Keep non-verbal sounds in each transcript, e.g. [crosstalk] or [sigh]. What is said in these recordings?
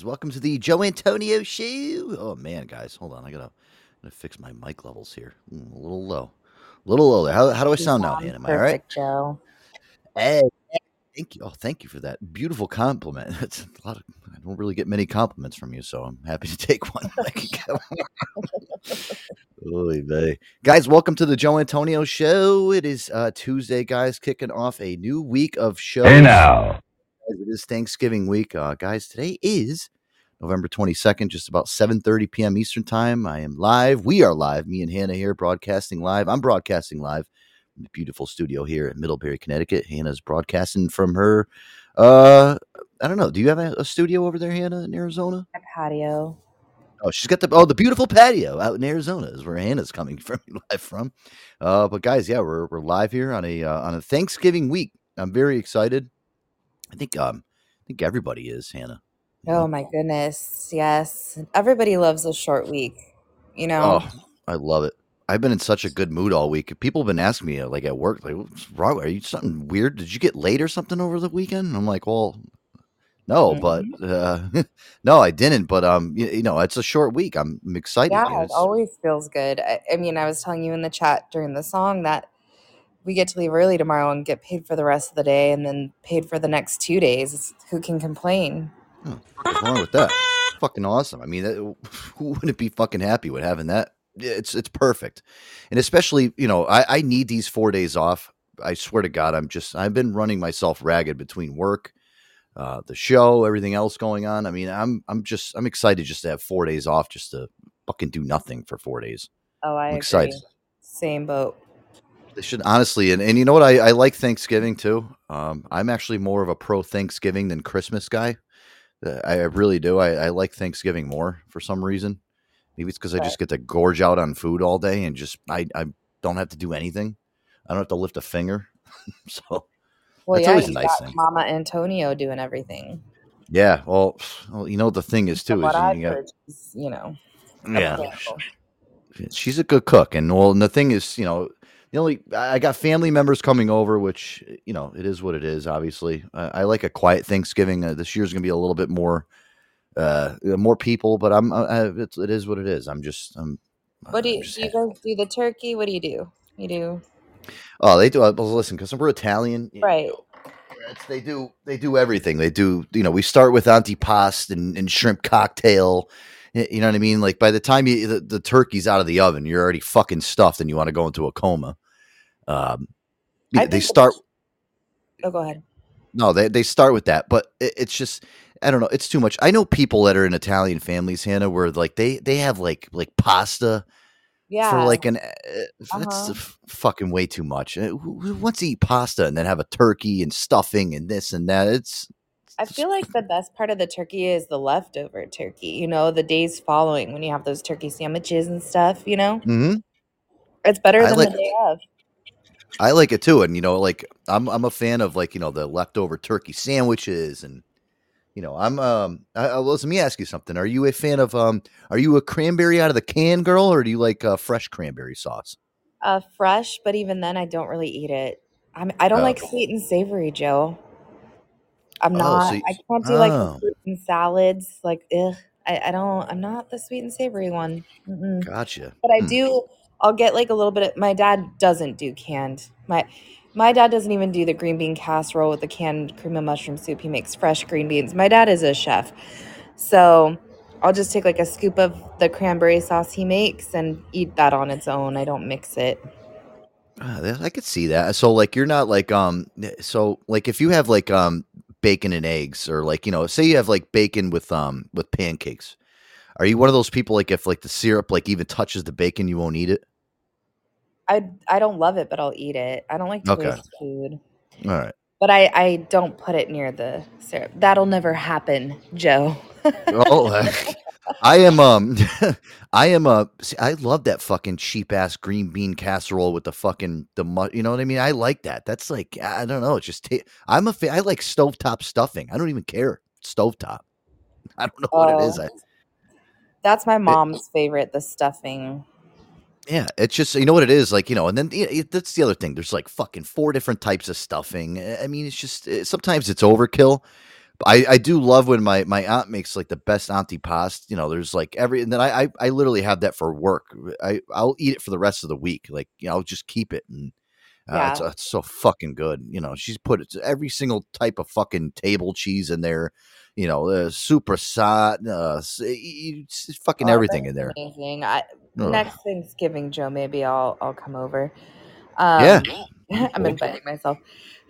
Guys. Welcome to the Joe Antonio Show. Oh man, guys, hold on. I gotta, gotta fix my mic levels here. Mm, a little low, a little low there. How, how do I sound now, Hannah? Am I all right? Joe. Hey, thank you. Oh, thank you for that beautiful compliment. [laughs] It's a lot of. I don't really get many compliments from you, so I'm happy to [laughs] take one. I can get one. Oy vey. Guys, welcome to the Joe Antonio Show. It is uh, Tuesday, guys, kicking off a new week of shows. Hey now. It is Thanksgiving week, uh, guys. Today is November 22nd, just about 7:30 p.m. Eastern Time. I am live. We are live. Me and Hannah here, broadcasting live. I'm broadcasting live from the beautiful studio here in Middlebury, Connecticut. Hannah's broadcasting from her. Uh, I don't know. Do you have a, a studio over there, Hannah, in Arizona? My patio. Oh, she's got the oh the beautiful patio out in Arizona is where Hannah's coming [laughs] from live from. Uh, but guys, yeah, we're we're live here on a uh, on a Thanksgiving week. I'm very excited. I think um I think everybody is Hannah. Oh my goodness. Yes. Everybody loves a short week. You know, Oh, I love it. I've been in such a good mood all week. People have been asking me, uh, like at work, like, "What's wrong? Are you something weird? Did you get late or something over the weekend?" And I'm like, "Well, no, but Mm-hmm. uh, [laughs] no, I didn't. But um, you, you know, it's a short week. I'm, I'm excited. yeah, it always feels good. I, I mean, I was telling you in the chat during the song that we get to leave early tomorrow and get paid for the rest of the day and then paid for the next two days. Who can complain? What's wrong with that? Fucking awesome. I mean, that, [laughs] who wouldn't be fucking happy with having that? It's it's perfect, and especially you know I, I need these four days off. I swear to God, I'm just I've been running myself ragged between work, uh, the show, everything else going on. I mean, I'm I'm just I'm excited just to have four days off, just to fucking do nothing for four days. Oh, I I'm excited. Same boat. They should honestly, and, and you know what? I, I like Thanksgiving too. Um, I'm actually more of a pro Thanksgiving than Christmas guy. Uh, I, I really do. I, I like Thanksgiving more for some reason. Maybe it's because I just get to gorge out on food all day and just I, I don't have to do anything. I don't have to lift a finger. [laughs] so Well, That's yeah, always a nice thing. Mama Antonio doing everything. yeah, well, well, you know what the thing is too is you got, she's, you know, yeah, she's a good cook and well and the thing is you know the only i got family members coming over which you know it is what it is obviously i, I like a quiet thanksgiving uh, this year's gonna be a little bit more uh more people but i'm uh, uh, it's, it is what it is i'm just i'm What do you do? You guys do the turkey? What do you do? You do oh they do uh, well, listen because we're italian right. know, they do they do everything they do you know we start with antipasto and, and shrimp cocktail you know what i mean like by the time you the, the turkey's out of the oven you're already fucking stuffed and you want to go into a coma um yeah, they start Oh, go ahead. no they, they start with that but it, it's just i don't know it's too much i know people that are in italian families hannah where like they they have like like pasta Yeah. for like an uh, that's Uh-huh. f- fucking way too much Uh, who, who wants to eat pasta and then have a turkey and stuffing and this and that it's I feel like the best part of the turkey is the leftover turkey. You know, the days following when you have those turkey sandwiches and stuff. You know, hmm it's better I than like- the day of. I like it too, and you know, like I'm I'm a fan of like you know the leftover turkey sandwiches, and you know I'm um. I, I, let me ask you something. Are you a fan of um? Are you a cranberry out of the can girl, or do you like uh, fresh cranberry sauce? Uh, fresh, but even then, I don't really eat it. I'm, I don't Oh. like sweet and savory, Joe. I'm Oh, not. so you- I can't do like oh. fruits and salads. Like, ugh. I, I don't. I'm not the sweet and savory one. Mm-mm. Gotcha. But I Hmm. do. I'll get like a little bit. Of, my dad doesn't do canned. My my dad doesn't even do the green bean casserole with the canned cream of mushroom soup. He makes fresh green beans. My dad is a chef, so I'll just take like a scoop of the cranberry sauce he makes and eat that on its own. I don't mix it. That- I could see that. So like you're not like um. So like if you have like um bacon and eggs, or like you know, say you have like bacon with um with pancakes. Are you one of those people like if like the syrup like even touches the bacon, you won't eat it? I I don't love it, but I'll eat it. I don't like to Okay. waste food. All right. But I, I don't put it near the syrup. That'll never happen, Joe. oh, [laughs] I am um, [laughs] I am uh, see, I love that fucking cheap ass green bean casserole with the fucking the mu- you know what I mean? I like that. That's like I don't know. It's just ta- I'm a fa- I like stovetop stuffing. I don't even care stovetop. [laughs] I don't know what it is. Oh. I, That's my mom's favorite, the stuffing. Yeah, it's just you know what it is like you know, and then yeah, it, that's the other thing. There's like fucking four different types of stuffing. I I mean, it's just uh, sometimes it's overkill. I, I do love when my, my aunt makes like the best antipast. You know, there's like every and then I, I I literally have that for work. I I'll eat it for the rest of the week. Like you know, I'll just keep it and uh, Yeah. it's, it's so fucking good. You know, she's put it, every single type of fucking table cheese in there. You know, uh, super sot, uh, fucking Oh, everything in there. Amazing. I, Ugh. next Thanksgiving, Joe, maybe I'll I'll come over. Um, Yeah. [laughs] I'm inviting myself.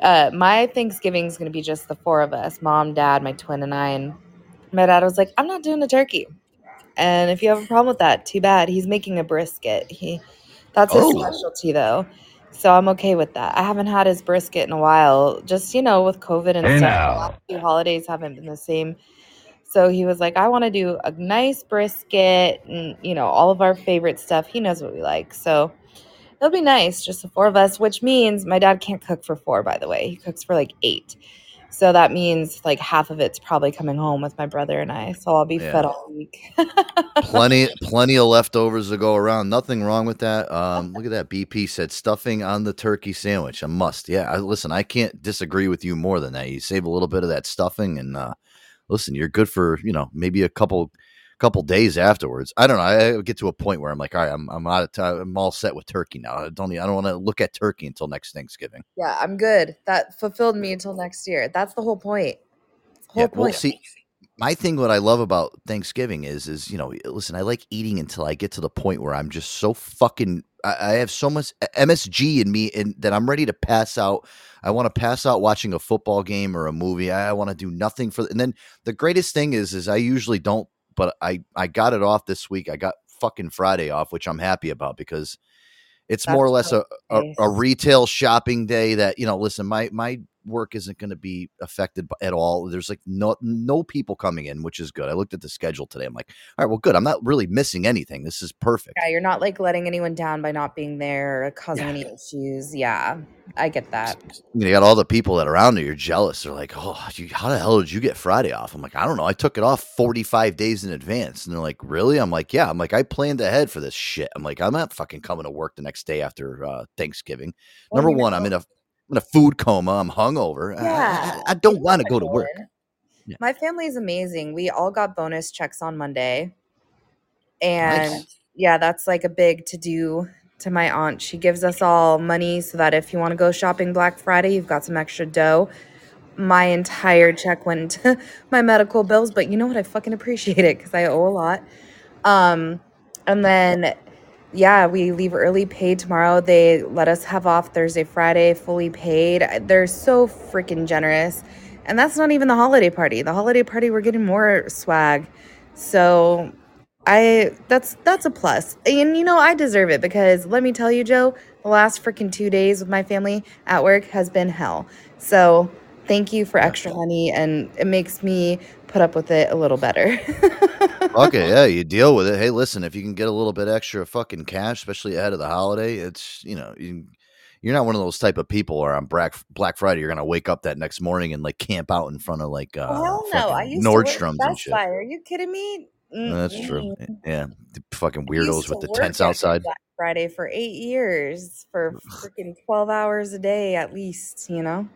Uh, my Thanksgiving is going to be just the four of us: mom, dad, my twin, and I. And my dad was like, "I'm not doing a turkey." And if you have a problem with that, too bad. He's making a brisket. He that's his Oh. specialty though. So I'm okay with that. I haven't had his brisket in a while. Just, you know, with COVID and Hey stuff. The last few holidays haven't been the same. So he was like, I want to do a nice brisket and, you know, all of our favorite stuff. He knows what we like. So it'll be nice, just the four of us, which means my dad can't cook for four, by the way. He cooks for like eight. So that means like half of it's probably coming home with my brother and I. So I'll be Yeah. fed all week. [laughs] plenty plenty of leftovers to go around. Nothing wrong with that. Um, look at that. BP said stuffing on the turkey sandwich. A must. Yeah. I, listen, I can't disagree with you more than that. You save a little bit of that stuffing, and uh, listen, you're good for you know maybe a couple couple days afterwards. I don't know. I, get to a point where I'm like, all right, I'm I'm out of time. I'm all set with turkey now. I don't. I don't want to look at turkey until next Thanksgiving. yeah, I'm good. That fulfilled me until next year. That's the whole point. The whole Yeah, point. well, see, my thing, what I love about Thanksgiving is, is you know, listen, I like eating until I get to the point where I'm just so fucking. I, I have so much MSG in me, and that I'm ready to pass out. I want to pass out watching a football game or a movie. I, I want to do nothing for. And then the greatest thing is, is I usually don't, but I I got it off this week. I got fucking Friday off, which I'm happy about because it's more or less a, a, a retail shopping day that you know listen my my work isn't going to be affected at all. There's like no no people coming in which is good. I looked at the schedule today. I'm like all right well good. I'm not really missing anything. This is perfect. Yeah, you're not like letting anyone down by not being there or causing Yeah. any issues. Yeah, I get that. you got all the people that are around you you're jealous. They're like oh you, how the hell did you get friday off? I'm like i don't know. I took it off 45 days in advance. And they're like really? I'm like yeah. I'm like i planned ahead for this shit. I'm like i'm not fucking coming to work the next day after uh, thanksgiving. Well, number one i'm in a I'm in a food coma. I'm hungover. I- Yeah, I, I don't want to go to work. Yeah. My family is amazing. We all got bonus checks on Monday. And yeah, that's like a big to do to my aunt. She gives us all money so that if you want to go shopping Black Friday, you've got some extra dough. My entire check went into [laughs] my medical bills, but you know what? I fucking appreciate it because I owe a lot. Um, and then yeah, we leave early paid tomorrow. They let us have off Thursday, Friday, fully paid. They're so freaking generous. And that's not even the holiday party. The holiday party, we're getting more swag. So I that's that's a plus. And you know, I deserve it because let me tell you, Joe, the last freaking two days with my family at work has been hell. So thank you for extra money and it makes me put up with it a little better. okay, [laughs] yeah, you deal with it. Hey, listen, if you can get a little bit extra fucking cash, especially ahead of the holiday, it's you know you, you're not one of those type of people where on Black Black Friday you're gonna wake up that next morning and like camp out in front of like uh, Oh, no. I used Nordstrom's and shit. Buy. Are you kidding me? That's true. Yeah, the fucking weirdos with the tents outside. Black Friday for eight years for freaking 12 hours a day at least, you know?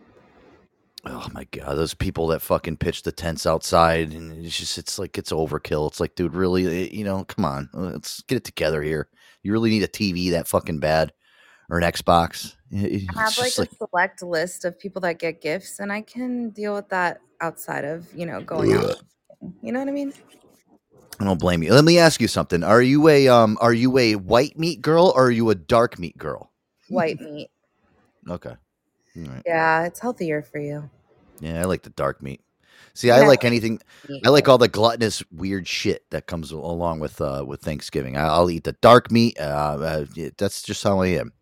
Oh my god, those people that fucking pitch the tents outside, and it's just it's like it's overkill. It's like, dude, really, eh, you know, come on, let's get it together here. You really need a TV that fucking bad, or an Xbox. [laughs] It- I have It's like a select list of people that get gifts, and I can deal with that outside of, you know, going out. You know what I mean? I don't blame you. Let me ask you something. Are you a um, are you a white meat girl or are you a dark meat girl? White meat. [laughs] Okay, right. Yeah, it's healthier for you. Yeah, I like the dark meat. See, I Yeah. like anything. I like all the gluttonous weird shit that comes along with uh with Thanksgiving. I'll eat the dark meat. Uh, uh, that's just how I am.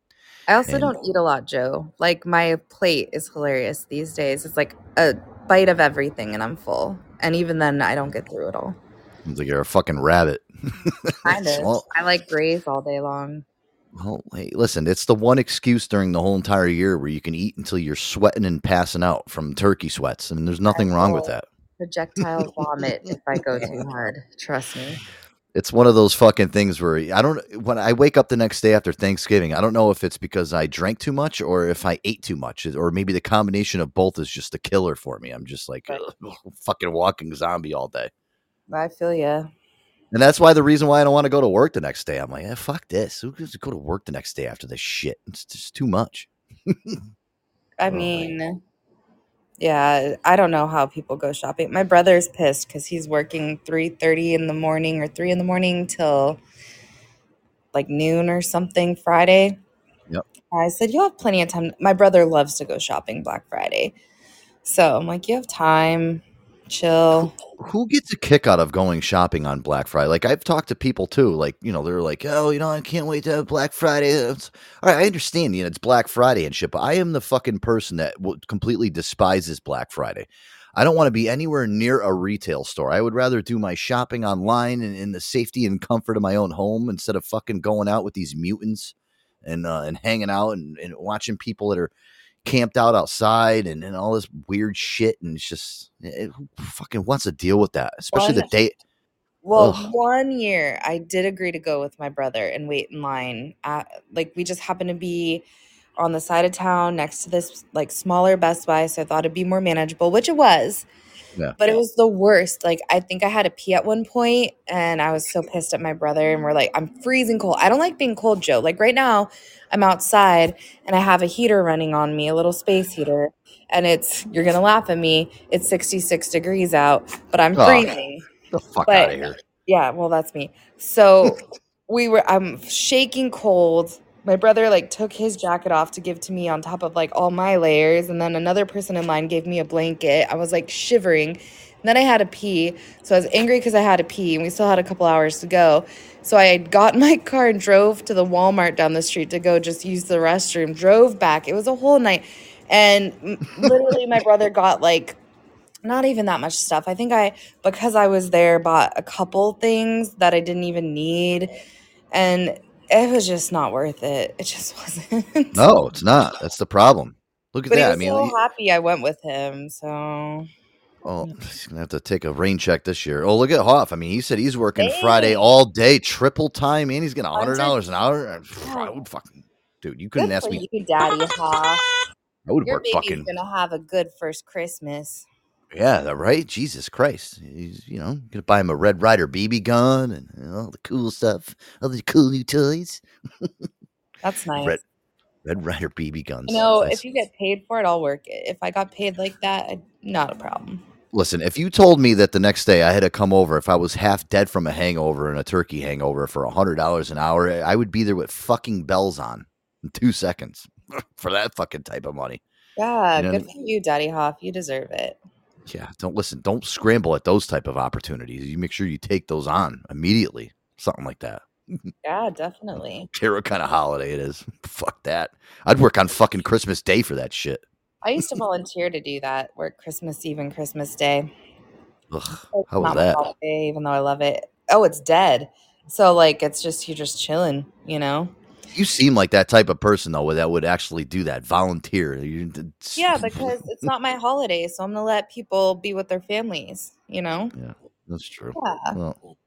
I also And- don't eat a lot, Joe. Like my plate is hilarious these days. It's like a bite of everything, and I'm full. And even then, I don't get through it all. It's like you're a fucking rabbit. [laughs] Kind of. well, I like graze all day long. Well, hey, listen, it's the one excuse during the whole entire year where you can eat until you're sweating and passing out from turkey sweats, and there's nothing wrong with that. Projectile vomit if I go too [laughs] hard. Trust me. it's one of those fucking things where I don't when I wake up the next day after Thanksgiving, I don't know if it's because I drank too much or if I ate too much or maybe the combination of both is just a killer for me. I'm just like Right. fucking walking zombie all day. I feel ya. And that's why the reason why I don't want to go to work the next day. I'm like, eh, fuck this. Who goes to go to work the next day after this shit? It's just too much. [laughs] I Oh, mean, yeah, I don't know how people go shopping. My brother's pissed because he's working three thirty in the morning or three in the morning till like noon or something Friday. Yep. I said you'll have plenty of time. My brother loves to go shopping Black Friday, so I'm like, you have time, chill. Who gets a kick out of going shopping on Black Friday? Like I've talked to people too. Like you know, they're like, "Oh, you know, I can't wait to have Black Friday." It's, all right, I understand. You know, it's Black Friday and shit, but I am the fucking person that w- completely despises Black Friday. I don't want to be anywhere near a retail store. I would rather do my shopping online and in the safety and comfort of my own home instead of fucking going out with these mutants and uh, and hanging out and, and watching people that are camped out outside and, and all this weird shit. And it's just it, who fucking wants to deal with that, especially the One- day. Well, Ugh. one year I did agree to go with my brother and wait in line. At, like we just happened to be on the side of town next to this like smaller Best Buy, so I thought it'd be more manageable, which it was. Yeah. But it was the worst. Like I think I had a pee at one point, and I was so pissed at my brother. And we're like, I'm freezing cold. I don't like being cold, Joe. Like right now, I'm outside and I have a heater running on me, a little space heater, and it's you're gonna laugh at me. It's 66 degrees out, but I'm Oh. freezing. the fuck But- out of here. Yeah, well, that's me. So we were, I'm shaking cold. My brother like took his jacket off to give to me on top of like all my layers. And then another person in line gave me a blanket. I was like shivering. And then I had to pee. So I was angry because I had to pee and we still had a couple hours to go. So I got in [laughs] my car and drove to the Walmart down the street to go just use the restroom, drove back. It was a whole night. And literally, my brother got like not even that much stuff. I think I, because I was there, bought a couple things that I didn't even need. And it was just not worth it. It just [laughs] wasn't. No, it's not. That's the problem. Look at But that. I mean, so happy I went with him. So oh, [sighs] he's gonna have to take a rain check this year. Oh, look at Hoff. I mean, he said he's working Friday all day, triple time, and he's getting a hundred dollars an hour. [sighs] I would fucking, dude, you couldn't good ask me. you, Daddy Hoff. I would Your work baby's fucking. gonna have a good first Christmas. Yeah, right. Jesus Christ, he's you know gonna buy him a Red Ryder BB gun and you know, all the cool stuff, all the cool new toys. That's [laughs] nice. Red Red Ryder BB guns. you know, if you get paid for it, I'll work it. If I got paid like that, I, not a problem. Listen, if you told me that the next day I had to come over, if I was half dead from a hangover and a turkey hangover for a hundred dollars an hour, I would be there with fucking bells on in two seconds [laughs] for that fucking type of money. Yeah, You know- good for you, Daddy Hoff. You deserve it. Yeah, don't listen. Don't scramble at those type of opportunities. You make sure you take those on immediately. Something like that. [laughs] Yeah, definitely. [laughs] Care what kind of holiday it is. [laughs] Fuck that. I'd work on fucking Christmas Day for that shit. I used to volunteer to do that, work Christmas Eve and Christmas Day. Ugh, It's how was that? holiday, even though I love it. Oh, it's dead. So like, it's just you're just chilling, you know. You seem like that type of person though, that would actually do that. Volunteer. You- Yeah, because it's not my holiday, so I'm gonna let people be with their families. You know. Yeah that's true. Yeah. Well,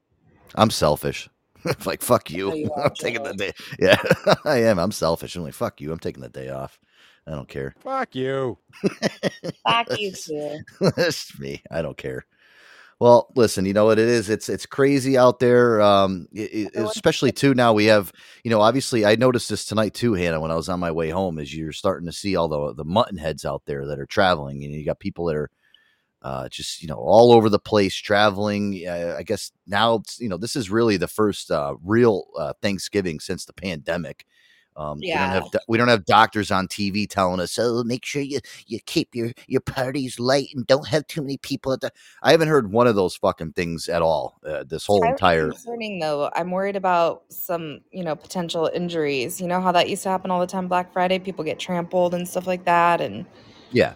I'm selfish. [laughs] like fuck you. know you [laughs] I'm taking the day. [laughs] Yeah, I am. I'm selfish. I'm like fuck you. I'm taking the day off. I don't care. Fuck you. Back you too. That's me. I don't care. Well, listen, you know what it is. It's it's crazy out there. Um, i- i- especially too now we have. You know, obviously, I noticed this tonight too, Hannah. When I was on my way home, is you're starting to see all the the mutton heads out there that are traveling, and you got people that are uh, just you know all over the place traveling. Uh, I guess now it's, you know this is really the first uh, real uh, Thanksgiving since the pandemic. Um, we don't have we don't have doctors on TV telling us, "Oh, make sure you you keep your your parties light and don't have too many people." At the I haven't heard one of those fucking things at all. Uh, this whole entire concerning though. I'm worried about some, you know, potential injuries. You know how that used to happen all the time Black Friday? People get trampled and stuff like that. And yeah.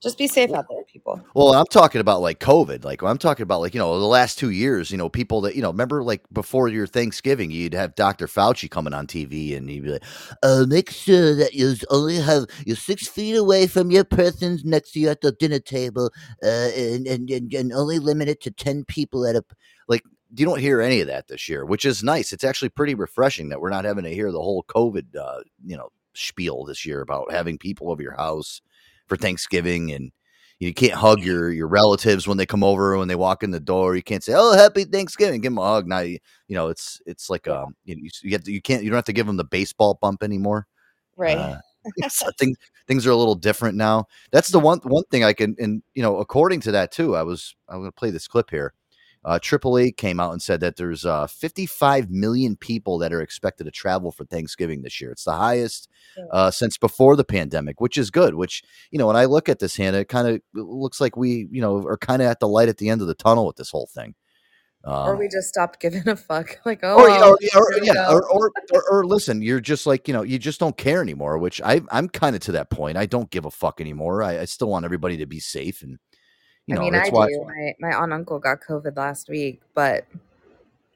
Just be safe out there, people. Well, I'm talking about like COVID. Like I'm talking about like you know the last two years. You know people that you know remember like before your Thanksgiving, you'd have Dr. Fauci coming on TV and he'd be like, "Uh, make sure that you only have you're six feet away from your persons next to you at the dinner table, uh, and and and, and only limit it to ten people at a like." you don't hear any of that this year, which is nice. It's actually pretty refreshing that we're not having to hear the whole COVID, uh, you know, spiel this year about having people over your house for Thanksgiving and you can't hug your your relatives when they come over when they walk in the door. You can't say, "Oh, happy Thanksgiving," give them a hug. Now you, you know it's it's like um you, you have to, you can't you don't have to give them the baseball bump anymore. Right. Uh, [laughs] so things things are a little different now. That's the one one thing I can and you know according to that too. I was I'm going to play this clip here. Uh, AAA came out and said that there's uh, 55 million people that are expected to travel for Thanksgiving this year. It's the highest uh, since before the pandemic, which is good. Which you know, when I look at this, Hannah, it kind of looks like we, you know, are kind of at the light at the end of the tunnel with this whole thing. or Um, we just stopped giving a fuck. [laughs] Like, oh, or, well, or, yeah, or, yeah, or, or, or, or listen, you're just like, you know, you just don't care anymore, which I, I'm kind of to that point. I don't give a fuck anymore. I, I still want everybody to be safe. And, you know, I mean, I why, do. My, my aunt uncle got COVID last week, but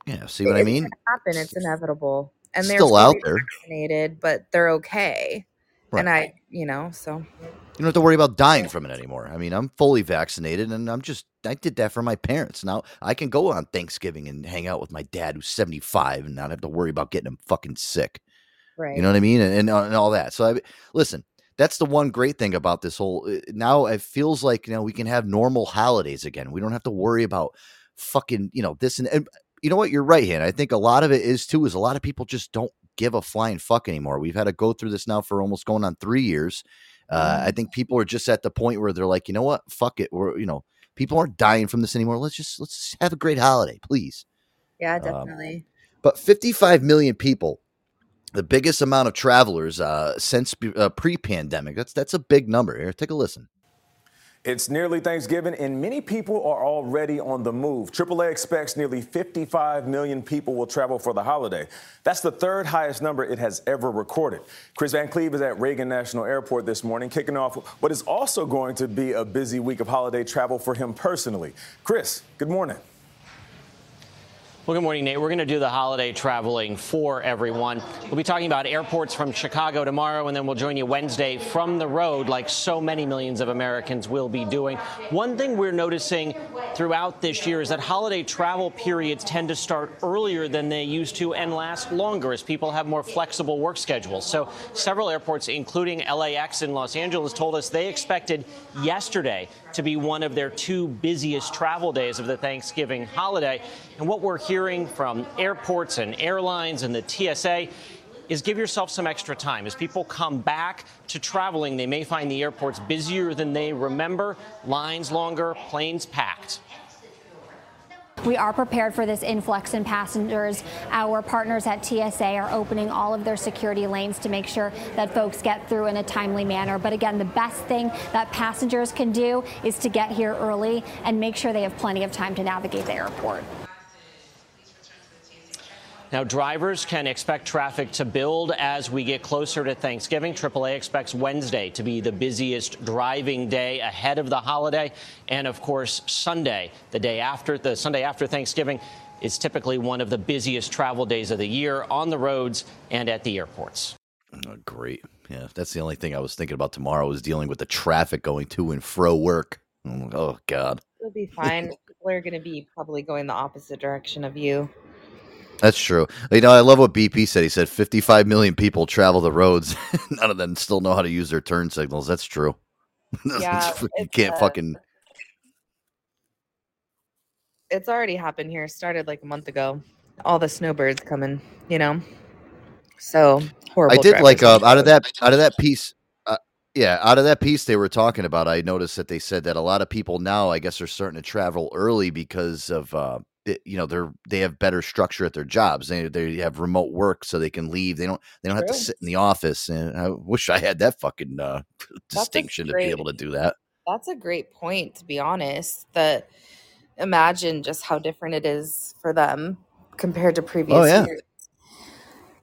yeah, see what I mean? happen. It's inevitable, and they're Still out there. vaccinated, but they're okay. And I, you know, so You don't have to worry about dying from it anymore. I mean, I'm fully vaccinated and I'm just, I did that for my parents. Now I can go on Thanksgiving and hang out with my dad who's 75 and not have to worry about getting him fucking sick. right. You know what I mean? And, and, and all that. So I listen, that's the one great thing about this whole uh, now it feels like you know we can have normal holidays again. We don't have to worry about fucking, you know, this and, and you know what? You're right, Han. I think a lot of it is too is a lot of people just don't give a flying fuck anymore. We've had to go through this now for almost going on three years. Uh, I think people are just at the point where they're like, you know what? Fuck it. We're you know, people aren't dying from this anymore. Let's just let's just have a great holiday, please. yeah, um, definitely. But 55 million people, the biggest amount of travelers uh, since uh, pre-pandemic. That's that's a big number. Here, take a listen. It's nearly Thanksgiving, and many people are already on the move. AAA expects nearly 55 million people will travel for the holiday. That's the third highest number it has ever recorded. Kris Van Cleave is at Reagan National Airport this morning, kicking off what is also going to be a busy week of holiday travel for him personally. Kris, good morning. Well, good morning, Nate. We're going to do the holiday traveling for everyone. We'll be talking about airports from Chicago tomorrow, and then we'll join you Wednesday from the road, like so many millions of Americans will be doing. One thing we're noticing throughout this year is that holiday travel periods tend to start earlier than they used to and last longer as people have more flexible work schedules. So, several airports, including LAX in Los Angeles, told us they expected yesterday to be one of their two busiest travel days of the Thanksgiving holiday. And what we're hearing from airports and airlines and the TSA is give yourself some extra time. As people come back to traveling, they may find the airports busier than they remember, lines longer, planes packed. We are prepared for this influx in passengers. Our partners at TSA are opening all of their security lanes to make sure that folks get through in a timely manner. But again, the best thing that passengers can do is to get here early and make sure they have plenty of time to navigate the airport. Now, drivers can expect traffic to build as we get closer to Thanksgiving. AAA expects Wednesday to be the busiest driving day ahead of the holiday. And of course, Sunday, the day after, the Sunday after Thanksgiving, is typically one of the busiest travel days of the year on the roads and at the airports. Oh, great. Yeah, that's the only thing I was thinking about tomorrow is dealing with the traffic going to and fro work. Mm, oh God, It'll be fine. [laughs] People are going to be probably going the opposite direction of you. That's true. You know, I love what BP said. He said 55 million people travel the roads. [laughs] None of them still know how to use their turn signals. That's true. [laughs] Yeah, you it's, can't uh, fucking. It's already happened here. It started like a month ago. All the snowbirds coming, you know. So horrible. I did like uh, out of that out of that piece. Uh, yeah, out of that piece they were talking about, I noticed that they said that a lot of people now, I guess, are starting to travel early because of uh, you know they're they have better structure at their jobs. They they have remote work, so they can leave. They don't they don't have to sit in the office. And I wish I had that fucking uh, [laughs] distinction to be able to do that. That's a great point, to be honest. That imagine just how different it is for them compared to previous Oh, yeah. years.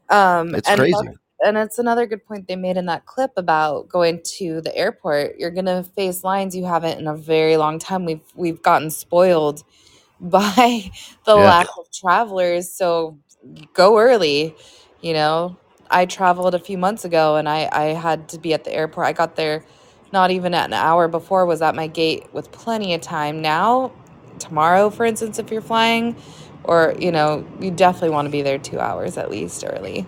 Um, It's and crazy. that- and it's another good point they made in that clip about going to the airport. You're gonna face lines you haven't in a very long time. We've we've gotten spoiled [laughs] by the Yeah. lack of travelers. So go early. You know, I traveled a few months ago and I I had to be at the airport. I got there not even at an hour before was at my gate with plenty of time. Now, tomorrow, for instance, if you're flying or you know, you definitely want to be there two hours at least early.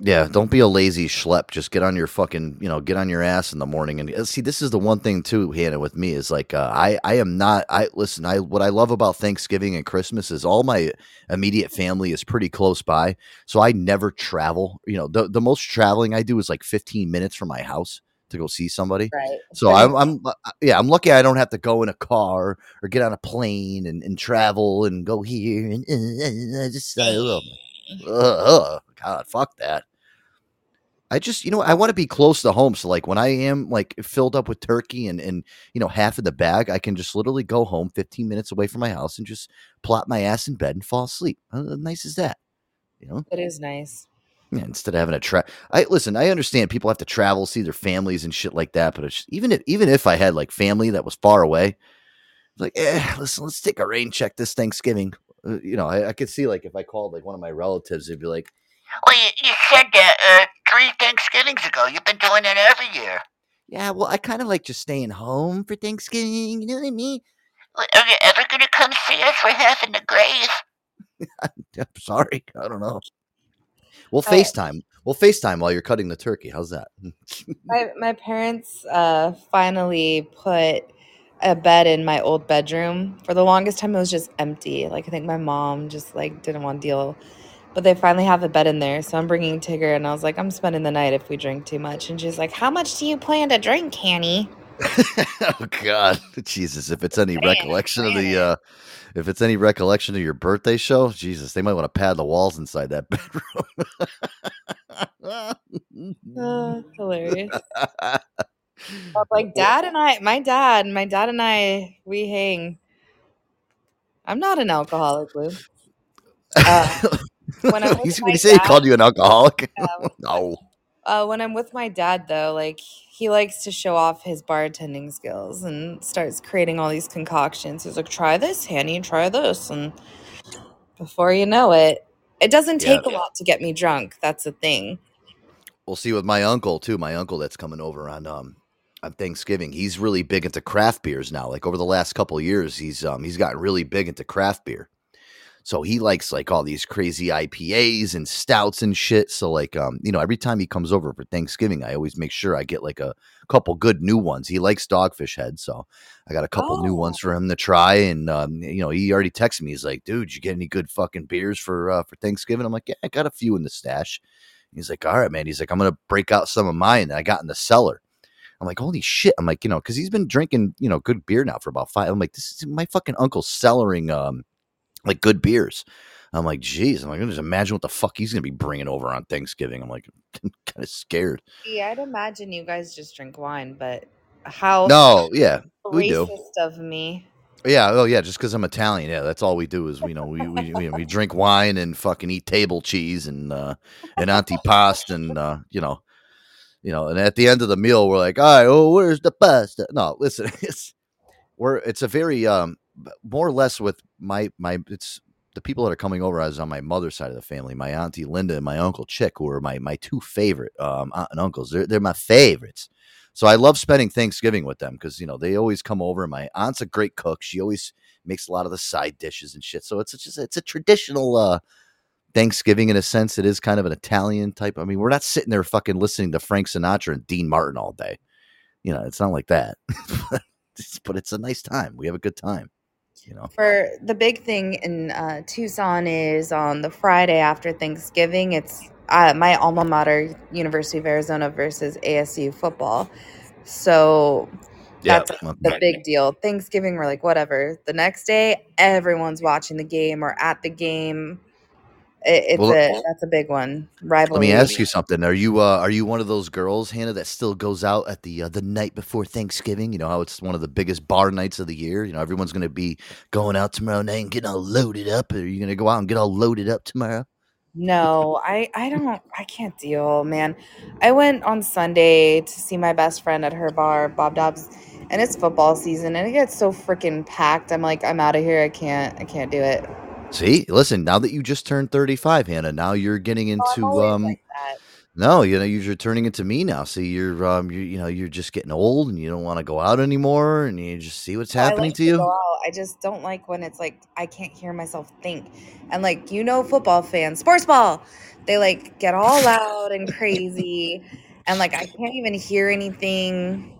Yeah, don't be a lazy schlep. Just get on your fucking, you know, get on your ass in the morning. And uh, see, this is the one thing too, Hannah, with me is like, uh, I, I am not. I listen. I what I love about Thanksgiving and Christmas is all my immediate family is pretty close by, so I never travel. You know, the the most traveling I do is like 15 minutes from my house to go see somebody. Right. So I'm, I'm, uh, yeah, I'm lucky. I don't have to go in a car or get on a plane and, and travel and go here and uh, uh, just, uh, uh, God, fuck that. I just, you know, I want to be close to home. So, like, when I am like filled up with turkey and and you know half of the bag, I can just literally go home, 15 minutes away from my house, and just plop my ass in bed and fall asleep. How nice is that? You know, It is nice. yeah, instead of having to tra I listen. I understand people have to travel, see their families and shit like that. But it's, even if even if I had like family that was far away, like, eh, listen, let's take a rain check this Thanksgiving. Uh, you know, I, I could see like if I called like one of my relatives, they'd be like, Well, you, you said that uh, three Thanksgivings ago. You've been doing it every year. "Yeah, well, I kind of like just staying home for Thanksgiving." You know what I mean? Well, Are you ever going to come see us? We're having the grave. [laughs] I'm sorry, I don't know. We'll Uh, FaceTime. We'll FaceTime while you're cutting the turkey. How's that? [laughs] My my parents uh, finally put a bed in my old bedroom. For the longest time, it was just empty. Like I think my mom just like didn't want to deal. But they finally have a bed in there, so I'm bringing Tigger, and I was like, I'm spending the night if we drink too much. And she's like, How much do you plan to drink, Hanny? [laughs] oh God, Jesus! If it's any recollection of the, uh, if it's any recollection of your birthday show, Jesus, they might want to pad the walls inside that [laughs] bedroom. Uh, hilarious. [laughs] But like dad and I, my dad, my dad and I, we hang. I'm not an alcoholic, Lou. Uh, [laughs] when I'm with my say he called you an alcoholic. Yeah. [laughs] [laughs] no. Uh, when I'm with my dad, though, like he likes to show off his bartending skills and starts creating all these concoctions. He's like, "Try this, Hanny. Try this," and before you know it, it doesn't Yeah. take a lot to get me drunk. That's the thing. We'll see with my uncle too. My uncle that's coming over on um on Thanksgiving. He's really big into craft beers now. Like over the last couple of years, he's um he's gotten really big into craft beer. So he likes like all these crazy IPAs and stouts and shit. So like um you know every time he comes over for Thanksgiving, I always make sure I get like a couple good new ones. He likes Dogfish Head, so I got a couple new ones for him to try. And um you know he already texted me. He's like, dude, you get any good fucking beers for uh, for Thanksgiving? I'm like, yeah, I got a few in the stash. He's like, all right, man. He's like, I'm gonna break out some of mine that I got in the cellar. I'm like, holy shit. I'm like, you know, because he's been drinking, you know, good beer now for about five. I'm like, this is my fucking uncle cellaring um like good beers. I'm like, geez, I'm like, just imagine what the fuck he's gonna be bringing over on Thanksgiving. I'm like, [laughs] kind of scared. Yeah, I'd imagine you guys just drink wine, but how No, yeah, we do. of me. Yeah, oh yeah, just because I'm Italian, yeah, that's all we do is you know we we, we, we drink wine and fucking eat table cheese and uh and antipasto and uh you know you know and at the end of the meal we're like, all right, oh where's the pasta? No, listen, [laughs] it's we're it's a very um more or less with my my it's the people that are coming over as on my mother's side of the family, my auntie Linda and my uncle Chick, who are my my two favorite um aunt and uncles. They're they're my favorites. So I love spending Thanksgiving with them because you know they always come over. My aunt's a great cook. She always makes a lot of the side dishes and shit. So it's, it's just it's a traditional uh Thanksgiving in a sense. It is kind of an Italian type. I mean, we're not sitting there fucking listening to Frank Sinatra and Dean Martin all day. You know, it's not like that. [laughs] But it's a nice time. We have a good time. You know. For the big thing in uh, Tucson is on the Friday after Thanksgiving. It's uh, my alma mater, University of Arizona versus ASU football. So Yeah. that's the big deal. Thanksgiving, we're like, whatever. The next day, everyone's watching the game or at the game. It, it's Well, a that's a big one. Rivalry. Let me ask you something. Are you uh, are you one of those girls, Hannah, that still goes out at the uh, the night before Thanksgiving? You know how it's one of the biggest bar nights of the year. You know everyone's going to be going out tomorrow night and getting all loaded up. Are you going to go out and get all loaded up tomorrow? No, I I don't I can't deal, man. I went on Sunday to see my best friend at her bar, Bob Dobbs, and it's football season and it gets so freaking packed. I'm like, I'm out of here. I can't I can't do it. See, listen. Now that you just turned thirty five, Hannah, now you're getting Oh, into um. like. No, you know you're turning into me now. See, you're um, you you know you're just getting old and you don't want to go out anymore, and you just see what's I happening like to you. go out. I just don't like when it's like I can't hear myself think. And like you know, football fans, sports ball, they like get all loud and crazy, and like I can't even hear anything.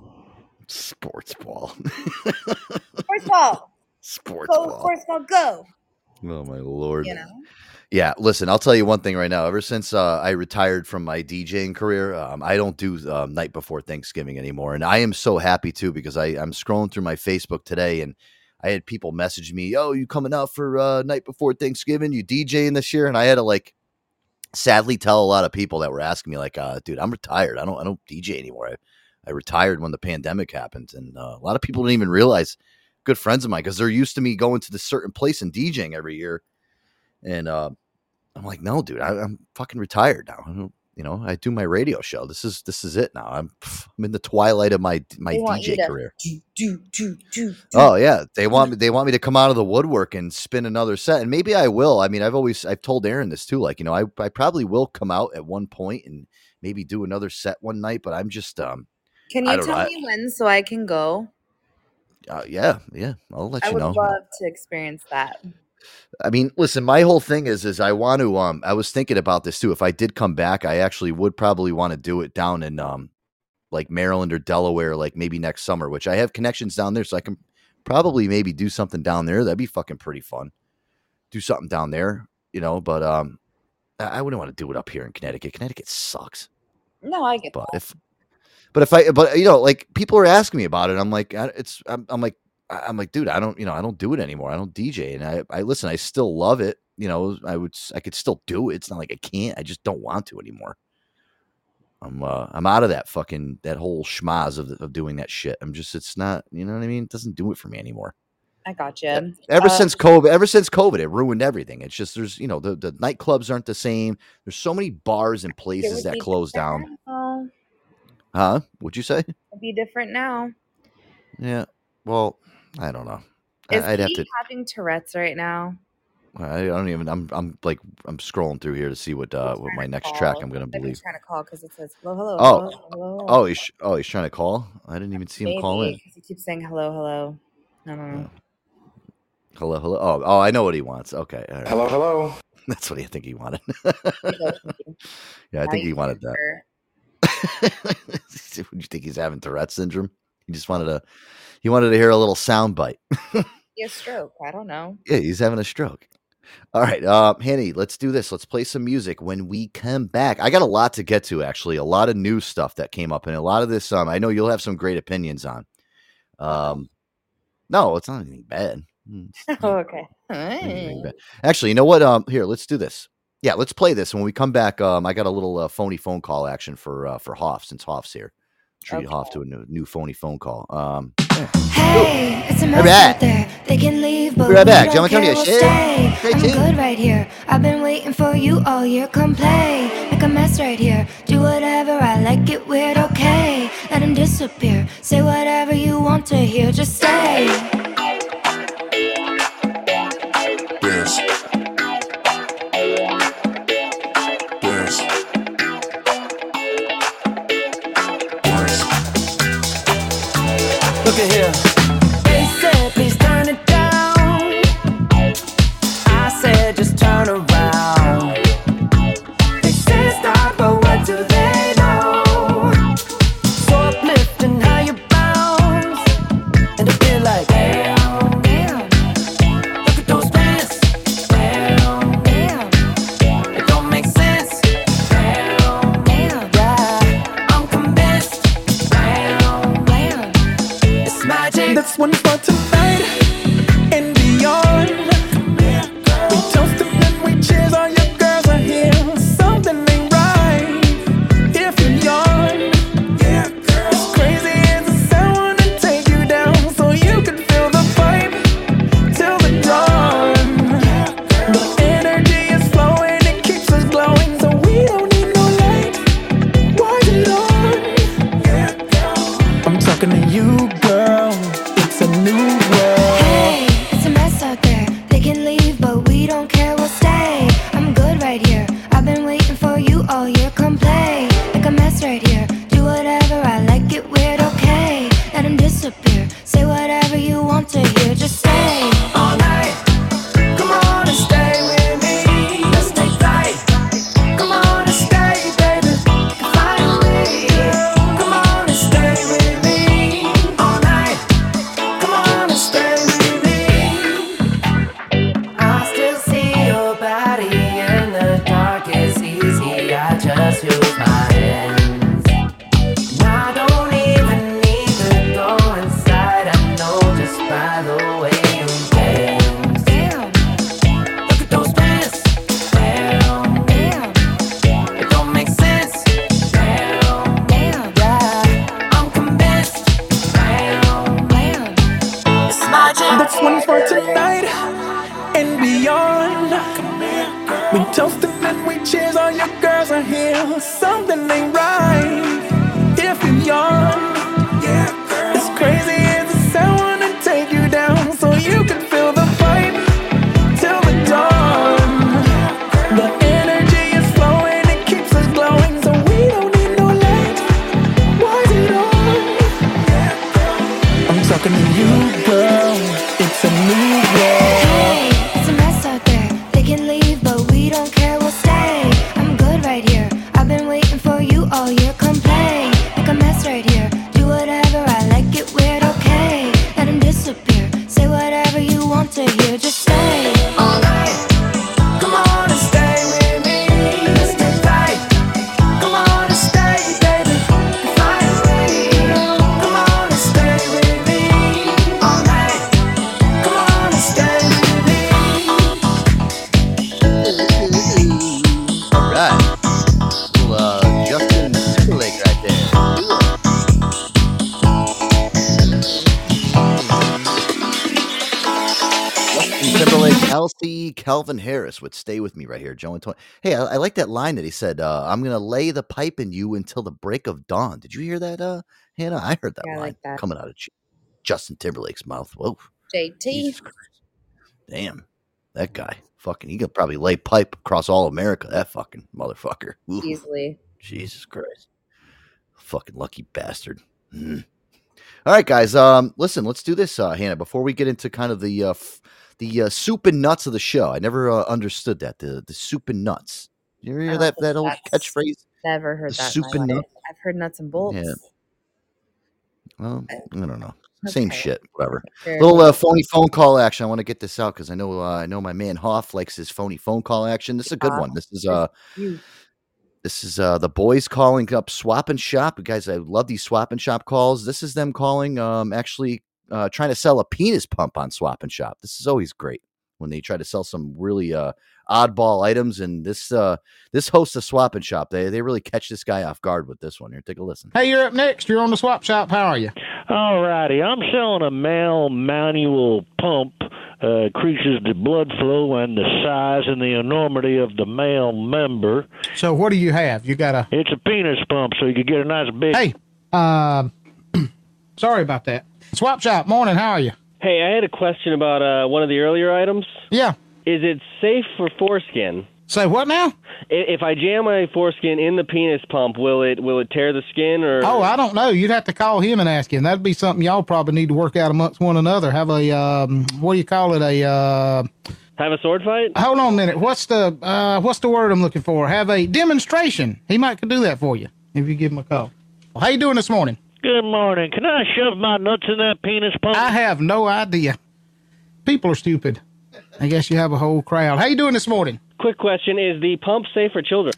Sports ball, [laughs] Sports ball, sports go ball. sports ball, go. Oh my lord. You know, Yeah, listen, I'll tell you one thing right now. Ever since uh, I retired from my DJing career, um, I don't do um, night before Thanksgiving anymore, and I am so happy too because I I'm scrolling through my Facebook today and I had people message me, "Oh, you coming out for uh, night before Thanksgiving? You DJing this year?" And I had to like sadly tell a lot of people that were asking me, like, uh, "Dude, I'm retired. I don't I don't DJ anymore. I, I retired when the pandemic happened, and uh, a lot of people didn't even realize." Good friends of mine because they're used to me going to this certain place and DJing every year, and uh, I'm like, no, dude, I, I'm fucking retired now. I don't, you know, I do my radio show. This is this is it now. I'm I'm in the twilight of my my They want you DJ career. do do do do. do. Oh yeah, they want me. They want me to come out of the woodwork and spin another set, and maybe I will. I mean, I've always I've told Aaron this too. Like, you know, I I probably will come out at one point and maybe do another set one night. But I'm just um, Can you tell know. I- me when so I can go? Uh, yeah, yeah, I'll let I you know. I would love to experience that. I mean, listen, my whole thing is is I want to um I was thinking about this too. If I did come back, I actually would probably want to do it down in um like Maryland or Delaware like maybe next summer, which I have connections down there so I can probably maybe do something down there. That'd be fucking pretty fun. Do something down there, you know, but um I wouldn't want to do it up here in Connecticut. Connecticut sucks. No, I get But that. if but if I but you know, like people are asking me about it, I'm like I, it's I'm, I'm like I'm like, dude, I don't, you know, I don't do it anymore. I don't DJ, and I, I listen. I still love it. You know, I would, I could still do it. It's not like I can't. I just don't want to anymore. I'm, uh, I'm out of that fucking that whole schmaz of, of doing that shit. I'm just, it's not, you know what I mean? It doesn't do it for me anymore. I got you. Ever Uh, since COVID, ever since COVID, it ruined everything. It's just there's, you know, the the nightclubs aren't the same. There's so many bars and places that be close different down. Now. Huh? What'd you say? It'd be different now. Yeah. Well, I don't know. I- Is I'd have he to. having Tourette's right now? I don't even. I'm. I'm like. I'm scrolling through here to see what uh what my to next track. I'm gonna Like, he's believe. trying to call because it says hello, hello. Oh. hello, hello, Oh, he's oh he's trying to call. I didn't even see him call in. He keeps saying hello, hello. No, no, no. Hello, hello. Oh, oh, I know what he wants. Okay, all right. Hello, hello. [laughs] That's what I think he wanted. He goes, "Thank you." yeah, I Now think he wanted that. [laughs] Would you think he's having Tourette syndrome? He just wanted to. He wanted to hear a little sound bite. He [laughs] has stroke. I don't know. Yeah, he's having a stroke. All right, uh, Hanny, let's do this. Let's play some music when we come back. I got a lot to get to, actually, a lot of new stuff that came up, and a lot of this. Um, I know you'll have some great opinions on. Um, no, it's not anything bad. Oh, [laughs] okay. anything bad. Actually, you know what? Um, here, let's do this. Yeah, let's play this. When we come back, um, I got a little uh, phony phone call action for uh, for Hoff since Hoff's here. Treat Hoff to a new, new phony phone call. Um, Hey, it's a mess back. out there. They can leave, but We're right we back. don't Antonio, care, we'll stay. Stay I'm tuned. good right here. I've been waiting for you all year. Come play, make a mess right here. Do whatever I like, it weird, okay? Let him disappear. Say whatever you want to hear, just stay. Ready. Would stay with me right here. Joe and Tony. Hey, I, I like that line that he said. Uh, I'm gonna lay the pipe in you until the break of dawn. Did you hear that, uh, Hannah? I heard that Yeah, line like that. coming out of Justin Timberlake's mouth. Whoa, JT. damn, that guy. Fucking, he could probably lay pipe across all America. That fucking motherfucker. Ooh. Easily. Jesus Christ. Fucking lucky bastard. Mm. All right, guys. Um, listen, let's do this, uh, Hannah. Before we get into kind of the uh, f- the uh, soup and nuts of the show, I never uh, understood that the the soup and nuts. You ever hear I that that old catchphrase? Never heard The that. soup and nuts? I've heard nuts and bolts. Yeah. Well, I don't know. Same shit. Whatever. Fair Little uh, phony phone call action. I want to get this out because I know uh, I know my man Hoff likes his phony phone call action. This is a good one. This is uh this is uh the boys calling up swap and shop. Guys, I love these swap and shop calls. This is them calling um actually uh trying to sell a penis pump on swap and shop. This is always great when they try to sell some really uh oddball items and this uh this host of swap and shop they they really catch this guy off guard with this one here take a listen Hey, you're up next. You're on the swap shop. How are you? All righty. I'm selling a male manual pump. Uh, increases the blood flow and the size and the enormity of the male member. So, what do you have? You got a. It's a penis pump, so you can get a nice big. Hey, um, [clears throat] sorry about that. Swap shop. Morning. How are you? Hey, I had a question about uh, one of the earlier items. Yeah. Is it safe for foreskin? Say what now? If I jam my foreskin in the penis pump, will it will it tear the skin or? Oh, I don't know. You'd have to call him and ask him. That'd be something y'all probably need to work out amongst one another. Have a um, what do you call it? A uh, have a sword fight. Hold on a minute. What's the uh, what's the word I'm looking for? Have a demonstration. He might could do that for you if you give him a call. Well, how you doing this morning? Good morning. Can I shove my nuts in that penis pump? I have no idea. People are stupid. I guess you have a whole crowd. How you doing this morning? Quick question: Is the pump safe for children?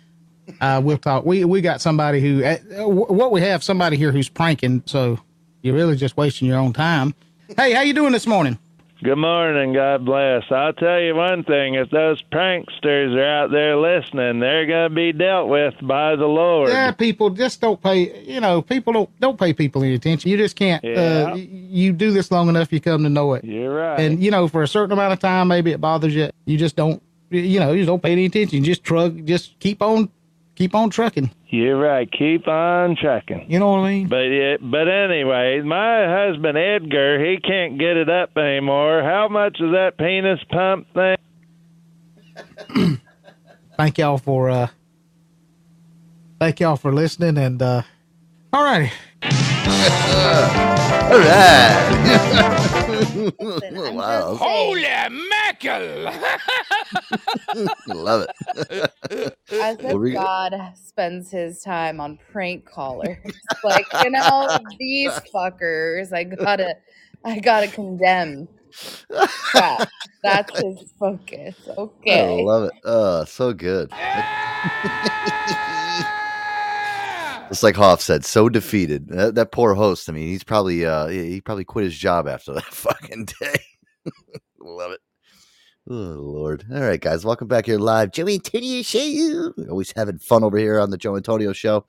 Uh, we'll talk. We we got somebody who uh, what we have somebody here who's pranking. So you're really just wasting your own time. Hey, how you doing this morning? Good morning, God bless. I'll tell you one thing: if those pranksters are out there listening, they're going to be dealt with by the Lord. Yeah, people just don't pay. You know, people don't don't pay people any attention. You just can't. Yeah. Uh, you do this long enough, you come to know it. You're right. And you know, for a certain amount of time, maybe it bothers you. You just don't. You know, you just don't pay any attention. You just truck. Just keep on, keep on trucking. You're right. Keep on trucking. You know what I mean? But yeah, but anyway, my husband Edgar, he can't get it up anymore. How much is that penis pump thing? [clears throat] Thank y'all for uh, thank y'all for listening. And uh, all righty. [laughs] all right [laughs] [laughs] wow Holy mackerel! [laughs] love it As if you- God spends his time on prank callers. [laughs] like, you know, these fuckers, I gotta, I gotta condemn. That. That's his focus. Okay. I love it. Oh, so good. It's like Hoff said, so defeated. That, that poor host. I mean, he's probably uh he probably quit his job after [laughs] that fucking day. love it. Oh Lord. All right, guys, welcome back here live. Joey Antonio show. Always having fun over here on the Joe Antonio show.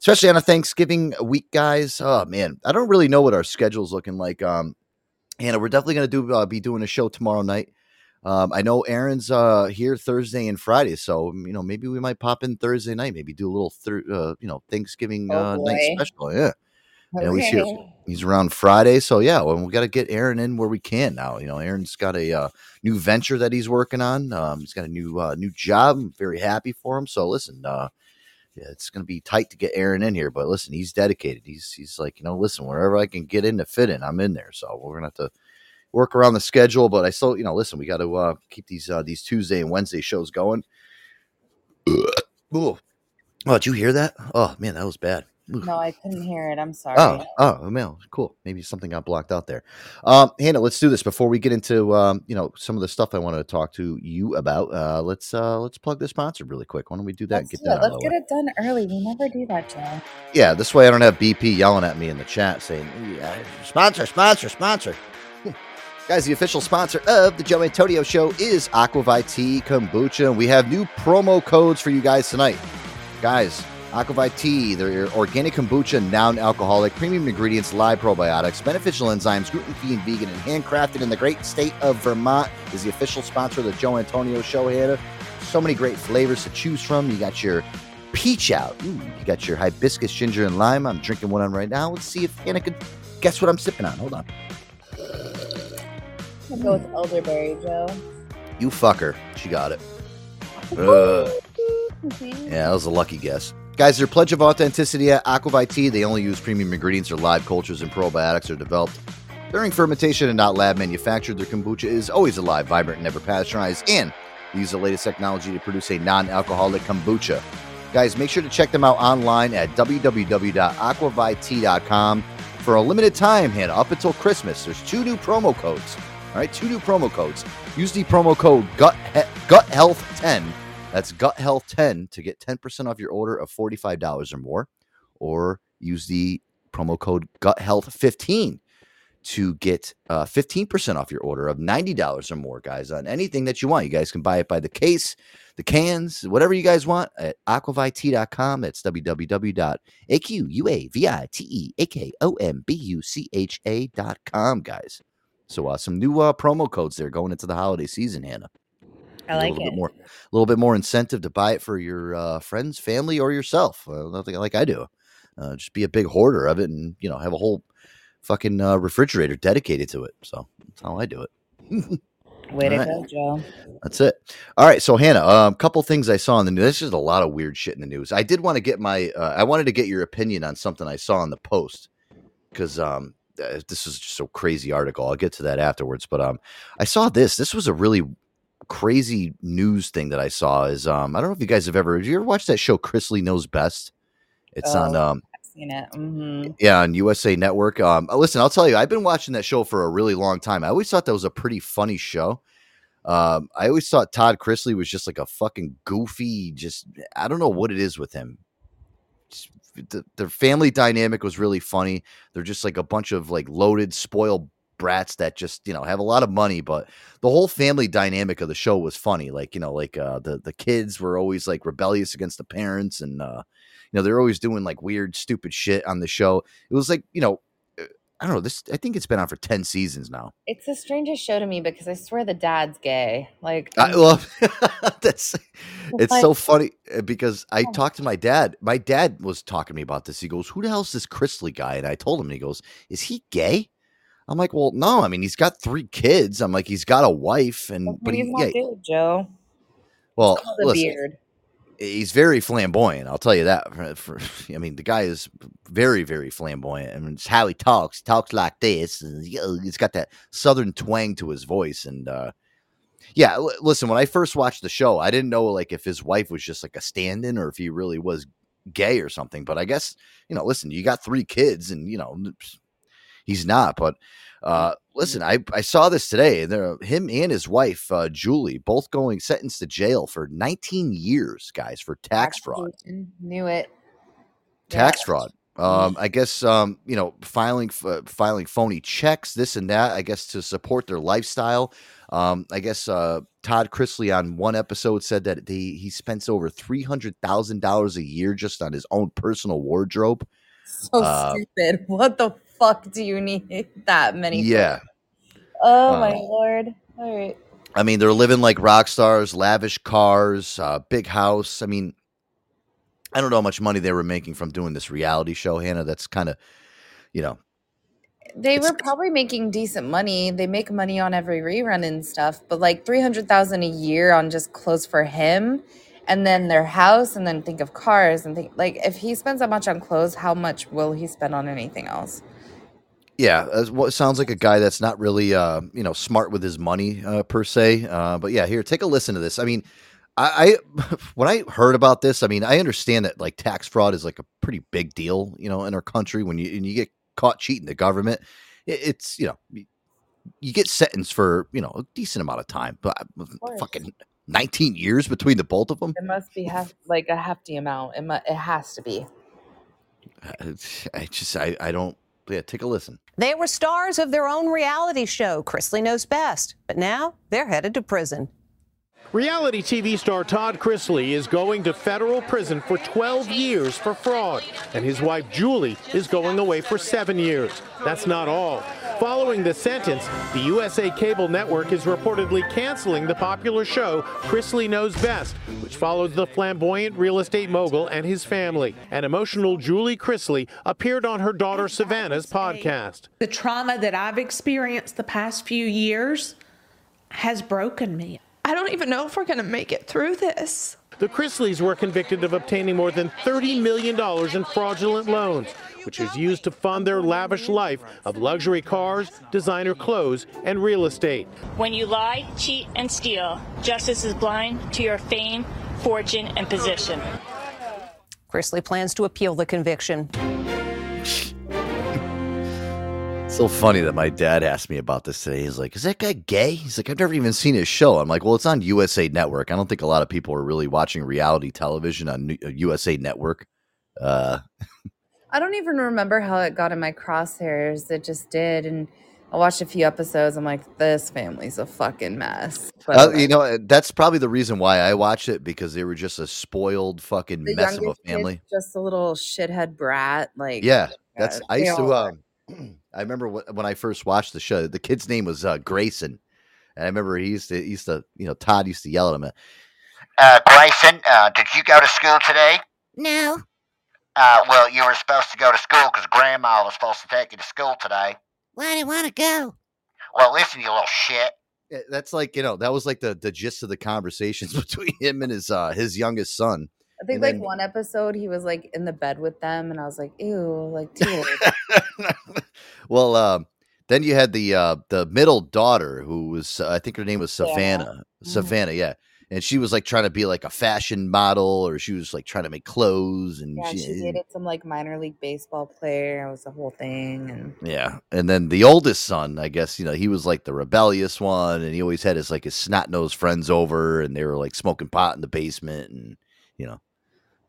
Especially on a Thanksgiving week, guys. Oh man, I don't really know what our schedule's looking like. Um, Hannah, we're definitely gonna do uh, be doing a show tomorrow night. Um, I know Aaron's uh, here Thursday and Friday, so you know maybe we might pop in Thursday night, maybe do a little thir- uh, you know Thanksgiving Oh, uh, night special. Yeah, you know, he's here. Okay. He's around Friday, so yeah, well, we got to get Aaron in where we can now. You know, Aaron's got a uh, new venture that he's working on. Um, he's got a new uh, new job. I'm very happy for him. So listen, uh, yeah, it's going to be tight to get Aaron in here, but listen, he's dedicated. He's he's like, you know, listen, wherever I can get in to fit in, I'm in there. So we're gonna have to work around the schedule, but I still, you know, listen, we got to uh, keep these uh, these Tuesday and Wednesday shows going. Ooh. Oh, did you hear that? Oh man, that was bad. Ooh. No, I couldn't hear it. I'm sorry. Oh, oh, man, cool. Maybe something got blocked out there. Um, Hannah, let's do this before we get into um, you know, some of the stuff I want to talk to you about. Uh, let's uh, let's plug the sponsor really quick. Why don't we do that? Let's, get do that it. out Let's the get way? it done early. We never do that, Joe. Yeah, this way I don't have BP yelling at me in the chat saying, "Yeah, sponsor, sponsor, sponsor. Guys, the official sponsor of the Joe Antonio Show is Aqua ViTea Kombucha. and We have new promo codes for you guys tonight. Guys, Aqua ViTea, their organic kombucha, non-alcoholic, premium ingredients, live probiotics, beneficial enzymes, gluten-free and vegan, and handcrafted in the great state of Vermont, is the official sponsor of the Joe Antonio Show, Hannah. So many great flavors to choose from. You got your peach out. Ooh, you got your hibiscus, ginger, and lime. I'm drinking one on right now. Let's see if Hannah could guess what I'm sipping on. Hold on. Gonna go with elderberry, Joe. You fucker. She got it. Ugh. Yeah, that was a lucky guess. Guys, their pledge of authenticity at Aqua ViTea. They only use premium ingredients or live cultures and probiotics are developed during fermentation and not lab manufactured. Their kombucha is always alive, vibrant, and never pasteurized. And they use the latest technology to produce a non-alcoholic kombucha. Guys, make sure to check them out online at www.aquavitea.com for a limited time, Hannah, up until Christmas. There's two new promo codes. All right, two new promo codes. Use the promo code Gut He- Gut Health 10. That's Gut Health 10 to get 10% off your order of $45 or more, or use the promo code Gut Health 15 to get uh, 15% off your order of $90 or more, guys, on anything that you want. You guys can buy it by the case, the cans, whatever you guys want at aquavitea.com. That's www.aquavitea.com, guys. So uh, some new uh, promo codes there going into the holiday season, Hannah. I a like little it. bit more, a little bit more incentive to buy it for your uh, friends, family, or yourself. Uh, nothing like I do. Uh, just be a big hoarder of it, and you know, have a whole fucking uh, refrigerator dedicated to it. So that's how I do it. [laughs] Way to All right. go, Joe. That's it. All right, so Hannah, a um, couple things I saw in the news. There's just a lot of weird shit in the news. I did want to get my, uh, I wanted to get your opinion on something I saw in the post because um, uh, this is just a crazy article. I'll get to that afterwards. But um, I saw this. This was a really crazy news thing that I saw. Is um, I don't know if you guys have ever, have you ever watched that show Chrisley Knows Best? It's on Oh, um, I've seen it. hmm yeah, on USA Network. Um, uh, listen, I'll tell you, I've been watching that show for a really long time. I always thought that was a pretty funny show. Um, I always thought Todd Chrisley was just like a fucking goofy, just I don't know what it is with him. The, their family dynamic was really funny. They're just like a bunch of like loaded, spoiled brats that just you know have a lot of money, but the whole family dynamic of the show was funny. Like you know, like uh, the the kids were always like rebellious against the parents, and uh, you know they're always doing like weird, stupid shit on the show. It was like you know, I don't know. This I think it's been on for ten seasons now. It's the strangest show to me because I swear the dad's gay. Like, I love [laughs] that's it's like- so funny uh, because I talked to my dad. My dad was talking to me about this. He goes, "Who the hell's this Chrisley guy?" And I told him, he goes, "Is he gay?" I'm like, "Well, no. I mean, he's got three kids. I'm like, he's got a wife, and but he's he, not yeah, gay, Joe. well, listen, beard. He's very flamboyant. I'll tell you that. For, for- [laughs] I mean, the guy is very, very flamboyant. I mean, it's how he talks. He talks like this. He's got that southern twang to his voice. And uh, yeah, l- listen. When I first watched the show, I didn't know like if his wife was just like a stand-in or if he really was gay or something. But I guess you know, listen, you got three kids, and you know, he's not. But uh, listen, I I saw this today. There, him and his wife uh, Julie both going sentenced to jail for 19 years, guys, for tax fraud. Knew it. Tax fraud. Um, I guess um, you know, filing uh, filing phony checks, this and that. I guess to support their lifestyle. Um, I guess uh, Todd Chrisley on one episode said that he he spends over three hundred thousand dollars a year just on his own personal wardrobe. So Uh, stupid. What the fuck do you need that many? Yeah. Oh my Um, lord. All right. I mean, they're living like rock stars, lavish cars, uh, big house. I mean, I don't know how much money they were making from doing this reality show, Hannah. That's kind of, you know, They were probably making decent money. They make money on every rerun and stuff, but like 300,000 a year on just clothes for him and then their house and then think of cars and think like if he spends that much on clothes, how much will he spend on anything else? Yeah, what sounds like a guy that's not really, uh, you know, smart with his money uh, per se. Uh, but yeah, here, take a listen to this. I mean, I, I [laughs] when I heard about this, I mean, I understand that like tax fraud is like a pretty big deal, you know, in our country. When you and you get caught cheating the government, it, it's you know, you get sentenced for you know a decent amount of time, but uh, course. fucking nineteen years between the both of them. It must be half, like a hefty amount. It, mu- it has to be. I just, I, I don't. Yeah, take a listen. They were stars of their own reality show, Chrisley Knows Best, but now they're headed to prison. Reality TV star Todd Chrisley is going to federal prison for 12 years for fraud, and his wife Julie is going away for seven years. That's not all. Following the sentence, the USA Cable Network is reportedly canceling the popular show Chrisley Knows Best, which follows the flamboyant real estate mogul and his family. An emotional Julie Chrisley appeared on her daughter Savannah's podcast. The trauma that I've experienced the past few years has broken me. I don't even know if we're going to make it through this. The Chrisleys were convicted of obtaining more than $30 million in fraudulent loans, which is used to fund their lavish life of luxury cars, designer clothes, and real estate. When you lie, cheat, and steal, justice is blind to your fame, fortune, and position. Chrisley plans to appeal the conviction. It's so funny that my dad asked me about this today. He's like, "Is that guy gay?" He's like, "I've never even seen his show." I'm like, "Well, it's on USA Network. I don't think a lot of people are really watching reality television on uh, USA Network." Uh, [laughs] I don't even remember how it got in my crosshairs. It just did. And I watched a few episodes. I'm like, this family's a fucking mess. Uh, you know, uh, that's probably the reason why I watched it because they were just a spoiled fucking the mess of a youngest kid's family. just a little shithead brat. Like, Yeah, oh that's. God, I used to. Um, [clears throat] I remember when I first watched the show. The kid's name was uh, Grayson, and I remember he used to he used to you know Todd used to yell at him. Uh, Grayson, uh, did you go to school today? No. Uh, well, you were supposed to go to school because Grandma was supposed to take you to school today. Why do you want to go? Well, listen, you little shit. Yeah, That's like you know that was like the the gist of the conversations [laughs] between him and his uh his youngest son. I think And like then- one episode he was like in the bed with them, and I was like, ew, like [laughs] too. Well, um, then you had the uh, the middle daughter who was uh, I think her name was Savannah. Savannah. Savannah, yeah, and she was like trying to be like a fashion model, or she was like trying to make clothes, and yeah, she, she dated some like minor league baseball player. It was the whole thing, and Yeah, and then the oldest son, I guess you know he was like the rebellious one, and he always had his like his snot nosed friends over, and they were like smoking pot in the basement, and you know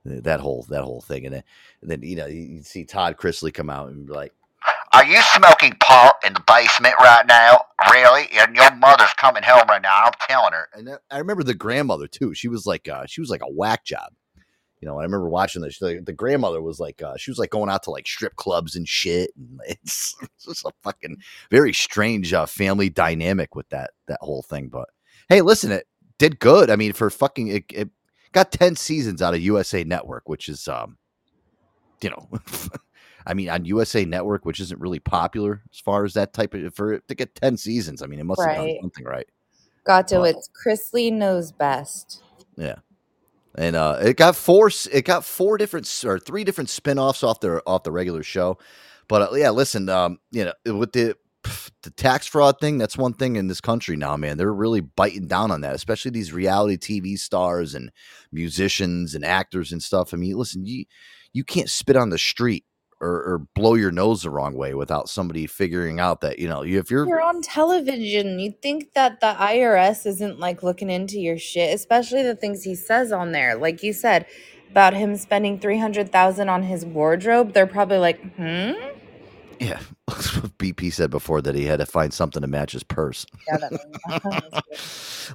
that whole that whole thing, and then, and then you know you see Todd Chrisley come out and be like, Are you smoking pot in the basement right now? Really? And your mother's coming home right now. I'm telling her. and I remember the grandmother too. She was like uh, she was like a whack job. You know, I remember watching this. The, the grandmother was like, uh, she was like going out to like strip clubs and shit. [laughs] And it's, it's just a fucking very strange uh, family dynamic with that that whole thing. But hey, listen, it did good. I mean, for fucking it, it got ten seasons out of USA Network, which is um, you know, [laughs] I mean, on USA Network, which isn't really popular as far as that type of for it to get ten seasons. I mean, it must have done something right. Gato, Well- it's Chrisley knows best. Yeah. And uh, it got four. It got four different or three different spin-offs off the off the regular show. But uh, yeah, listen, um, you know, with the the tax fraud thing, that's one thing in this country now, man. They're really biting down on that, especially these reality TV stars and musicians and actors and stuff. I mean, listen, you you can't spit on the street or, or blow your nose the wrong way without somebody figuring out that you know if you're You're on television. You'd think that the IRS isn't like looking into your shit, especially the things he says on there. Like you said about him spending three hundred thousand on his wardrobe. They're probably like, hmm. Yeah. [laughs] BP said before that he had to find something to match his purse. [laughs] Yeah, [laughs]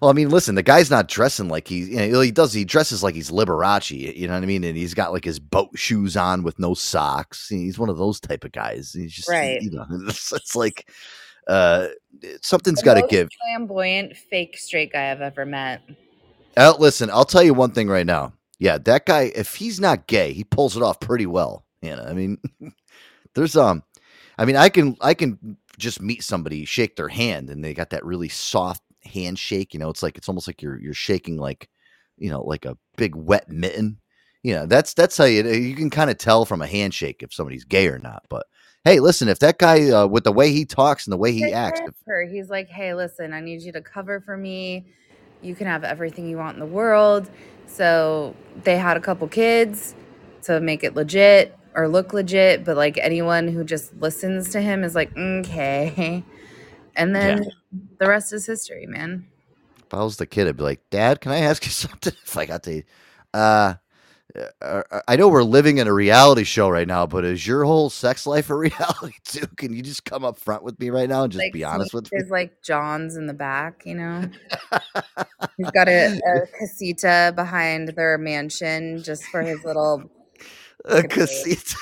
Well, I mean, listen, the guy's not dressing like he, you know, he does. He dresses like he's Liberace. You know what I mean? And he's got like his boat shoes on with no socks. He's one of those type of guys. He's just, Right. You know, it's, it's like, Uh, something's got to give. Flamboyant, fake straight guy I've ever met. Uh, listen, I'll tell you one thing right now. Yeah, that guy, if he's not gay, he pulls it off pretty well. You know, I mean, there's um, I mean, I can I can just meet somebody, shake their hand, and they got that really soft handshake. You know, it's like it's almost like you're you're shaking like, you know, like a big wet mitten. You know, that's that's how you you can kind of tell from a handshake if somebody's gay or not. But hey, listen, if that guy uh, with the way he talks and the way he acts, if. He's like, hey, listen, I need you to cover for me. You can have everything you want in the world. So they had a couple kids to make it legit or look legit, but like anyone who just listens to him is like, okay. [laughs] And then the rest is history, man. if I was the kid, I'd be like, Dad, can I ask you [laughs] something? If I got to, uh, uh, I know we're living in a reality show right now, but is your whole sex life a [laughs] reality too? Can you just come up front with me right now and just like be honest with me? There's like John's in the back, you know. He's got a, a casita behind their mansion just for his little A casita.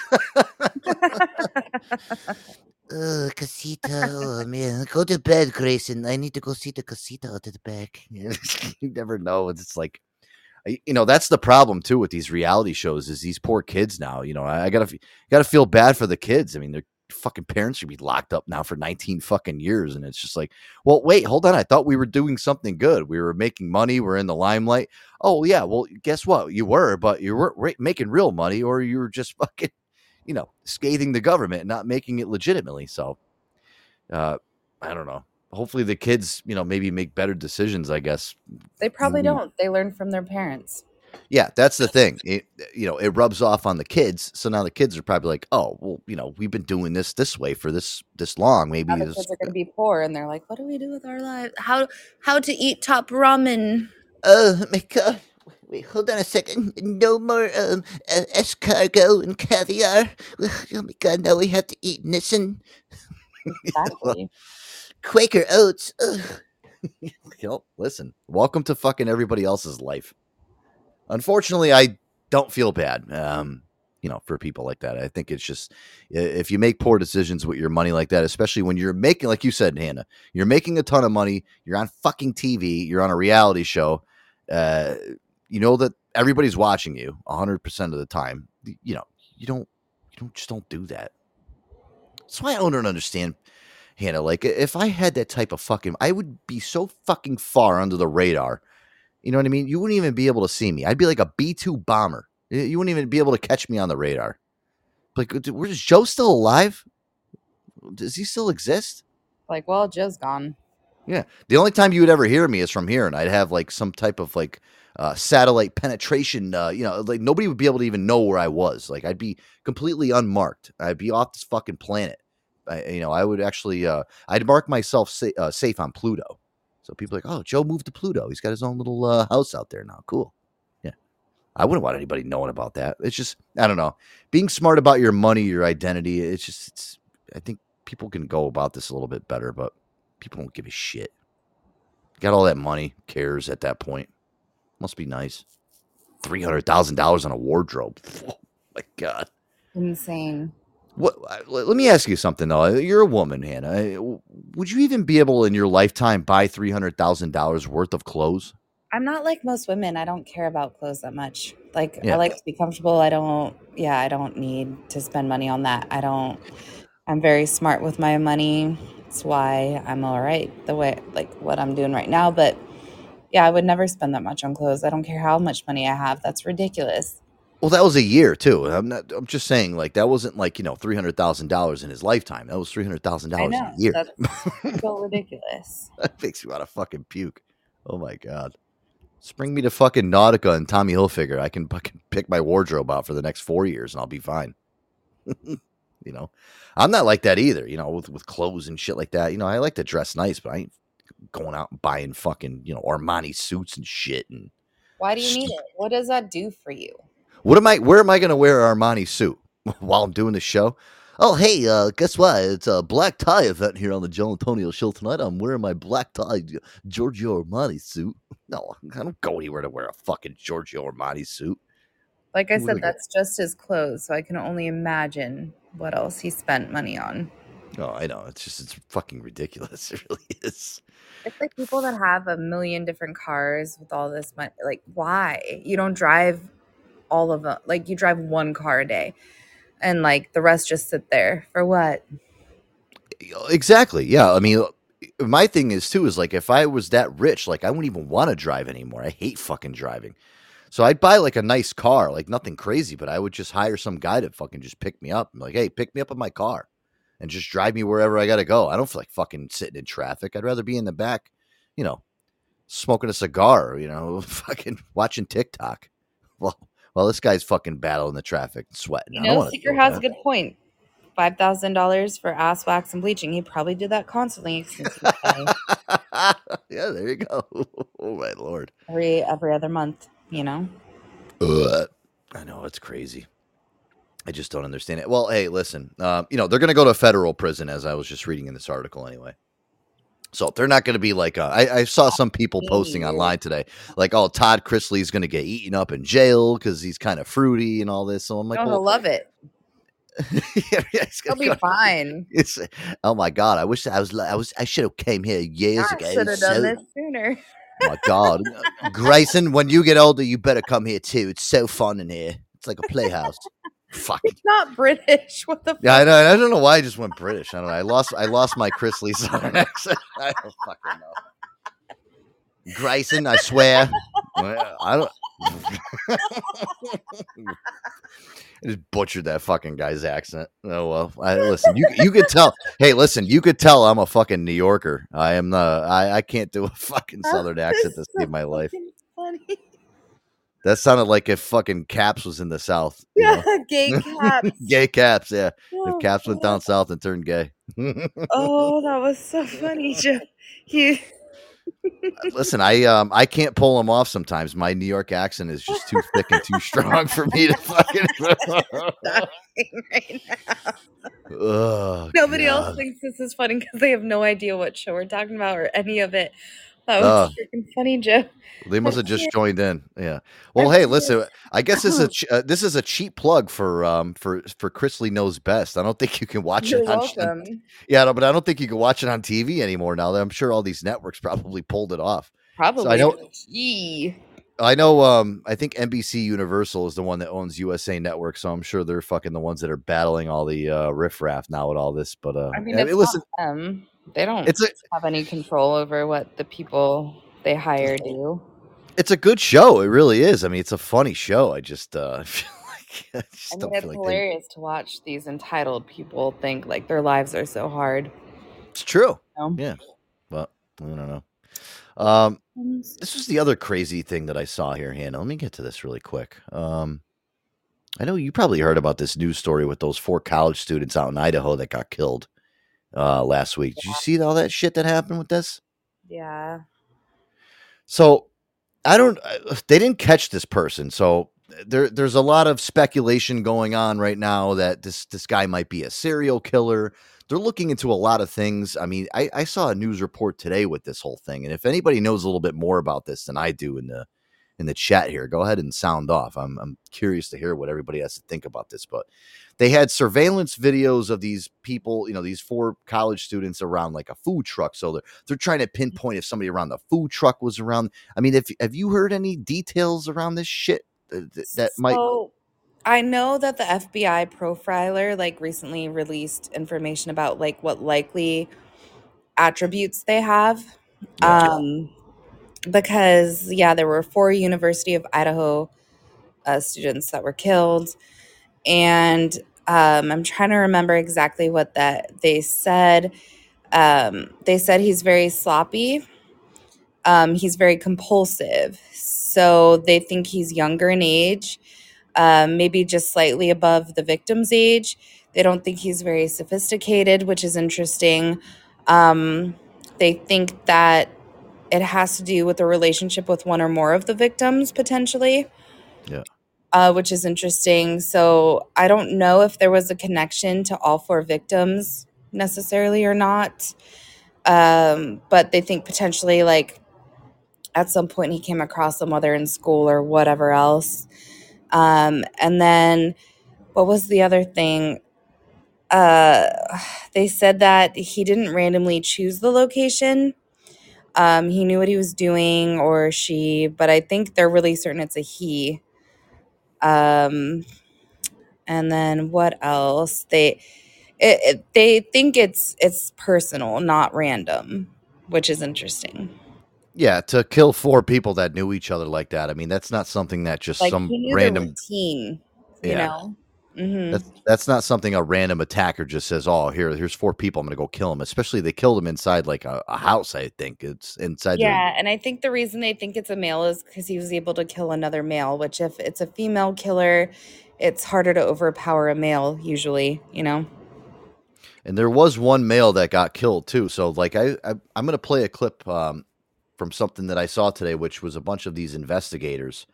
[laughs] Uh, casita. Oh, man. Go to bed, Grayson. I need to go see the casita out at the back. [laughs] you never know. It's like, you know, that's the problem too with these reality shows is these poor kids now. You know, I, gotta, gotta feel bad for the kids. I mean, their fucking parents should be locked up now for 19 fucking years, and it's just like, well, wait, hold on. I thought we were doing something good. We were making money. We're in the limelight. Oh yeah, well, guess what? You were, but you weren't making real money, or you were just [laughs] fucking, you know, scathing the government, and not making it legitimately. So, uh, I don't know. Hopefully, the kids, you know, maybe make better decisions. I guess They probably Mhm. don't. They learn from their parents. Yeah, that's the thing. It, you know, it rubs off on the kids. So now the kids are probably like, "Oh, well, you know, we've been doing this this way for this this long. Maybe now the kids are going to be poor, and they're like, "What do we do with our lives? How how to eat top ramen?" Oh my god. Wait, hold on a second. No more um uh, escargot and caviar. [sighs] Oh my god, now we have to eat Nissin. [laughs] Exactly. Quaker oats. Ugh. [laughs] you know, listen, welcome to fucking everybody else's life. Unfortunately, I don't feel bad. Um, you know, for people like that, I think it's just if you make poor decisions with your money like that, especially when you're making, like you said, Hannah, you're making a ton of money. You're on fucking TV. You're on a reality show. Uh, you know that everybody's watching you 100 percent of the time. You know, you don't, you don't just don't do that. That's why I don't understand Hannah. Like, if I had that type of fucking, I would be so fucking far under the radar. You know what I mean? You wouldn't even be able to see me. I'd be like a B 2 bomber. You wouldn't even be able to catch me on the radar. Like, where's Joe still alive? Does he still exist? Like, well, Joe's gone. Yeah. The only time you would ever hear me is from here, and I'd have like some type of like uh, satellite penetration. Uh, you know, like nobody would be able to even know where I was. Like I'd be completely unmarked. I'd be off this fucking planet. I, you know, I would actually, uh, I'd mark myself sa- uh, safe on Pluto. So people are like, oh, Joe moved to Pluto. He's got his own little uh, house out there now. Cool. Yeah. I wouldn't want anybody knowing about that. It's just, I don't know. Being smart about your money, your identity, it's just, it's, I think people can go about this a little bit better, but people don't give a shit. Got all that money, cares at that point. Must be nice. Three hundred thousand dollars on a wardrobe. [laughs] Oh my god. Insane. What? Let let me ask you something though. You're a woman, Hannah. Uh, Would you even be able in your lifetime buy three hundred thousand dollars worth of clothes? I'm not like most women. I don't care about clothes that much. Like Yeah. I like to be comfortable. I don't yeah, I don't need to spend money on that. I don't I'm very smart with my money. That's why I'm all right the way like what I'm doing right now, but yeah, I would never spend that much on clothes. I don't care how much money I have. That's ridiculous. Well, that was a year too. I'm not. I'm just saying, like that wasn't like you know three hundred thousand dollars in his lifetime. That was three hundred thousand dollars a year. That's [laughs] so ridiculous. that makes me want to fucking puke. Oh my god. Just bring me to fucking Nautica and Tommy Hilfiger. I can fucking pick my wardrobe out for the next four years and I'll be fine. [laughs] you know, I'm not like that either. You know, with with clothes and shit like that. You know, I like to dress nice, but I ain't going out and buying fucking you know Armani suits and shit. And Why do you need it? What does that do for you? What am I? Where am I going to wear an Armani suit [laughs] while I'm doing the show? Oh, hey, uh, guess what? It's a black tie event here on the Joe Antonio show tonight. I'm wearing my black tie Giorgio Armani suit. [laughs] No, I don't go anywhere to wear a fucking Giorgio Armani suit. Like I said, that's just his clothes, so I can only imagine what else he spent money on. Oh, I know. It's just it's fucking ridiculous. [laughs] It really is. It's like people that have a million different cars with all this money. Like, why? You don't drive all of them. Like, you drive one car a day, and like the rest just sit there for what? Exactly. Yeah. I mean, my thing is too is like if I was that rich, like I wouldn't even want to drive anymore. I hate fucking driving. So I'd buy like a nice car, like nothing crazy, but I would just hire some guy to fucking just pick me up. I'm like, hey, pick me up in my car and just drive me wherever I gotta go. I don't feel like fucking sitting in traffic. I'd rather be in the back, you know, smoking a cigar, you know, [laughs] fucking watching TikTok. Well, well, this guy's fucking battling the traffic, and sweating. You know, Seeker has a good point. Five thousand dollars for ass wax and bleaching. He probably did that constantly since he was yeah, there you go. [laughs] oh my lord. every every other month. You know. Ugh. I know it's crazy. I just don't understand it. Well, hey, listen, um, you know they're going to go to federal prison, as I was just reading in this article, anyway. So they're not going to be like uh, I, I saw some people posting online today, like, "Oh, Todd Chrisley's going to get eaten up in jail because he's kind of fruity and all this." So I'm like, oh, well, love it. [laughs] He'll be [laughs] fine. it's, oh my god, I wish I was I was I should have came here years I ago. should have So- done this sooner. Oh my god, Grayson, when you get older, you better come here too. It's so fun in here. It's like a playhouse. Fuck. It's not British. [laughs] What the? Yeah, I know. I don't know why I just went British. I don't know. I lost. I lost my Chrisley Southern [laughs] accent. I don't fucking know. Grayson, I swear. I don't. [laughs] I just butchered that fucking guy's accent. Oh well. I, listen, you you could tell. Hey, listen, you could tell I'm a fucking New Yorker. I am. Uh, I I can't do a fucking Southern accent to save my life. Funny. That sounded like if fucking Caps was in the South. Yeah, know? [laughs] gay [laughs] caps. gay Caps. Yeah. Oh, if Caps went down south and turned gay. Oh, that was so [laughs] funny, Joe. You Listen, I um I can't pull them off sometimes. My New York accent is just too thick and too strong for me to fucking. right now. oh, Nobody God. else thinks this is funny because they have no idea what show we're talking about or any of it. That Oh. was freaking funny, Joe. They must have just joined in. Yeah. Well, hey, listen. I guess this is a ch- uh, this is a cheap plug for um for for Chrisley knows best. I don't think you can watch You're it. On, yeah, no, but I don't think you can watch it on TV anymore now. That I'm sure all these networks probably pulled it off. Probably. So I know. Gee. I know. Um, I think NBC Universal is the one that owns USA Network, so I'm sure they're fucking the ones that are battling all the uh, riffraff now with all this. But uh, I mean, I mean, listen, them. They don't It's a- have any control over what the people they hire do. it's a good show. It really is. I mean, it's a funny show. I just uh, [laughs] feel like I just I mean, don't it's feel like they, hilarious to watch these entitled people think like their lives are so hard. it's true. No. Yeah, but I don't know. Um, Um, this was the other crazy thing that I saw here, Hannah. Let me get to this really quick. Um, I know you probably heard about this news story with those four college students out in Idaho that got killed uh, last week. Did you see all that shit that happened with this? Yeah. So I don't. uh, They didn't catch this person. So there, there's a lot of speculation going on right now that this this guy might be a serial killer. They're looking into a lot of things. I mean, I, I saw a news report today with this whole thing, and if anybody knows a little bit more about this than I do in the in the chat here, go ahead and sound off. I'm I'm curious to hear what everybody has to think about this. But they had surveillance videos of these people, you know, these four college students around like a food truck. So they're they're trying to pinpoint if somebody around the food truck was around. I mean, if have you heard any details around this shit that, that- that might? So I know that the FBI profiler like recently released information about like what likely attributes they have. Um because yeah, there were four University of Idaho uh, students that were killed and um I'm trying to remember exactly what that they said. Um they said he's very sloppy. Um he's very compulsive. So they think he's younger in age um, maybe just slightly above the victim's age. They don't think he's very sophisticated, which is interesting. Um, they think that it has to do with a relationship with one or more of the victims, potentially, Yeah. uh, which is interesting. So I don't know if there was a connection to all four victims necessarily or not. Um, but they think potentially, like, at some point he came across them, whether in school or whatever else. Um, and then what was the other thing? uh, they said that he didn't randomly choose the location. Um, he knew what he was doing, or she, but I think they're really certain it's a he. Um, and then what else? They it, it, they think it's it's personal, not random, which is interesting. Yeah, to kill four people that knew each other like that. I mean, that's not something that just Like some random. routine, you Yeah. know. Hmm That's that's not something a random attacker just says. Oh, here, here's four people. I'm gonna go kill them. Especially they killed them inside like a, a house. I think it's inside. their- Yeah, and I think the reason they think it's a male is because he was able to kill another male. Which, if it's a female killer, it's harder to overpower a male usually. You know. And there was one male that got killed too. So like I, I I'm gonna play a clip um, from something that I saw today, which was a bunch of these investigators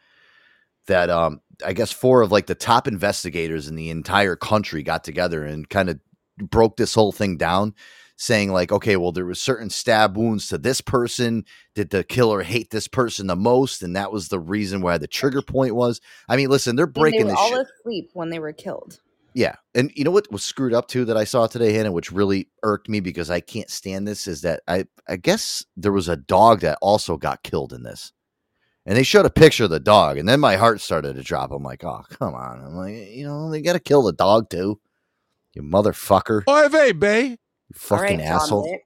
that um I guess four of like the top investigators in the entire country got together and kind of broke this whole thing down saying like okay well there was certain stab wounds to this person did the killer hate this person the most and that was the reason why the trigger point was i mean listen they're they breaking were this all shit asleep when they were killed. yeah. And you know what was screwed up too that I saw today, Hannah, which really irked me because I can't stand this is that I I guess there was a dog that also got killed in this. And they showed a picture of the dog, and then my heart started to drop. I'm like, oh, come on. I'm like, you know, they gotta kill the dog too. You motherfucker. Oh, Oy vey, bay. You fucking All right, John asshole. Wick.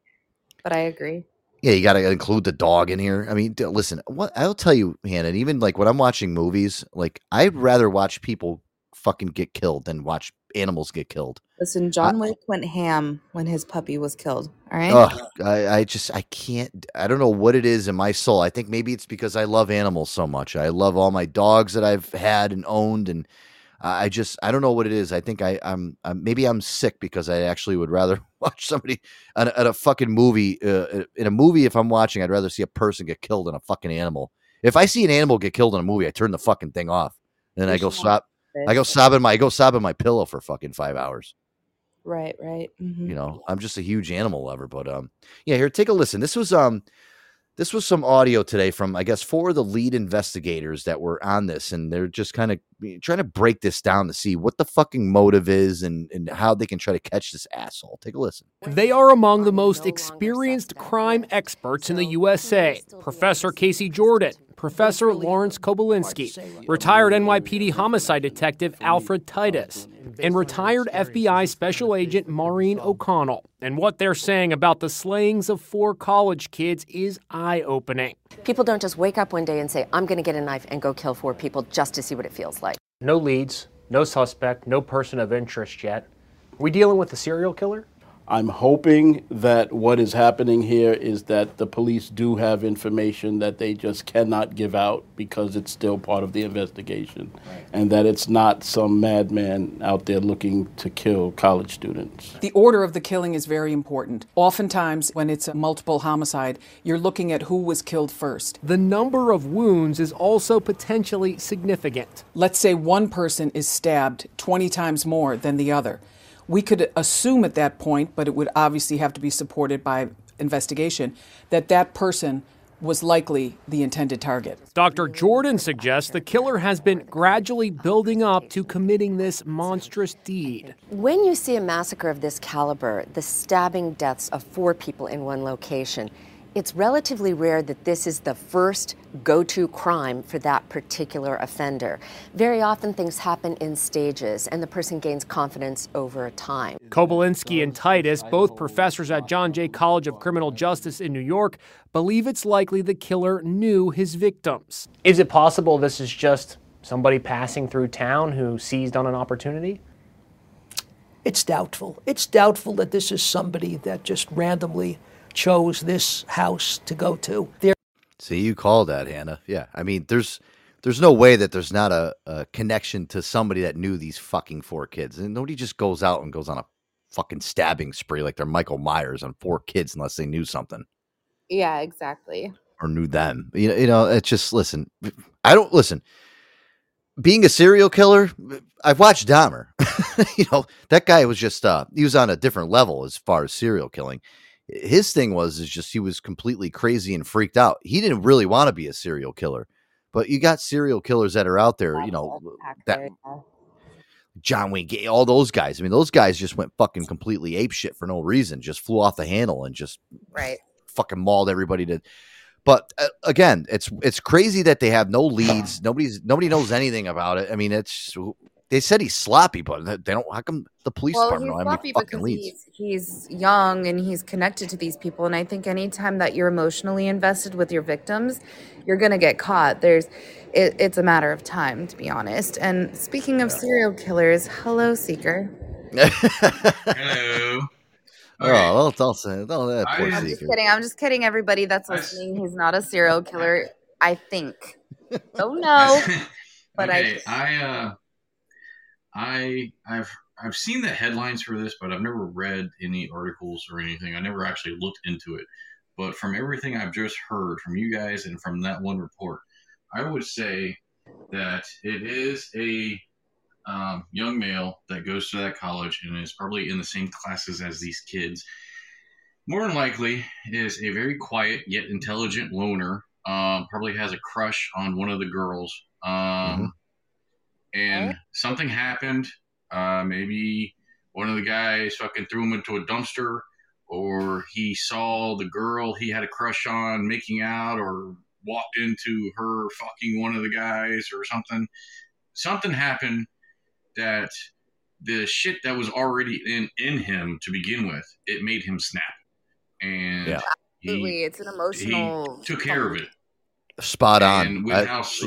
But I agree. Yeah, you got to include the dog in here. I mean, listen, what I'll tell you, Hannah, even like when I'm watching movies, like I'd rather watch people fucking get killed than watch animals get killed. Listen, John Wick went ham when his puppy was killed. All right. Ugh, I, I just I can't I don't know what it is in my soul. I think maybe it's because I love animals so much. I love all my dogs that I've had and owned, and I just I don't know what it is. I think I I'm, I'm maybe I'm sick because I actually would rather [laughs] watch somebody at a, at a fucking movie uh, in a movie. If I'm watching, I'd rather see a person get killed than a fucking animal. If I see an animal get killed in a movie, I turn the fucking thing off. Then I go sob. I go sobbing my I go sobbing my pillow for fucking five hours. Right, right. mhm. You know, I'm just a huge animal lover, but um, yeah. Here, take a listen. This was um, this was some audio today from I guess four of the lead investigators that were on this, and they're just kind of trying to break this down to see what the fucking motive is and and how they can try to catch this asshole. Take a listen. They are among the most experienced crime experts in the USA. Professor Casey Jordan, Professor Lawrence Kobilinsky, retired NYPD homicide detective Alfred Titus, and retired FBI Special Agent Maureen O'Connell. And what they're saying about the slayings of four college kids is eye opening. People don't just wake up one day and say, I'm going to get a knife and go kill four people just to see what it feels like. No leads, no suspect, no person of interest yet. Are we dealing with a serial killer? I'm hoping that what is happening here is that the police do have information that they just cannot give out because it's still part of the investigation, and that it's not some madman out there looking to kill college students. The order of the killing is very important. Oftentimes, when it's a multiple homicide, you're looking at who was killed first. The number of wounds is also potentially significant. Let's say one person is stabbed 20 times more than the other. We could assume at that point, but it would obviously have to be supported by investigation, that that person was likely the intended target. Dr. Jordan suggests the killer has been gradually building up to committing this monstrous deed. When you see a massacre of this caliber, the stabbing deaths of four people in one location, it's relatively rare that this is the first go to crime for that particular offender. Very often things happen in stages and the person gains confidence over time. Kobilinsky and Titus, both professors at John Jay College of Criminal Justice in New York, believe it's likely the killer knew his victims. Is it possible this is just somebody passing through town who seized on an opportunity? It's doubtful. It's doubtful that this is somebody that just randomly chose this house to go to. There See, you call that, Hannah. Yeah, I mean, there's there's no way that there's not a, a connection to somebody that knew these fucking four kids, and nobody just goes out and goes on a fucking stabbing spree like they're Michael Myers on four kids unless they knew something Yeah, exactly. or knew them. You know, you know, it's just listen. I don't listen. Being a serial killer, I've watched Dahmer. [laughs] you know, that guy was just uh he was on a different level as far as serial killing. His thing was is just he was completely crazy and freaked out. He didn't really want to be a serial killer. But you got serial killers that are out there, you know, that John Wayne all those guys. I mean, those guys just went fucking completely ape shit for no reason. Just flew off the handle and just Right. fucking mauled everybody to. But uh, again, it's it's crazy that they have no leads. [clears throat] Nobody's nobody knows anything about it. I mean, it's they said he's sloppy, but they don't. How come the police well, department he's don't have any fucking because leads? he's, he's young and he's connected to these people. And I think anytime that you're emotionally invested with your victims, you're going to get caught. There's, it, it's a matter of time, to be honest. And speaking of serial killers, hello, Seeker. Hello. [laughs] Oh, don't, don't say don't that poor I'm just kidding. I'm just kidding, everybody that's listening. He's not a serial killer, [laughs] I think. Don't know, [laughs] but okay, I. I uh, I I've I've seen the headlines for this, but I've never read any articles or anything. I never actually looked into it. But from everything I've just heard from you guys and from that one report, I would say that it is a um, young male that goes to that college and is probably in the same classes as these kids. More than likely, is a very quiet yet intelligent loner. Um, probably has a crush on one of the girls. Um, and something happened. Uh, maybe one of the guys fucking threw him into a dumpster, or he saw the girl he had a crush on making out, or walked into her fucking one of the guys, or something. Something happened that the shit that was already in in him to begin with, it made him snap, and Yeah. Absolutely. It's an emotional. he took care of it. Spot on. And with I- how s-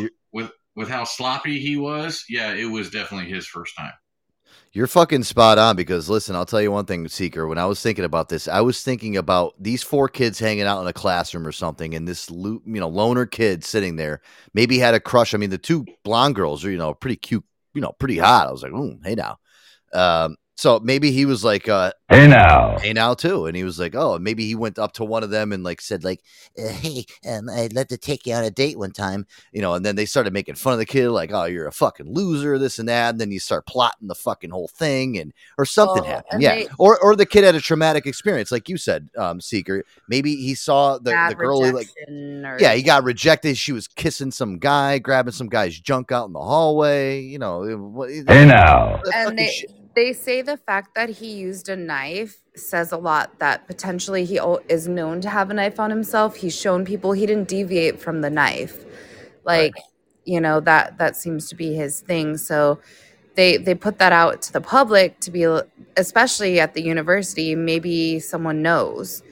with how sloppy he was, yeah, it was definitely his first time. You're fucking spot on because listen, I'll tell you one thing, Seeker. When I was thinking about this, I was thinking about these four kids hanging out in a classroom or something, and this you know loner kid sitting there maybe had a crush. I mean, the two blonde girls are you know pretty cute, you know, pretty hot. I was like, ooh, hey now. Um, so maybe he was like, uh, Hey now. hey now too, and he was like, oh, maybe he went up to one of them and like said like, Uh, hey, um, I'd love to take you on a date one time. you know, and then they started making fun of the kid, like, oh, you're a fucking loser, this and that. And then you start plotting the fucking whole thing, and or something Oh, happened. Yeah, they- or or the kid had a traumatic experience, like you said, um, Seeker. Maybe he saw the the girl, he, like, or- yeah, he got rejected. She was kissing some guy, grabbing some guy's junk out in the hallway. You know, Hey now. and they shit. They say the fact that he used a knife says a lot that potentially he is known to have a knife on himself. He's shown people he didn't deviate from the knife. Like you know that that seems to be his thing. So they they put that out to the public to be especially at the university maybe someone knows.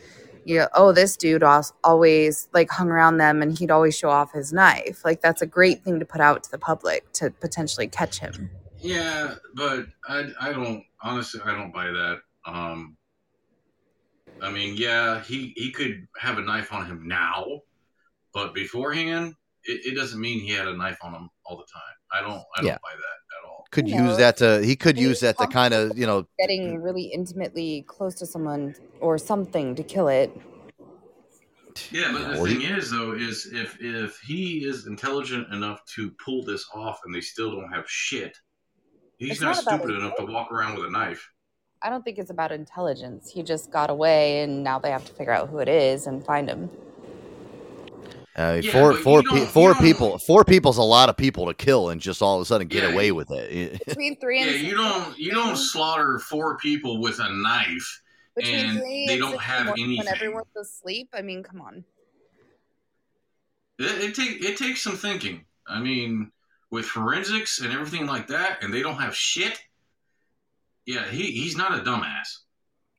You know, oh this dude always like hung around them and he'd always show off his knife. Like that's a great thing to put out to the public to potentially catch him Yeah, but I I don't honestly I don't buy that. Um, I mean, yeah, he he could have a knife on him now, but beforehand, it, it doesn't mean he had a knife on him all the time. I don't I don't Yeah. buy that at all. Could You know, use that to he could use that to kind of you know getting really intimately close to someone or something to kill it. Yeah, but the thing he- is, though, is if if he is intelligent enough to pull this off, and they still don't have shit, he's It's not, not stupid enough to walk around with a knife. I don't think it's about intelligence. He just got away, and now they have to figure out who it is and find him. Uh, Yeah, four four pe- four people four people's a lot of people to kill and just all of a sudden get Yeah, away with it. [laughs] Between three Yeah, and you don't you don't slaughter four people with a knife, between and they don't six in the have morning anything. when everyone's asleep. I mean, come on. It, it take it takes some thinking. I mean, with forensics and everything like that, and they don't have shit. Yeah, he he's not a dumbass.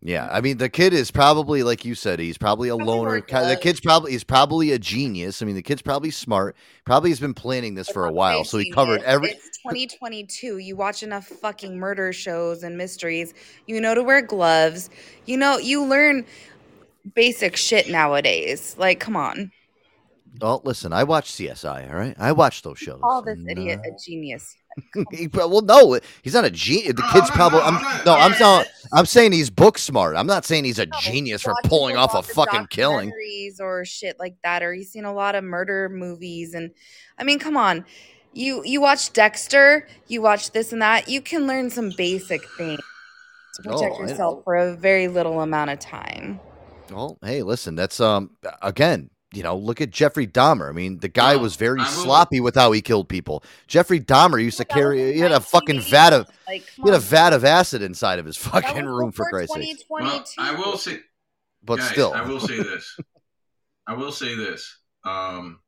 Yeah, I mean the kid is probably like you said, he's probably a loner. The kid's probably he's probably a genius. I mean, the kid's probably smart. Probably has been planning this for a while, so he covered every. It's 2022. You watch enough fucking murder shows and mysteries. You know to wear gloves. You know you learn basic shit nowadays. Like, come on. Oh, listen, I watch CSI. All right, I watch those shows. Call this and, idiot uh, a genius. [laughs] he well, no, he's not a genius. The kid's probably. I'm no, I'm saying I'm saying he's book smart. I'm not saying he's a genius for pulling off a of fucking killing. or shit like that, or he's seen a lot of murder movies. And I mean, come on, you you watch Dexter, you watch this and that. You can learn some basic things to protect Oh, yourself for a very little amount of time. Well, hey, listen, that's um again, you know, look at Jeffrey Dahmer. I mean, the guy was very I will- sloppy with how he killed people. Jeffrey Dahmer used to carry. He had a fucking vat of. Like, He had a vat of acid inside of his fucking room for Christ's sake. 2022. Well, I will say, But guys, still, I will say [laughs] this. I will say this. Um,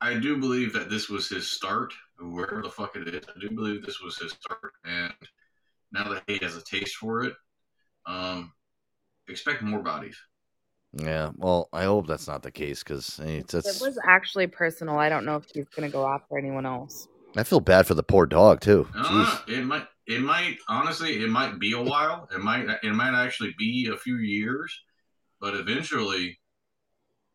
I do believe that this was his start, wherever the fuck it is. I do believe this was his start, and now that he has a taste for it, um, expect more bodies. Yeah. Well, I hope that's not the case because it's. Eh, it's it was actually personal, I don't know if he's gonna go after anyone else. I feel bad for the poor dog too. I don't Jeez. Uh, it might. It might. Honestly, it might be a while. It might. It might actually be a few years, but eventually,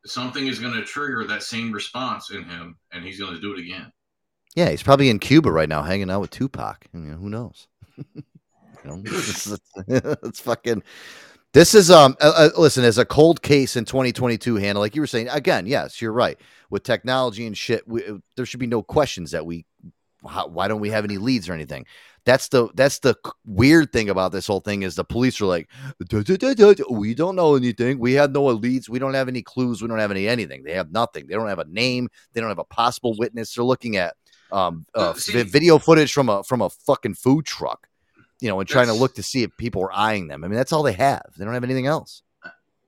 something is going to trigger that same response in him, and he's going to do it again. Yeah, he's probably in Cuba right now, hanging out with Tupac. [laughs] You know, who knows? you know, it's, it's- it's fucking. This is um. Uh, uh, listen, as a cold case in 2022, Hannah, like you were saying again. Yes, you're right. With technology and shit, we, uh, there should be no questions that we. How, why don't we have any leads or anything? That's the that's the weird thing about this whole thing is the police are like, "Duh, duh, duh, duh, duh, we don't know anything. We have no leads. We don't have any clues. We don't have any anything. They have nothing. They don't have a name. They don't have a possible witness. They're looking at um uh, see- video footage from a from a fucking food truck, you know, and trying to look to see if people are eyeing them. I mean, that's all they have. They don't have anything else.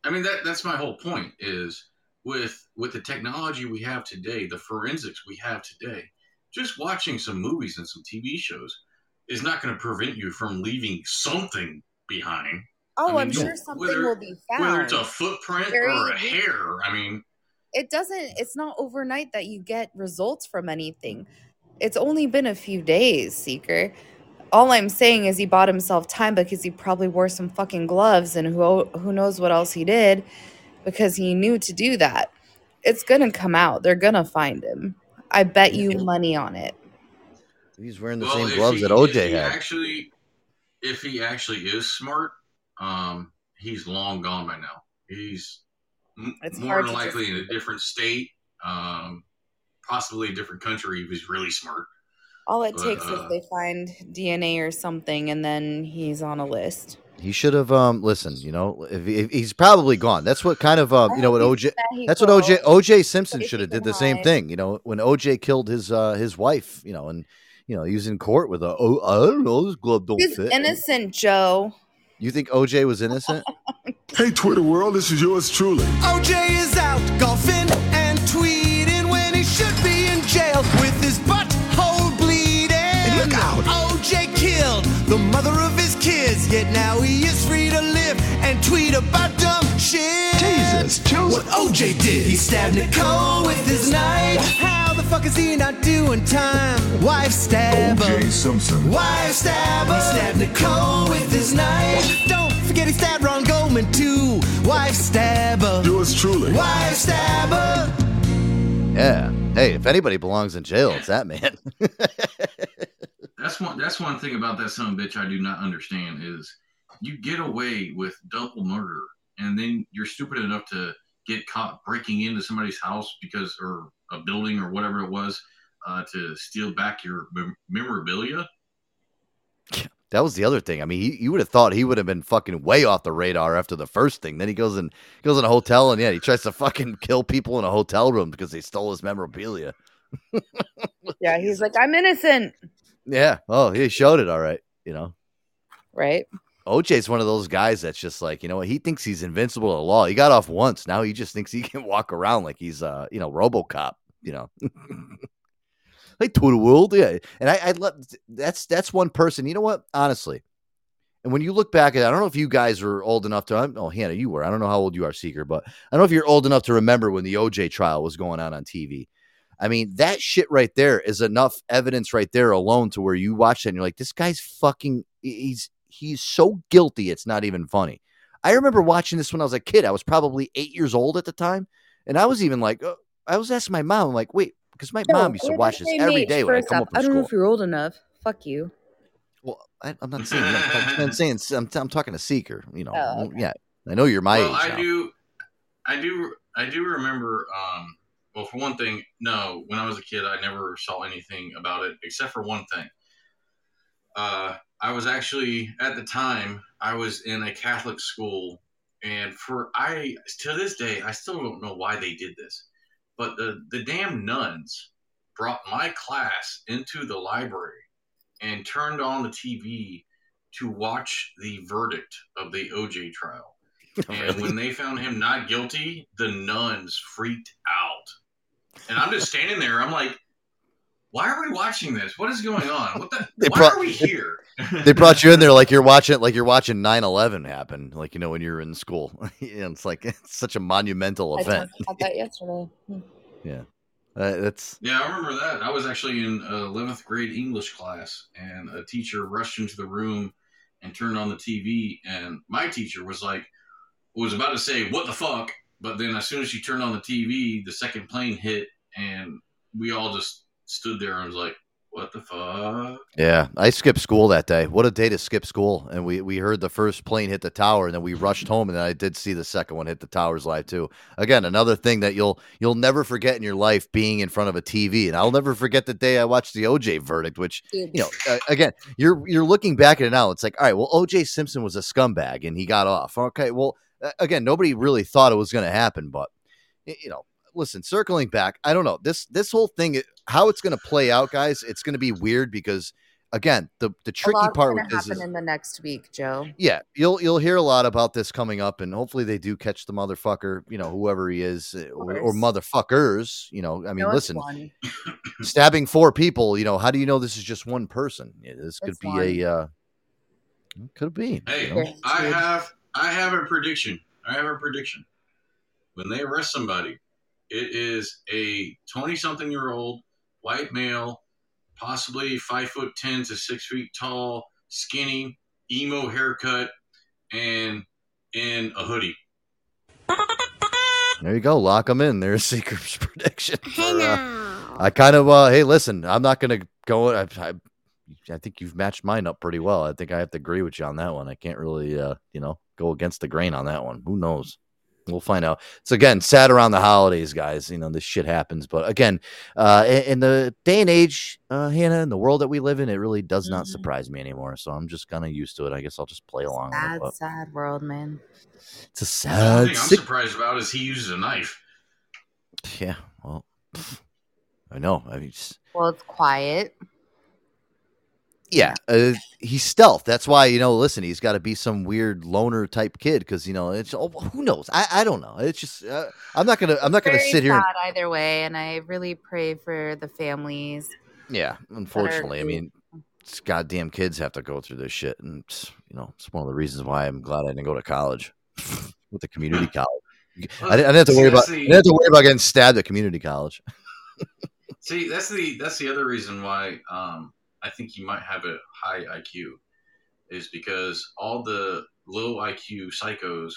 I mean that that's my whole point is with with the technology we have today, the forensics we have today, just watching some movies and some TV shows is not going to prevent you from leaving something behind. Oh, I I'm mean, sure something whether- will be found. Whether it's a footprint Very or a easy. hair, I mean, it doesn't it's not overnight that you get results from anything it's only been a few days seeker all i'm saying is he bought himself time because he probably wore some fucking gloves and who who knows what else he did because he knew to do that it's gonna come out they're gonna find him i bet you money on it He's wearing the well, same gloves he- that OJ he had. Actually, if he actually is smart, um, he's long gone by now. He's It's more than likely just- in a different state, um, possibly a different country. If he's really smart. All it takes uh, is they find dna or something and then he's on a list He should have um listen, you know, if, if he's probably gone. That's what kind of um, you know what OJ that That's what OJ. OJ Simpson should have did the same thing, you know, when OJ killed his uh his wife, you know, and you know, he was in court with a oh I don't know, this glove don't he's fit. innocent joe You think OJ was innocent? Hey, Twitter world, this is yours truly. OJ is out golfing and tweeting mother of his kids, yet now he is free to live and tweet about dumb shit. Jesus, Joseph. What OJ did, he stabbed Nicole with his knife. How the fuck is he not doing time? Wife stabber. O.J. Simpson. Wife stabber. He stabbed Nicole with his knife. Don't forget he stabbed Ron Goldman too. Wife stabber. Yours truly. Wife stabber. yeah. Hey, if anybody belongs in jail, it's that man. [laughs] That's one. That's one thing about that son of a bitch I do not understand is you get away with double murder, and then you're stupid enough to get caught breaking into somebody's house because or a building or whatever it was uh, to steal back your mem- memorabilia. that was the other thing. I mean, he, you would have thought he would have been fucking way off the radar after the first thing. Then he goes in goes in a hotel and yeah, he tries to fucking kill people in a hotel room because they stole his memorabilia. [laughs] yeah he's like i'm innocent Yeah. Oh, he showed it all right, you know. right OJ's one of those guys that's just like, you know what, he thinks he's invincible to law. He got off once. Now he just thinks he [laughs] can walk around like he's uh, you know, Robocop, you know. like to the world, yeah. And I, I love that's that's one person. You know what? Honestly, and when you look back at, I don't know if you guys are old enough to. I'm- Oh, Hannah, you were. I don't know how old you are, Seeker, but I don't know if you're old enough to remember when the OJ trial was going on on TV. I mean, that shit right there is enough evidence right there alone to where you watch that and you're like, this guy's fucking. He's he's so guilty. It's not even funny. I remember watching this when I was a kid. I was probably eight years old at the time, and I was even like, uh, I was asking my mom, I'm like, wait, because my mom used to watch this every day when I come up I don't know if you're old enough. Fuck you. Well, I, I'm not saying. I'm, I'm saying. I'm, I'm talking to Seeker. You know, Oh, okay. yeah. I know you're my well, age I now. do, I do, I do remember. Um, well, for one thing, no, when I was a kid, I never saw anything about it except for one thing. Uh, I was actually at the time I was in a Catholic school And for I to this day, I still don't know why they did this, but the the damn nuns brought my class into the library and turned on the TV to watch the verdict of the OJ trial. [laughs] And Really? when they found him not guilty, the nuns freaked out. And I'm just standing there. I'm like, why are we watching this? What is going on? What the? They why brought- are we here? [laughs] they brought you in there like you're watching like you're watching 9-11 happen like you know when you're in school [laughs] and it's like [laughs] it's such a monumental I event talked about that yesterday. Hmm. yeah uh, that's Yeah, I remember that. I was actually in uh, 11th grade English class, and a teacher rushed into the room and turned on the TV. And my teacher was like, was about to say, What the fuck? But then as soon as she turned on the TV, the second plane hit, and we all just stood there and was like, What the fuck? yeah i skipped school that day. What a day to skip school. And we we heard the first plane hit the tower and then we rushed home and then i did see the second one hit the towers live too. Again another thing that you'll you'll never forget in your life being in front of a tv and i'll never forget the day i watched the oj verdict which you know uh, again you're you're looking back at it now it's like all right well oj simpson was a scumbag and he got off. Okay well uh, again nobody really thought it was going to happen but you know listen circling back i don't know this this whole thing how it's going to play out guys it's going to be weird because again the the A tricky lot's part gonna with this happen is in the next week, Joe. yeah, you'll you'll hear a lot about this coming up, and hopefully they do catch the motherfucker, you know, whoever he is, uh, or, or motherfuckers. You know, I mean, No, listen, [clears throat] stabbing four people. You know, how do you know this is just one person? Yeah, This could It's be one. a uh, could be. Hey, you know? I have I have a prediction. I have a prediction. When they arrest somebody, it is a twenty something year old white male, possibly five foot ten to six feet tall, skinny, emo haircut, and in a hoodie. There you go. Lock them in. There's Seeker's [laughs] prediction. for, uh, I kind of, uh, hey, listen, I'm not going to go. I, I, I think you've matched mine up pretty well. I think I have to agree with you on that one. I can't really, uh, you know, go against the grain on that one. Who knows? We'll find out. It's again sad around the holidays, guys. You know, this shit happens. But again, uh, in, in the day and age, uh, Hannah, in the world that we live in, it really does not surprise me anymore. So I'm just kind of used to it. I guess I'll just play along with it. Sad, But sad world, man. it's a The only sad, thing I'm surprised about is he uses a knife. Yeah, well, [laughs] I know. I mean, just, Well, it's quiet. Yeah, uh, he's stealth. That's why you know. Listen, he's got to be some weird loner type kid because you know it's. Oh, who knows? I, I don't know. It's just uh, I'm not gonna I'm not gonna sit here. And, either way, and I really pray for the families. yeah, unfortunately, I mean, it's goddamn kids have to go through this shit, and it's, you know it's one of the reasons why I'm glad I didn't go to college [laughs] with the community college. I didn't, I didn't have to worry about. I didn't have to worry about getting stabbed at community college. [laughs] See, that's the that's the other reason why um, I think he might have a high IQ, is because all the low IQ psychos,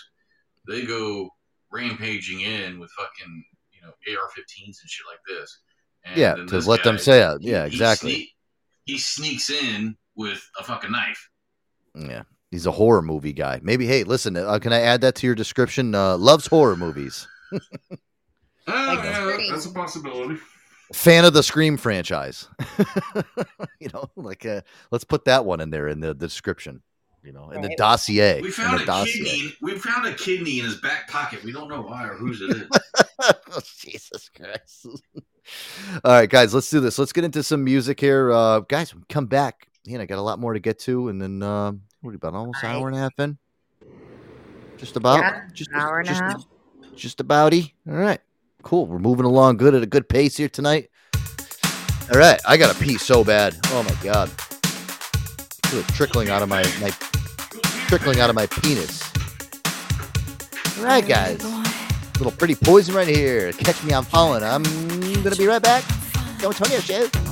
they go rampaging in with fucking you know AR-15s and shit like this. And Yeah, to this let them say it. Yeah, he exactly. sneak- he sneaks in with a fucking knife. Yeah, he's a horror movie guy. Maybe. Hey, listen, uh, can I add that to your description? Uh, loves horror movies. [laughs] Oh, yeah, that's a possibility. Fan of the Scream franchise. [laughs] you know, like uh, let's put that one in there in the, the description. You know, in the dossier. We found a dossier. kidney. We found a kidney in his back pocket. We don't know why or whose it is. [laughs] oh, Jesus Christ. [laughs] All right, guys, let's do this. Let's get into some music here. Uh, guys, come back. You know, I got a lot more to get to, and then uh, what are about almost an hour and a half in? Just about. Yeah, just an hour and a half. Just abouty. All right, cool. We're moving along good at a good pace here tonight. All right, I got to pee so bad. Oh my god, Feel it trickling out of my my trickling out of my penis. All right, guys. Little pretty poison right here. Catch me, I'm falling. I'm gonna be right back. Joe Antonio show.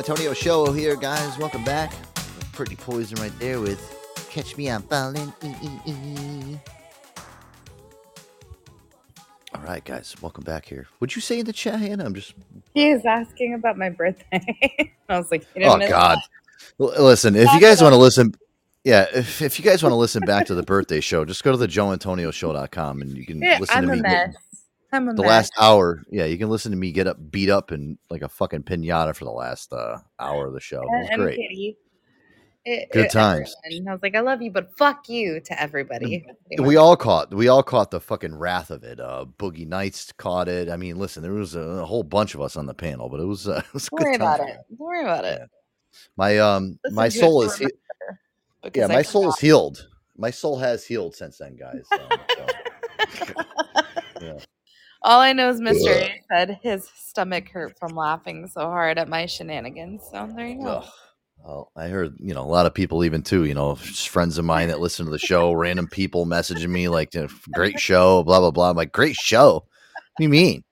Antonio show here, guys. Welcome back. Pretty poison right there with "Catch Me I'm Falling." All right, guys, welcome back here. What'd you say in the chat, Hannah? I'm just. He is asking about my birthday. [laughs] I was like, Oh God. Listen, if you guys want to listen, yeah, if, if you guys want to listen back to the birthday show, just go to the joeantonioshow.com and you can Yeah, listen I'm to me. mess. I'm the mess. last hour, yeah, you can listen to me get up, beat up, and like a fucking pinata for the last uh, hour of the show. It was and, and great. It- Good it- times. everyone. I was like, I love you, but fuck you to everybody. [laughs] We all caught we all caught the fucking wrath of it. Uh, Boogie Nights caught it. I mean, listen, there was a, a whole bunch of us on the panel, but it was uh, [laughs] it was a Don't worry about time. it. Don't worry about it. My um Listen my soul is he- yeah, I my soul is healed. My soul has healed since then, guys. Um, so, [laughs] yeah. All I know is Mr. A said his stomach hurt from laughing so hard at my shenanigans. So there you go. Well, I heard, you know, a lot of people even too, you know, just friends of mine that listen to the show, random people messaging me like, great [laughs] show, blah, blah, blah. I'm like, great show. What do you mean?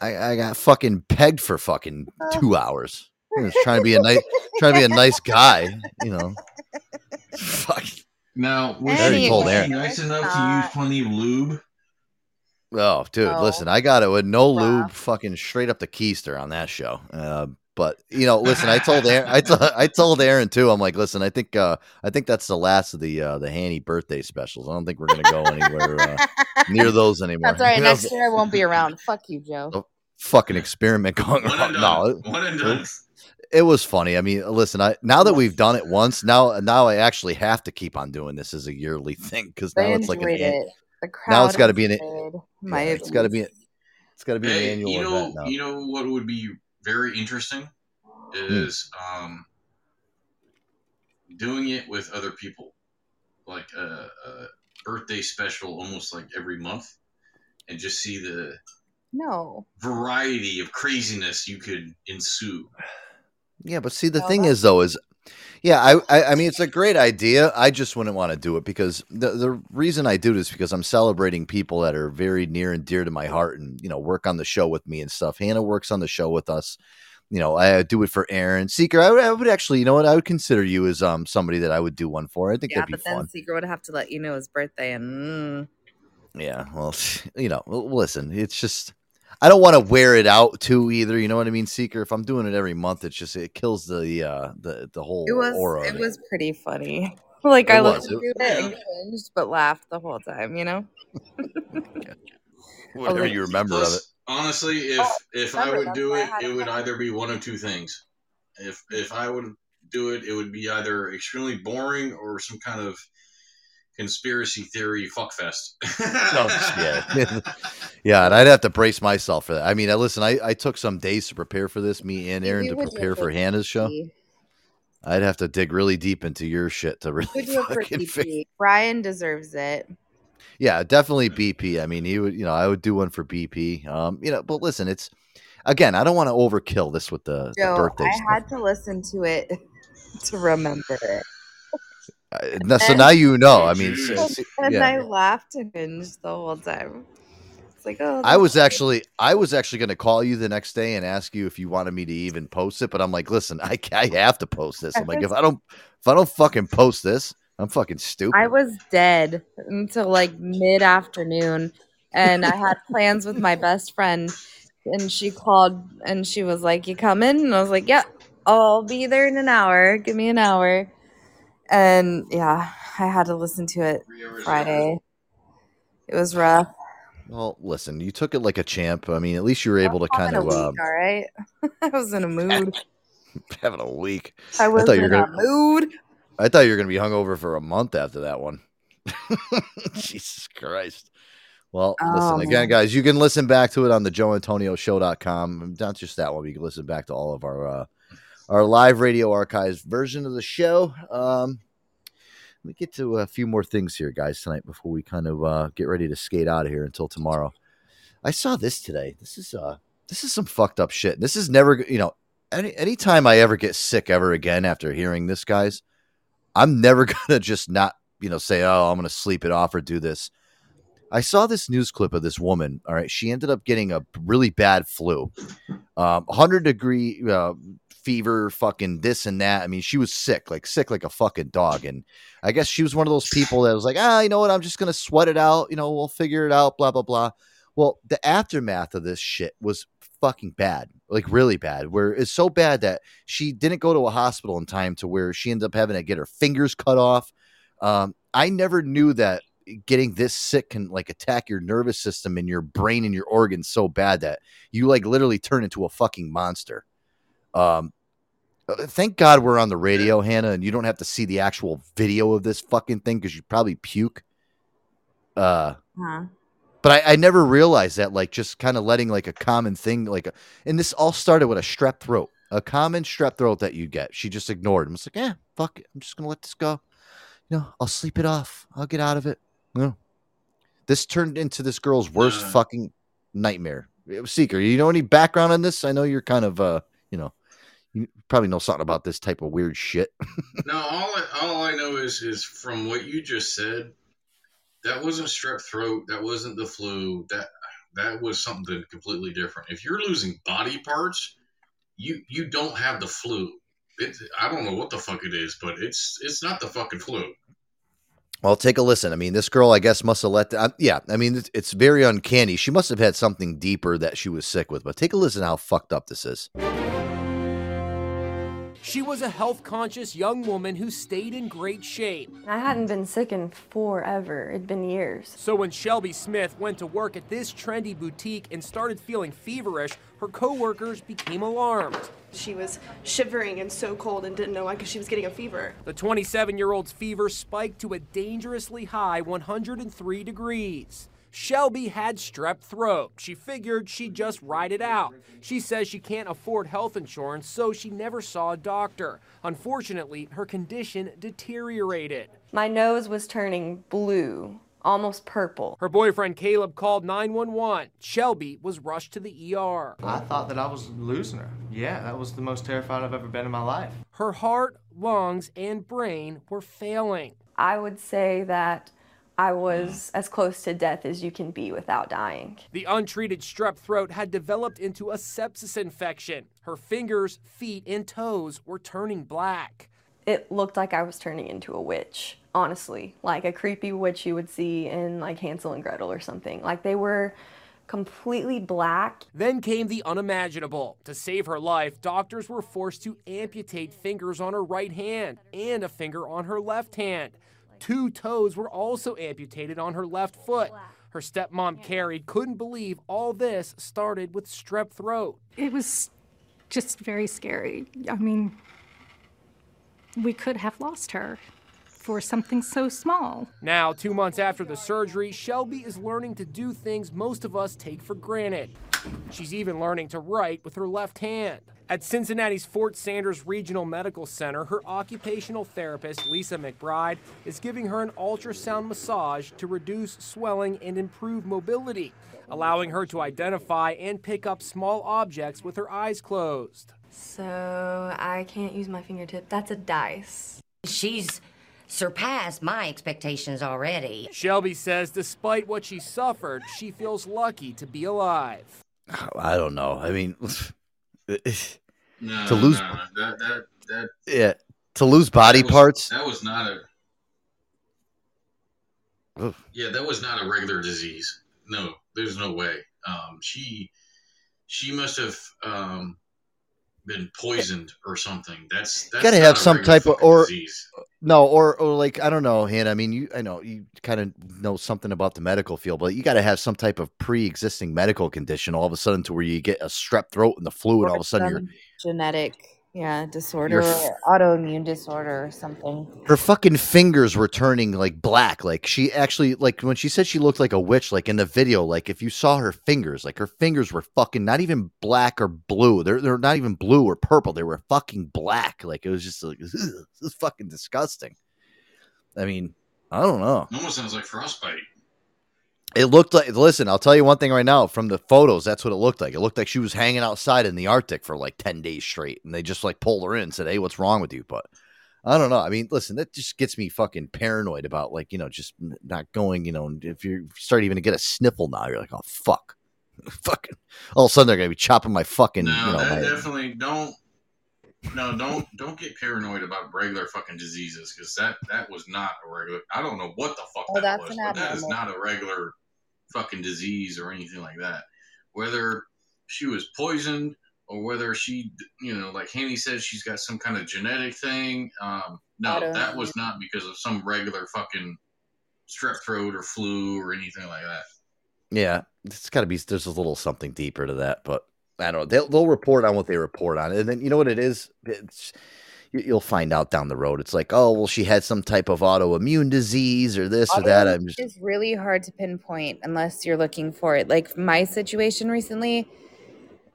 I, I got fucking pegged for fucking uh. two hours. I was trying to be a nice, trying to be a nice guy, you know. [laughs] Fuck. Now, was I already she, told was she nice enough to uh use plenty of lube? Oh, dude, Oh, listen, I got it with no lube, fucking straight up the keister on that show. Uh, but you know, listen, I told Aaron, I told, Aaron too. I'm like, listen, I think, uh, I think that's the last of the uh, the Hanny birthday specials. I don't think we're gonna go anywhere uh, near [laughs] those anymore. That's all right. [laughs] Next year I won't be around. Fuck you, Joe. the fucking experiment [laughs] going One on. and No, it, One and it- done. it was funny. I mean, listen, I now that we've done it once, now now I actually have to keep on doing this as a yearly thing because now They it's like an enjoyed an- it. The now it's got to be an my yeah, it's got to be it's got to be an Hey, annual you know, event now. you know what would be very interesting hmm. is um, doing it with other people, like a, a birthday special, almost like every month, and just see the No. variety of craziness you could ensue. Yeah, but see, the thing is, though, is yeah, I, I, I mean, it's a great idea. I just wouldn't want to do it because the the reason I do it is because I'm celebrating people that are very near and dear to my heart, and you know, work on the show with me and stuff. Hannah works on the show with us. You know, I do it for Aaron Seeker. I would, I would actually, you know what, I would consider you as um somebody that I would do one for. I think Yeah, that'd be but then fun. Seeker would have to let you know his birthday and. Mm. Yeah, well, [laughs] you know, listen, it's just I don't want to wear it out too either. You know what I mean, Seeker? If I'm doing it every month, it's just it kills the uh the the whole It was aura. it of was pretty funny. [laughs] Like It I was. listened to it and cringed, but laughed the whole time. You know. [laughs] Whatever like- you remember of it. Honestly, if Oh, if I would do it, it it would either be one of two things. If if I would do it, it would be either extremely boring or some kind of conspiracy theory fuckfest. Oh, yeah, yeah, and I'd have to brace myself for that. I mean, I listen. I, I took some days to prepare for this. Me and Aaron You to prepare for Hannah's show. I'd have to dig really deep into your shit to [laughs] really Would do it fucking fix. Brian deserves it. Yeah, definitely BP. I mean, he would, you know, I would do one for BP. Um, you know, but listen, it's again, I don't want to overkill this with the, the birthday I stuff. had to listen to it [laughs] to remember it. Uh, so now you know. I mean, [laughs] and yeah. I laughed and cringed the whole time. It's like, oh, I was funny. actually, I was actually going to call you the next day and ask you if you wanted me to even post it, but I'm like, listen, I, I have to post this. I'm like, if [laughs] I don't, if I don't fucking post this, I'm fucking stupid. I was dead until like mid afternoon, and I had plans with my best friend, and she called and she was like, "You coming?" And I was like, "Yep, I'll be there in an hour. Give me an hour." And yeah, I had to listen to it Friday. It was rough. Well, listen, you took it like a champ. I mean, at least you were able to kind of week, um, all right. [laughs] I was in a mood. [laughs] having a week. I was thought you were in a gonna, mood. I thought you were going to be hungover for a month after that one. [laughs] Jesus Christ. Well, Oh, listen again, man. guys. You can listen back to it on the joeantonioshow.com. Not just that one, but you can listen back to all of our uh, our live radio archives version of the show. Um, let me get to a few more things here, guys, tonight before we kind of uh, get ready to skate out of here until tomorrow. I saw this today. This is uh, this is some fucked up shit. This is never, you know, any anytime I ever get sick ever again after hearing this, guys, I'm never [laughs] gonna just not, you know, say, oh, I'm gonna sleep it off or do this. I saw this news clip of this woman. All right, she ended up getting a really bad flu, um, 100 degree uh, fever, fucking this and that. I mean, she was sick, like sick like a fucking dog. And I guess she was one of those people that was like, ah, you know what? I'm just gonna sweat it out. You know, we'll figure it out. Blah blah blah. Well, the aftermath of this shit was fucking bad, like really bad. Where it's so bad that she didn't go to a hospital in time to where she ended up having to get her fingers cut off. Um, I never knew that getting this sick can like attack your nervous system and your brain and your organs so bad that you like literally turn into a fucking monster. Um, thank God we're on the radio, Hannah, and you don't have to see the actual video of this fucking thing because you probably puke. Uh, Huh. but I, I never realized that, like, just kind of letting like a common thing, like, a, and this all started with a strep throat, a common strep throat that you get. She just ignored. him. It's like, yeah, fuck it, I'm just gonna let this go. You know, I'll sleep it off. I'll get out of it. No, this turned into this girl's worst fucking nightmare. Seeker, you know any background on this? I know you're kind of, uh, you know, you probably know something about this type of weird shit. [laughs] No, all I, all I know is is from what you just said. That wasn't strep throat. That wasn't the flu. That that was something completely different. If you're losing body parts, you you don't have the flu. It, I don't know what the fuck it is, but it's it's not the fucking flu. Well, take a listen. I mean, this girl, I guess, must have let. The, uh, yeah, I mean, it's, it's very uncanny. She must have had something deeper that she was sick with. But take a listen how fucked up this is. She was a health conscious young woman who stayed in great shape. I hadn't been sick in forever. It'd been years. So when Shelby Smith went to work at this trendy boutique and started feeling feverish, her coworkers became alarmed. She was shivering and so cold and didn't know why because she was getting a fever. The 27 year old's fever spiked to a dangerously high 103 degrees. Shelby had strep throat. She figured she'd just ride it out. She says she can't afford health insurance, so she never saw a doctor. Unfortunately, her condition deteriorated. My nose was turning blue, almost purple. Her boyfriend Caleb called 911. Shelby was rushed to the ER. I thought that I was losing her. Yeah, that was the most terrified I've ever been in my life. Her heart, lungs, and brain were failing. I would say that I was as close to death as you can be without dying. The untreated strep throat had developed into a sepsis infection. Her fingers, feet, and toes were turning black. It looked like I was turning into a witch, honestly, like a creepy witch you would see in like Hansel and Gretel or something. Like they were completely black. Then came the unimaginable. To save her life, doctors were forced to amputate fingers on her right hand and a finger on her left hand. Two toes were also amputated on her left foot. Her stepmom, Carrie, couldn't believe all this started with strep throat. It was just very scary. I mean, we could have lost her for something so small. Now, two months after the surgery, Shelby is learning to do things most of us take for granted. She's even learning to write with her left hand. At Cincinnati's Fort Sanders Regional Medical Center, her occupational therapist, Lisa McBride, is giving her an ultrasound massage to reduce swelling and improve mobility, allowing her to identify and pick up small objects with her eyes closed. So I can't use my fingertip. That's a dice. She's surpassed my expectations already. Shelby says despite what she suffered, she feels lucky to be alive. [sighs] I don't know. I mean, [sighs] No, to lose, no, that that that yeah, to lose body that was- parts. That was not a. Oof. Yeah, that was not a regular disease. No, there's no way. Um, she she must have um, been poisoned or something. That's that's got to have some type of or disease. no or or like I don't know, Hannah. I mean, you I know you kind of know something about the medical field, but you got to have some type of pre-existing medical condition all of a sudden to where you get a strep throat and the flu, and all of a sudden you're genetic, yeah, disorder, f- autoimmune disorder or something. her fucking fingers were turning like black. Like she actually like when she said she looked like a witch, like in the video, like if you saw her fingers, like her fingers were fucking not even black or blue. They're they're not even blue or purple. They were fucking black. Like it was just like [laughs] this is fucking disgusting. I mean, I don't know. It almost sounds like frostbite. It looked like listen, I'll tell you one thing right now, from the photos, that's what it looked like. It looked like she was hanging outside in the Arctic for like 10 days straight, and they just like pulled her in and said, Hey, what's wrong with you? But I don't know. I mean, listen, that just gets me fucking paranoid about like, you know, just not going, you know, if you start even to get a sniffle now, you're like, oh fuck. [laughs] fucking all of a sudden they're gonna be chopping my fucking, No, you know, that my, definitely don't no, don't don't get paranoid about regular fucking diseases because that that was not a regular. I don't know what the fuck Oh, that was, but that is not a regular fucking disease or anything like that. Whether she was poisoned or whether she, you know, like Hanny said, she's got some kind of genetic thing. Um, no, that was not because of some regular fucking strep throat or flu or anything like that. Yeah, it's got to be. There's a little something deeper to that, but I don't know. They'll, they'll report on what they report on, and then you know what it is. It's you- you'll find out down the road. It's like, oh, well, she had some type of autoimmune disease or this or that. I'm just, It's really hard to pinpoint unless you're looking for it. Like my situation recently,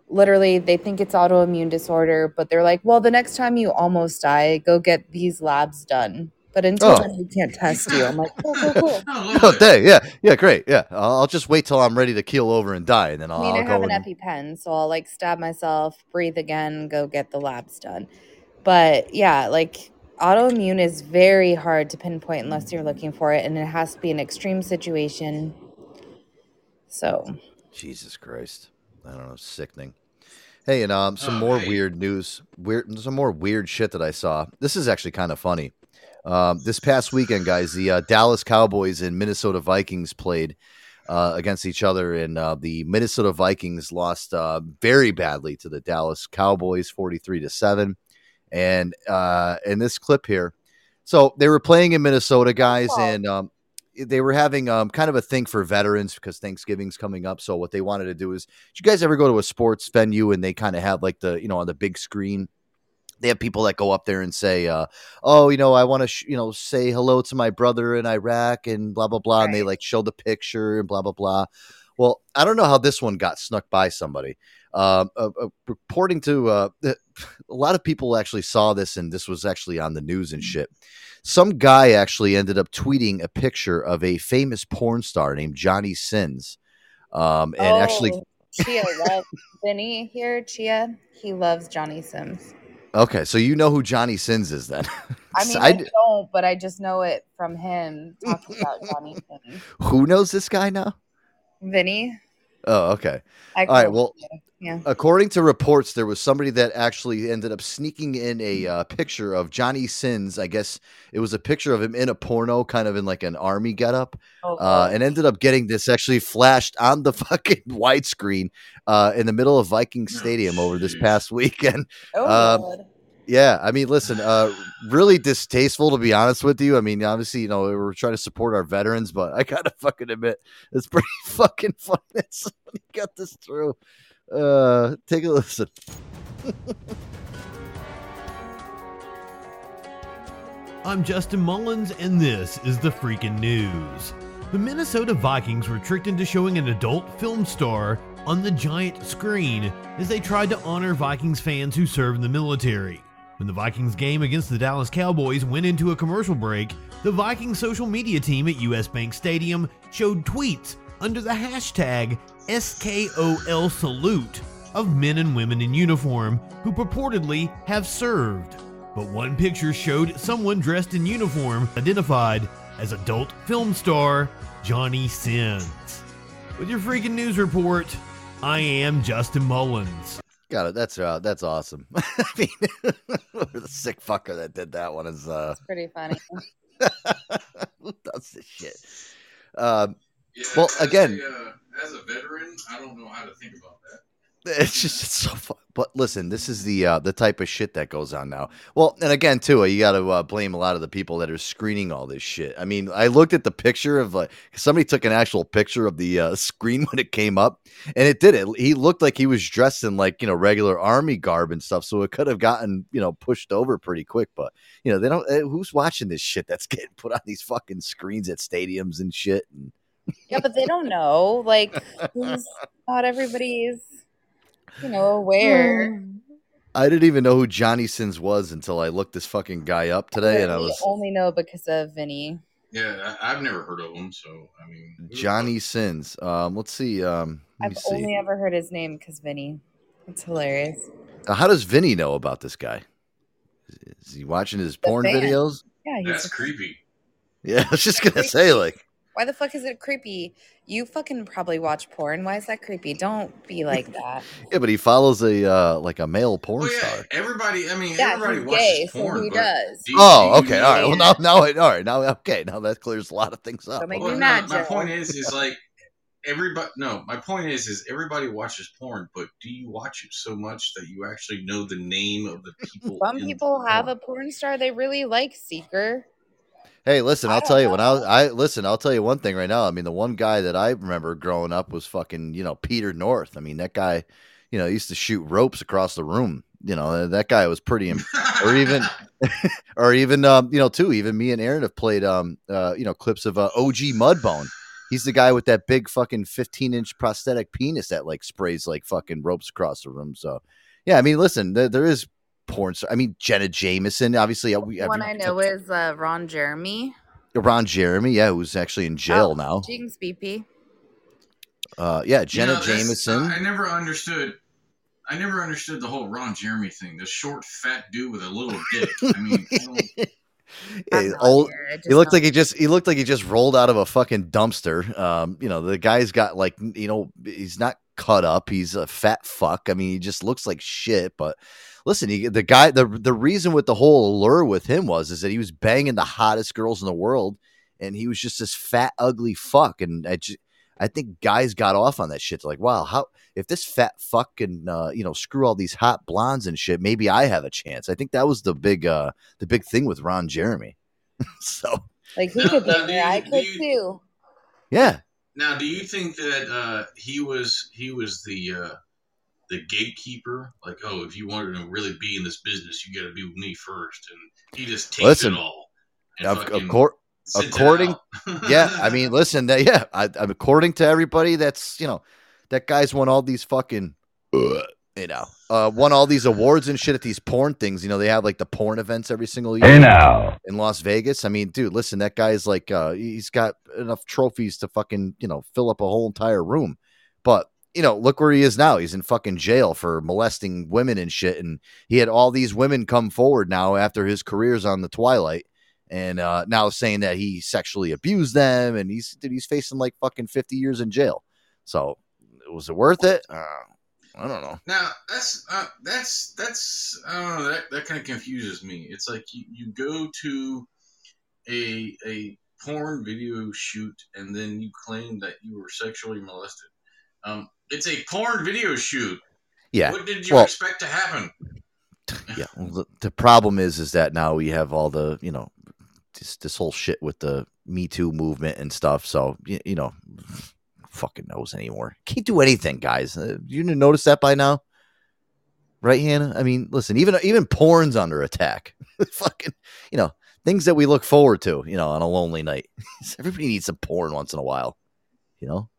literally, they think it's autoimmune disorder, but they're like, well, the next time you almost die, go get these labs done. But until Oh. then, we can't test you. I'm like, cool, cool, cool. [laughs] oh, oh dang, yeah, yeah, great, yeah. I'll, I'll just wait till I'm ready to keel over and die, and then I I'll, mean, I I'll have go. an And, EpiPen, so I'll like stab myself, breathe again, go get the labs done. But yeah, like autoimmune is very hard to pinpoint unless you're looking for it, and it has to be an extreme situation. So Jesus Christ, I don't know, sickening. Hey, and um, some more weird news, weird, some more weird shit that I saw. This is actually kind of funny. Um, this past weekend, guys, the uh, Dallas Cowboys and Minnesota Vikings played uh, against each other, and uh, the Minnesota Vikings lost uh, very badly to the Dallas Cowboys, forty-three to seven. And uh, in this clip here, so they were playing in Minnesota, guys, and um, they were having um, kind of a thing for veterans because Thanksgiving's coming up. So what they wanted to do is, did you guys ever go to a sports venue and they kind of have like the you know on the big screen? They have people that go up there and say, uh, "Oh, you know, I want to, sh- you know, say hello to my brother in Iraq and blah blah blah," and they like show the picture and blah blah blah. Well, I don't know how this one got snuck by somebody. Um, uh, uh, reporting to uh, a lot of people actually saw this, and this was actually on the news and shit. Some guy actually ended up tweeting a picture of a famous porn star named Johnny Sins, um, and actually, Oh, Chia loves Vinny here. Chia, he loves Johnny Sins. okay, so you know who Johnny Sins is then? [laughs] I mean, I, I, don't, but I just know it from him talking about Johnny Sins. [laughs] who knows this guy now? Vinny, Oh, okay. I All right. Well, yeah. according to reports, there was somebody that actually ended up sneaking in a uh, picture of Johnny Sins. I guess it was a picture of him in a porno, kind of in like an army getup, Oh, uh, and ended up getting this actually flashed on the [laughs] fucking widescreen uh, in the middle of Viking Stadium over this past weekend. Oh, Um, Lord. Yeah, I mean, listen, uh, really distasteful to be honest with you. I mean, obviously, you know, we're trying to support our veterans, but I gotta [laughs] fucking admit, it's pretty [laughs] fucking funny that somebody got this through. Uh, take a listen. [laughs] I'm Justin Mullins, and this is the freaking news. The Minnesota Vikings were tricked into showing an adult film star on the giant screen as they tried to honor Vikings fans who served in the military. When the Vikings game against the Dallas Cowboys went into a commercial break, the Vikings social media team at US Bank Stadium showed tweets under the hashtag SKOL Salute of men and women in uniform who purportedly have served. But one picture showed someone dressed in uniform identified as adult film star Johnny Sins. With your freaking news report, I am Justin Mullins. Got it. That's uh, that's awesome. [laughs] I mean, [laughs] the sick fucker that did that one is uh, Pretty funny. [laughs] who does this shit? Um, well, again, uh, as a veteran, I don't know how to think about that. It's just it's so fun. But listen, this is the uh, the type of shit that goes on now. Well, and again, too, uh, you got to uh, blame a lot of the people that are screening all this shit. I mean, I looked at the picture of like somebody took an actual picture of the uh, [laughs] screen when it came up, and it did it. He looked like he was dressed in like you know regular army garb and stuff, so it could have gotten you know pushed over pretty quick. But you know, they don't. Uh, who's watching this shit that's [laughs] getting put on these fucking screens at stadiums and shit? And Yeah, but they don't know. Like, [laughs] who's, not everybody's, you know, aware. I didn't even know who Johnny Sins was until I looked this fucking guy up today, and I we was only know because of Vinny. Yeah, I, I've never heard of him, so I mean, Johnny Sins. Um, let's see. Um, let I've see. only ever heard his name because Vinny. It's hilarious. Uh, how does Vinny know about this guy? Is he watching his porn fan. videos? Yeah, he's that's a- creepy. Yeah, I was just gonna say, like, Why the fuck is it creepy? You fucking probably watch porn. Why is that creepy? Don't be [laughs] like that. Yeah, but he follows a uh, like a male porn Well, yeah, star. everybody. I mean, Yeah, everybody he's watches gay, so porn. he does. do you- Oh, do okay, all right. Well, now, now, all right, now, okay, now that clears a lot of things up. Don't make Well, me mad, my Joe. point is, is like everybody. No, my point is, is everybody watches porn, but do you watch it so much that you actually know the name of the people? Some in people the have porn? a porn star they really like, Seeker. Hey, listen, I'll tell you when I was, I listen, I'll tell you one thing right now. I mean, the one guy that I remember growing up was fucking, you know, Peter North. I mean, that guy, you know, used to shoot ropes across the room. You know, that guy was pretty, im- or even, [laughs] [laughs] or even, um, you know, too. Even me and Aaron have played, um, uh, you know, clips of uh, OG Mudbone. He's the guy with that big fucking fifteen inch prosthetic penis that like sprays like fucking ropes across the room. So, yeah, I mean, listen, there, there is porn. star- I mean, Jenna Jameson, obviously. uh, We, One I know is uh, Ron Jeremy. Ron Jeremy, yeah, who's actually in jail Oh, now. Jinx BP. Uh, yeah, You Jenna know, that's- Jameson. I never understood. I never understood the whole Ron Jeremy thing. The short, fat dude with a little dick. I mean, I don't- [laughs] [laughs] Yeah, old, he looked like he just he looked like he just rolled out of a fucking dumpster. Um, you know, the guy's got like you know, he's not cut up. He's a fat fuck. I mean, he just looks like shit. But listen, he, the guy, the the reason with the whole allure with him was is that he was banging the hottest girls in the world, and he was just this fat, ugly fuck. And I just, I think guys got off on that shit. They're like, wow, how if this fat fuck can uh, you know screw all these hot blondes and shit, maybe I have a chance. I think that was the big uh the big thing with Ron Jeremy. [laughs] so Like, he Now- could be do there. you- I could you- too. yeah, Now, do you think that uh, he was he was the uh, the gatekeeper? Like, oh, if you wanted to really be in this business, you got to be with me first, and he just takes Listen, it all. and of, of course. sends According, [laughs] yeah, I mean, listen, that, yeah, I, I, according to everybody, that's you know, that guy's won all these fucking, you know, uh, won all these awards and shit at these porn things. You know, they have like the porn events every single year. Hey, now. in Las Vegas. I mean, dude, listen, that guy's like, uh, he's got enough trophies to fucking, you know, fill up a whole entire room. But you know, look where he is now. He's in fucking jail for molesting women and shit. And he had all these women come forward now after his career's on the twilight, and uh, now saying that he sexually abused them, and he's dude, he's facing like fucking fifty years in jail. So was it worth it? Uh, I don't know. Now that's uh, that's that's I don't know that that kind of confuses me. It's like you, you go to a a porn video shoot and then you claim that you were sexually molested. Um, it's a porn video shoot. Yeah. What did you Well- expect to happen? [laughs] yeah well, the, the problem is is that now we have all the you know this, this whole shit with the me too movement and stuff so you, you know fucking knows anymore. Can't do anything guys. Uh, you didn't notice that by now? Right hannah? I mean listen even even porn's under attack. [laughs] Fucking you know things that we look forward to you know on a lonely night. [laughs] Everybody needs some porn once in a while you know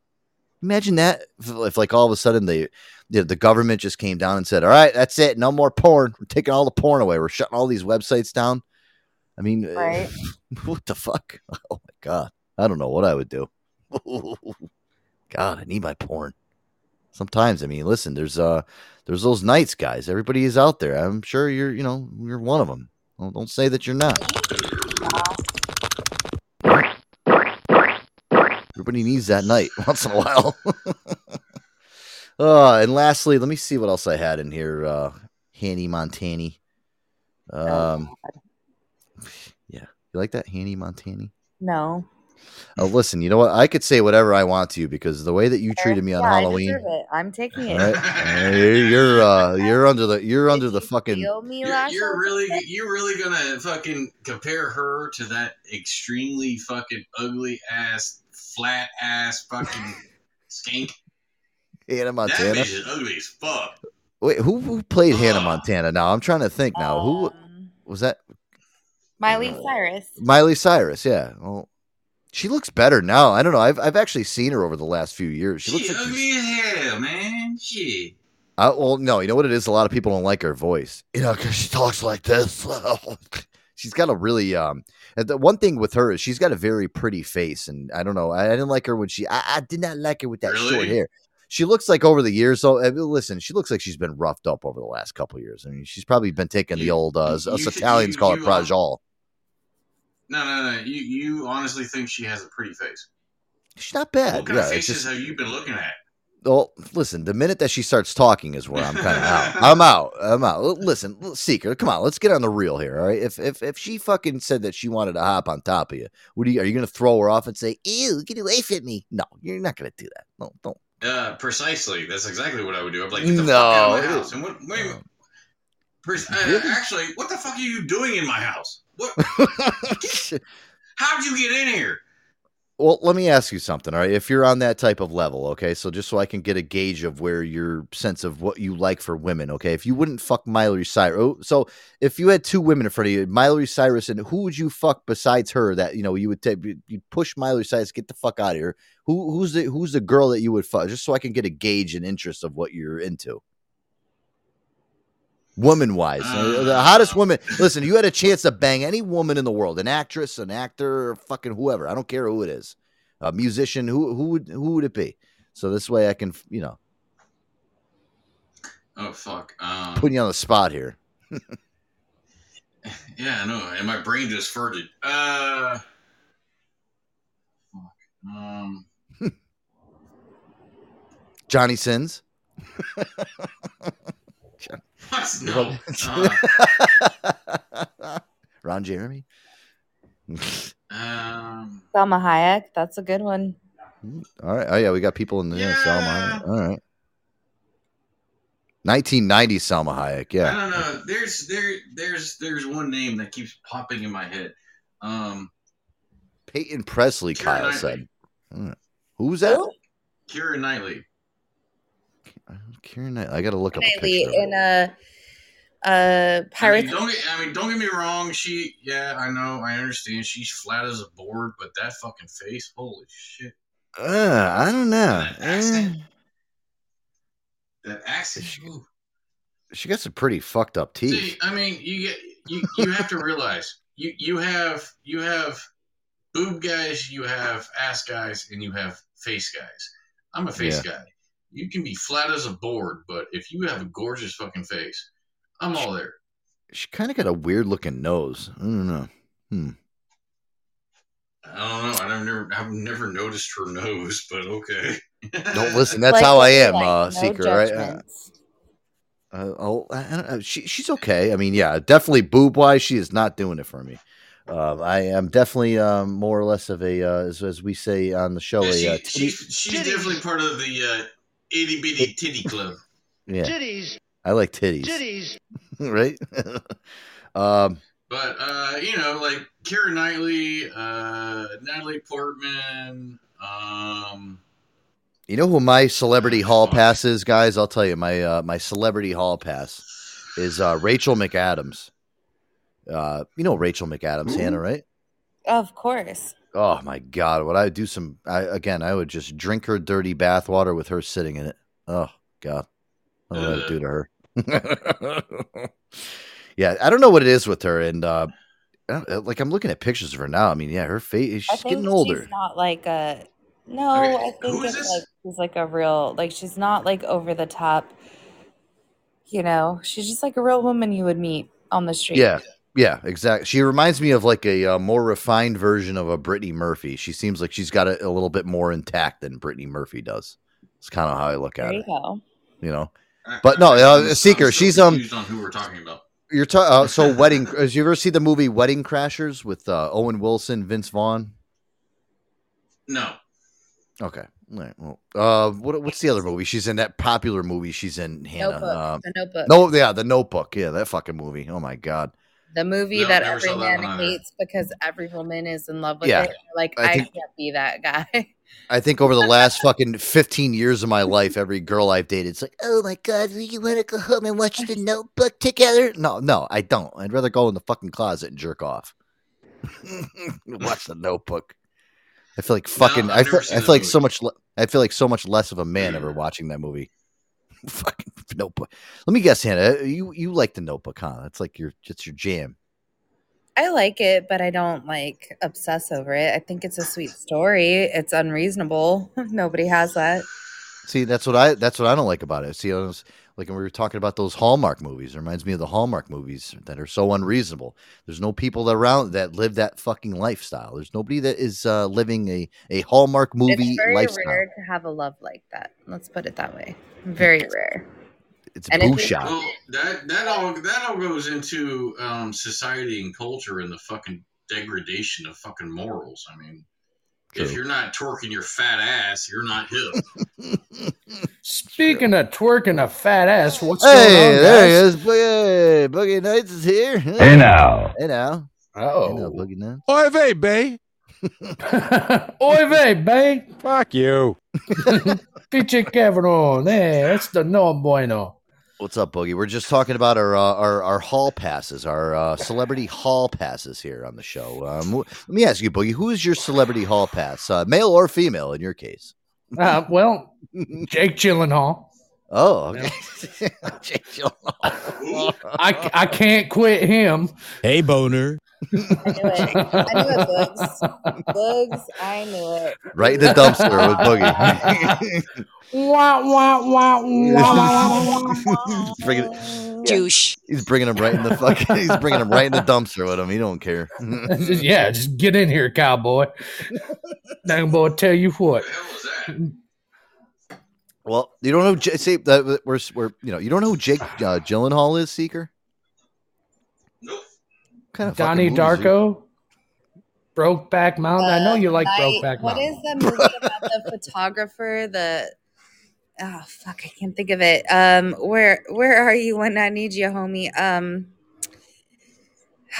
Imagine that if, like all of a sudden they, the, the government just came down and said, "All right, that's it, no more porn. We're taking all the porn away. We're shutting all these websites down." I mean, uh, Right. [laughs] what the fuck? [laughs] Oh my god, I don't know what I would do. [laughs] God, I need my porn. Sometimes, I mean, listen, there's uh, there's those nights, guys. Everybody is out there. I'm sure you're, you know, you're one of them. Don't, don't say that you're not. Everybody needs that night [laughs] once in a while. [laughs] uh, and lastly, let me see what else I had in here. Uh, Hanny Montani. Um, yeah, you like that, Hanny Montani? No. Oh, listen, you know what? I could say whatever I want to you because the way that you treated me on yeah, Halloween, I it. I'm taking it. all right? You're you're, uh, you're under the you're under the fucking me You're, you're really you're really gonna fucking compare her to that extremely fucking ugly ass, flat ass fucking skink. Hannah Montana. That Montana. bitch is ugly as fuck. Wait, who who played Hannah Montana? Now I'm trying to think. Now who Um, was that? Miley Cyrus. Miley Cyrus, yeah. Well, she looks better now. I don't know. I've I've actually seen her over the last few years. She looks She like she's- ugly as hell, man. Shit. Uh, well, no, you know what it is. A lot of people don't like her voice. You know, because she talks like this. [laughs] she's got a really um. The one thing with her is she's got a very pretty face, and I don't know. I, I didn't like her when she. I, I did not like her with that short hair. She looks like over the years. So uh, listen, she looks like she's been roughed up over the last couple years. I mean, she's probably been taking the old uh, us you- Italians you- call it you, uh, prajol. No, no, no. You you honestly think she has a pretty face? She's not bad. What kind yeah, of faces just, have you been looking at? Well, listen. The minute that she starts talking is where I'm kind of out. I'm out. I'm out. Listen, Seeker, come on. Let's get on the real here. All right. If if if she fucking said that she wanted to hop on top of you, what are you? Are you gonna throw her off and say, "Ew, get away from me"? No, you're not gonna do that. No, don't. Uh, precisely. That's exactly what I would do. I'd be like, get the fuck out of my No. house. And what? Wait. Pers- uh, actually, what the fuck are you doing in my house? What? [laughs] How'd you get in here? Well, let me ask you something. All right, if you're on that type of level, okay, so just so I can get a gauge of where your sense of what you like for women, okay, if you wouldn't fuck Miley Cyrus, oh, so if you had two women in front of you, Miley Cyrus, and who would you fuck besides her? That you know you would take, you push Miley Cyrus, get the fuck out of here. Who who's the who's the girl that you would fuck? Just so I can get a gauge and interest of what you're into. Woman wise, the hottest woman. Listen, you had a chance to bang any woman in the world, an actress, an actor, or fucking whoever. I don't care who it is, a musician. Who who would who would it be? So this way I can, you know, Oh fuck. Um, put you on the spot here. [laughs] yeah, I know. And my brain just farted. Uh. Fuck. Um. [laughs] Johnny Sins. [laughs] What? No. Uh, [laughs] Ron Jeremy. um. Salma Hayek, that's a good one. All right. Oh yeah, we got people in the yeah. Salma. Hayek. All right. 1990 Salma Hayek. I Yeah. don't know. There's there there's there's one name that keeps popping in my head. Um. Peyton Presley. Keira Kyle Knightley. said. All right. Who's that? Keira Knightley. Kieran Knight- I got to look up a Knightley picture. in a uh I mean, don't get, I mean, don't get me wrong. She, yeah, I know, I understand. She's flat as a board, but that fucking face, holy shit! Uh, I don't know. That accent, Eh, that accent. ooh. she got some pretty fucked up teeth. See, I mean, you get you you have to realize you you have you have boob guys, you have ass guys, and you have face guys. I'm a face Yeah. guy. You can be flat as a board, but if you have a gorgeous fucking face, I'm all there. She kind of got a weird looking nose. I don't know. Hmm. I don't know. I've never I've never noticed her nose, but okay. Don't [laughs] listen. That's Like how I am, like, uh, no Seeker. Right? Uh, judgments. uh, oh, I don't know. She, she's okay. I mean, yeah, definitely boob wise, she is not doing it for me. Uh, I am definitely um, more or less of a, uh, as, as we say on the show, Yeah, a she, uh, she's, she's definitely part of the uh, itty bitty titty club. [laughs] yeah. Titties. I like titties, Titties. [laughs] right? [laughs] um, But uh, you know, like Kara Knightley, uh, Natalie Portman, um, you know who my celebrity hall pass is, guys? I'll tell you, my uh, my celebrity hall pass is uh, Rachel McAdams. Uh, you know Rachel McAdams, Hannah, right? Of course. Oh my god, would I do some? I, again, I would just drink her dirty bathwater with her sitting in it. Oh god, what would I do to her? [laughs] yeah, I don't know what it is with her, and uh, like I'm looking at pictures of her now. I mean, yeah, her face, I she's think getting older. She's not like a no. Okay, I think who is it's this? like she's like a real like she's not like over the top. You know, she's just like a real woman you would meet on the street. Yeah, yeah, exactly. She reminds me of like a uh, more refined version of a Brittany Murphy. She seems like she's got it a little bit more intact than Brittany Murphy does. It's kind of how I look There at you it. go. You know, but no, uh, Seeker. I'm She's um. on who we're talking about. You're talking uh, so [laughs] wedding. Has you ever see the movie Wedding Crashers with uh, Owen Wilson, Vince Vaughn? No, Okay. All right. Well, uh, what, what's the other movie she's in? That popular movie she's in. Hannah. Notebook. Uh, The Notebook. no, yeah, The Notebook. Yeah, that fucking movie. Oh my god. The movie No, that every saw that man hates because every woman is in love with Yeah. it. Like I I, think- can't be that guy. I think over the last [laughs] fucking 15 years of my life, every girl I've dated, it's like, Oh my god, do you want to go home and watch the notebook together? no, no, I don't. I'd rather go in the fucking closet and jerk off. [laughs] Watch the Notebook. I feel like fucking. I've I feel. I feel like movie. so much. le- I feel like so much less of a man ever watching that movie. [laughs] fucking Notebook. Let me guess, Hannah. You you like the Notebook, huh? That's like your it's your jam. I like it, but I don't like obsess over it. I think it's a sweet story. It's unreasonable. [laughs] Nobody has that. See, that's what I that's what I don't like about it. See, I was, Like when we were talking about those Hallmark movies, it reminds me of the Hallmark movies that are so unreasonable. There's no people around that live that fucking lifestyle. There's nobody that is uh, living a, a Hallmark movie it's very lifestyle. rare to have a love like that. Let's put it that way. Very rare. It's And if boo shot. Well, that that all that all goes into um, society and culture and the fucking degradation of fucking morals. I mean, if you're not twerking your fat ass, you're not hip. [laughs] Speaking of twerking a fat ass, what's Hey, going on, there he is. Boogie, Boogie Nights is here. Hey now. Hey now. Oh. Hey now, Boogie Nights. Oy vey, bay. [laughs] Oy vey, bay. Fuck you. [laughs] Pinche cabrón. Hey, that's the no bueno. What's up, Boogie? We're just talking about our uh, our, our hall passes, our uh, celebrity hall passes here on the show. Um, w- let me ask you, Boogie, who is your celebrity hall pass, uh, male or female in your case? Uh, well, [laughs] Jake Gyllenhaal. Oh, okay. [laughs] Jake I, I can't quit him. Hey, boner. I knew it. I knew it, Bugs. Bugs, I knew it. right in the dumpster with Boogie. Wah, wah, wah, wah, wah, wah, wah. he's bringing, Douche. He's bringing him right in the fucking. He's bringing him right in the dumpster with [laughs] him. He don't care. Just- yeah, just get in here, cowboy. [laughs] Now, boy, tell you what. Well, you don't know. Say that we're, we're you know you don't know who Jake uh, Gyllenhaal is, Seeker. Kind of Donnie Darko. Brokeback Mountain. I know you like Night- Brokeback Mountain. is the movie about the [laughs] photographer? The oh fuck, I can't think of it. Um, where where are you when I need you, homie? Um,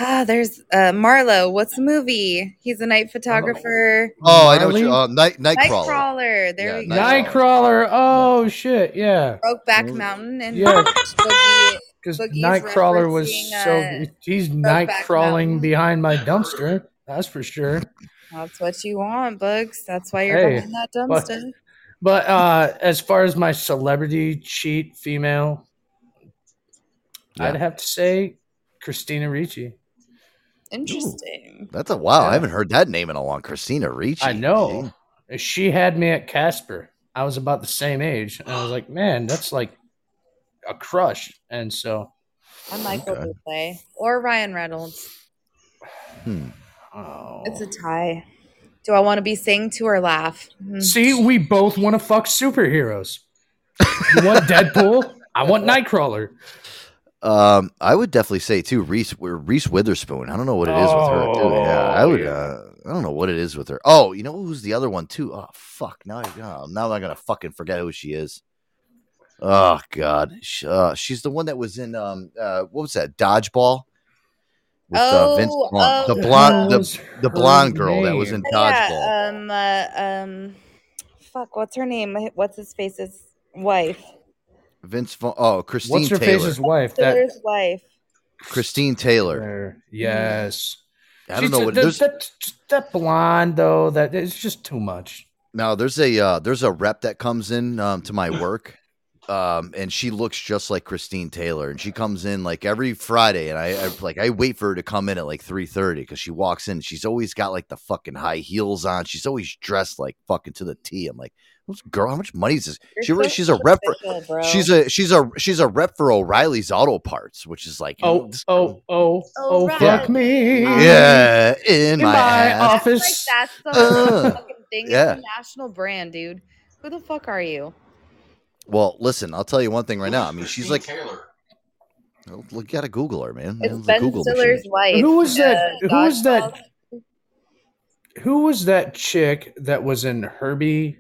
ah, there's uh Marlo. What's the movie? He's a night photographer. Oh, I know. What you, Marley? uh, night Nightcrawler. Nightcrawler. There we go. Nightcrawler. Oh shit, yeah. Brokeback Mountain and Yeah. [laughs] Boogie. Because Boogie's Nightcrawler was so uh, he's night crawling Mountain. behind my dumpster. That's for sure. That's what you want, Bugs. That's why you're Hey, behind that dumpster. But uh as far as my celebrity cheat female, I'd have to say Christina Ricci. Interesting. That's a wow. I haven't heard that name in a long. Christina Ricci. I know. She had me at Casper. I was about the same age. And I was like, man, that's like a crush. And so I'm Michael Okay. Bublé or Ryan Reynolds. Hmm. oh. It's a tie. Do I want to be sing to or laugh? Hmm. See, we both want to fuck superheroes. You want [laughs] Deadpool? I want Nightcrawler. Um, I would definitely say too Reese Reese Witherspoon. I don't know what it is with her too. Yeah, I Oh, would. yeah. Uh, I don't know what it is with her. Oh, you know who's the other one too? Oh fuck! Now, I, oh, now I'm gonna fucking forget who she is. Oh god, Sh- uh, she's the one that was in um, uh, what was that? Dodgeball. With uh, Vince Oh, Vaughn. oh, the blonde, the, the her blonde girl that was in? Dodgeball. Yeah, um, uh, um, fuck, what's her name? What's his face's wife? Vince Vaughn. Oh, Christine What's her Taylor. face's wife? That Taylor's wife. Christine Taylor. yes. I don't She's know a- what that, that, that blonde though. That it's just too much. Now there's a uh, there's a rep that comes in um, to my work, um, and she looks just like Christine Taylor, and she comes in like every Friday, and I, I like I wait for her to come in at like three thirty because she walks in. She's always got like the fucking high heels on. She's always dressed like fucking to the T. I'm like, "Who's- girl, how much money is this? She, so she's a rep. For, she's a she's a she's a rep for O'Reilly's Auto Parts, which is like Oh, oh, oh, oh, right. fuck me. yeah, in, In my, my office. Like that's the Uh, fucking thing. yeah. It's a national brand, dude. Who the fuck are you? Well, listen, I'll tell you one thing right now. I mean, she's like, Taylor. oh, look, you gotta Google her, man. It's It's Ben Google Stiller's machine. wife. Who was that? Who was that? Who was that chick that was in Herbie,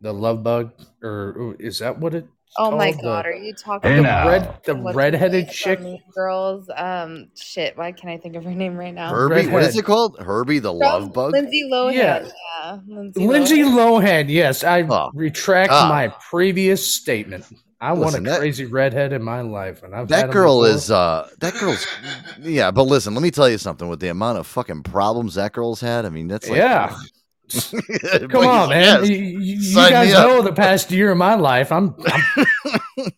the Love Bug, or is that what it? Oh my called? god, are you talking the red, the redheaded chick. Girls? Um, shit. Why can't I think of her name right now? Herbie, what is it called? Herbie the From Love Bug. Lindsay Lohan. Yeah. Yeah, Lindsay, Lindsay Lohan. Lohan. Yes, I Oh, retract God. my previous statement. I want Listen, a that- crazy redhead in my life, and I've had That 'em girl is uh that girl's yeah, but listen, let me tell you something with the amount of fucking problems that girl's had. I mean, that's like yeah. [laughs] Come on, man. You, you- guys up. know the past year of my life. I'm, I'm [laughs]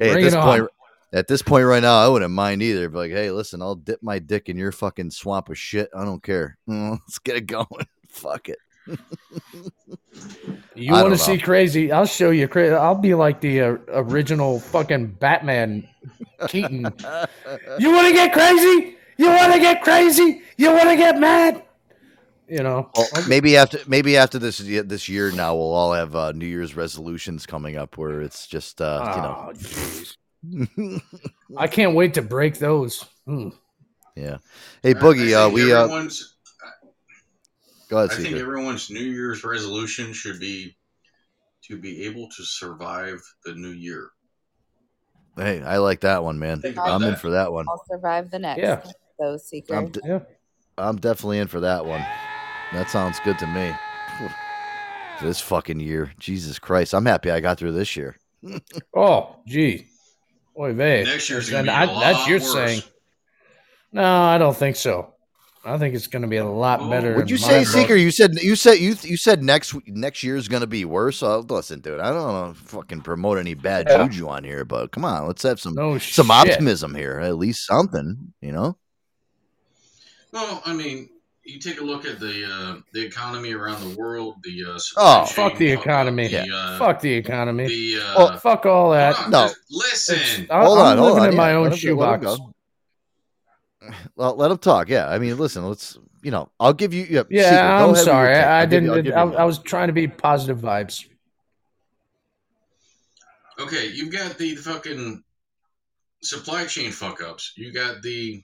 Hey, at this point on. at this point right now, I wouldn't mind either. But like, hey, listen, I'll dip my dick in your fucking swamp of shit. I don't care. Mm, [laughs] Let's get it going. Fuck it. You want to see crazy? I'll show you crazy. I'll be like the uh, original fucking Batman, Keaton. you want to get crazy? You want to get crazy? You want to get mad? You know, Well, maybe after maybe after this this year now we'll all have uh, New Year's resolutions coming up where it's just uh, Oh, you know. I can't wait to break those. Hmm. yeah. Hey Boogie, I uh, we uh, go ahead. I think Seeker. everyone's New Year's resolution should be to be able to survive the new year. Hey, I like that one, man. I'm in for that one. I'll survive the next. Yeah. Those secrets. I'm, d- I'm definitely in for that one. That sounds good to me. This fucking year, Jesus Christ! I'm happy I got through this year. [laughs] Oh, gee. Oy vey. Next year's gonna be a I- lot That's your worse. saying. No, I don't think so. I think it's going to be a lot better. Would you my say, book. Seeker? You said you said you you said next next year's gonna be worse. Uh, listen, dude, I don't want to fucking promote any bad Yeah. juju on here, but come on, let's have some No some shit. optimism here. At least something, you know. Well, I mean, you take a look at the uh, the economy around the world. The uh, Oh, supply fuck the economy. the, uh, fuck the economy. the, uh, well, fuck all that. hold No. listen. I- hold I'm on, hold living on. in my yeah, own let him let him shoebox. Well, let him talk. Yeah, I mean, listen, let's you know, I'll give you. Yeah, Yeah, I'm ahead with your sorry. I, I I'll give you- I'll didn't. give I, you I was trying to be positive vibes. Okay, you've got the fucking supply chain fuck ups. You got the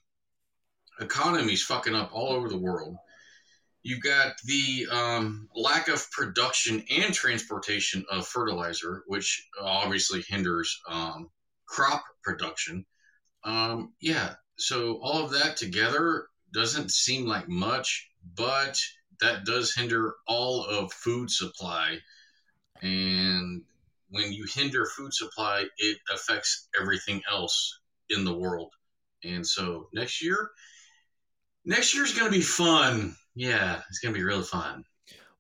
economies fucking up all over the world. You've got the um, lack of production and transportation of fertilizer, which obviously hinders um, crop production. Um, yeah, so all of that together doesn't seem like much, but that does hinder all of food supply. And when you hinder food supply, it affects everything else in the world. And so next year, next year's going to be fun. Yeah, it's going to be really fun.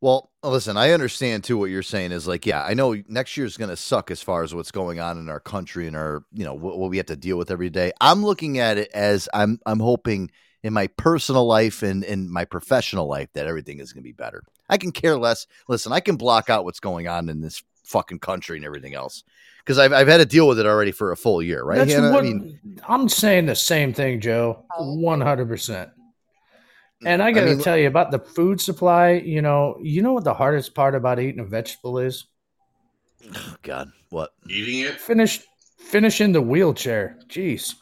Well, listen, I understand too what you're saying is like, yeah, I know next year's going to suck as far as what's going on in our country and our, you know, what, what we have to deal with every day. I'm looking at it as I'm, I'm hoping in my personal life and in my professional life that everything is going to be better. I can care less. Listen, I can block out what's going on in this fucking country and everything else because I've, I've had to deal with it already for a full year, right? That's what I mean, I'm saying. The same thing, Joe. Oh. One hundred percent. And I I got to mean- tell you about the food supply. You know, you know what the hardest part about eating a vegetable is? oh God, what? Eating it? Finish, finish in the wheelchair. Jeez.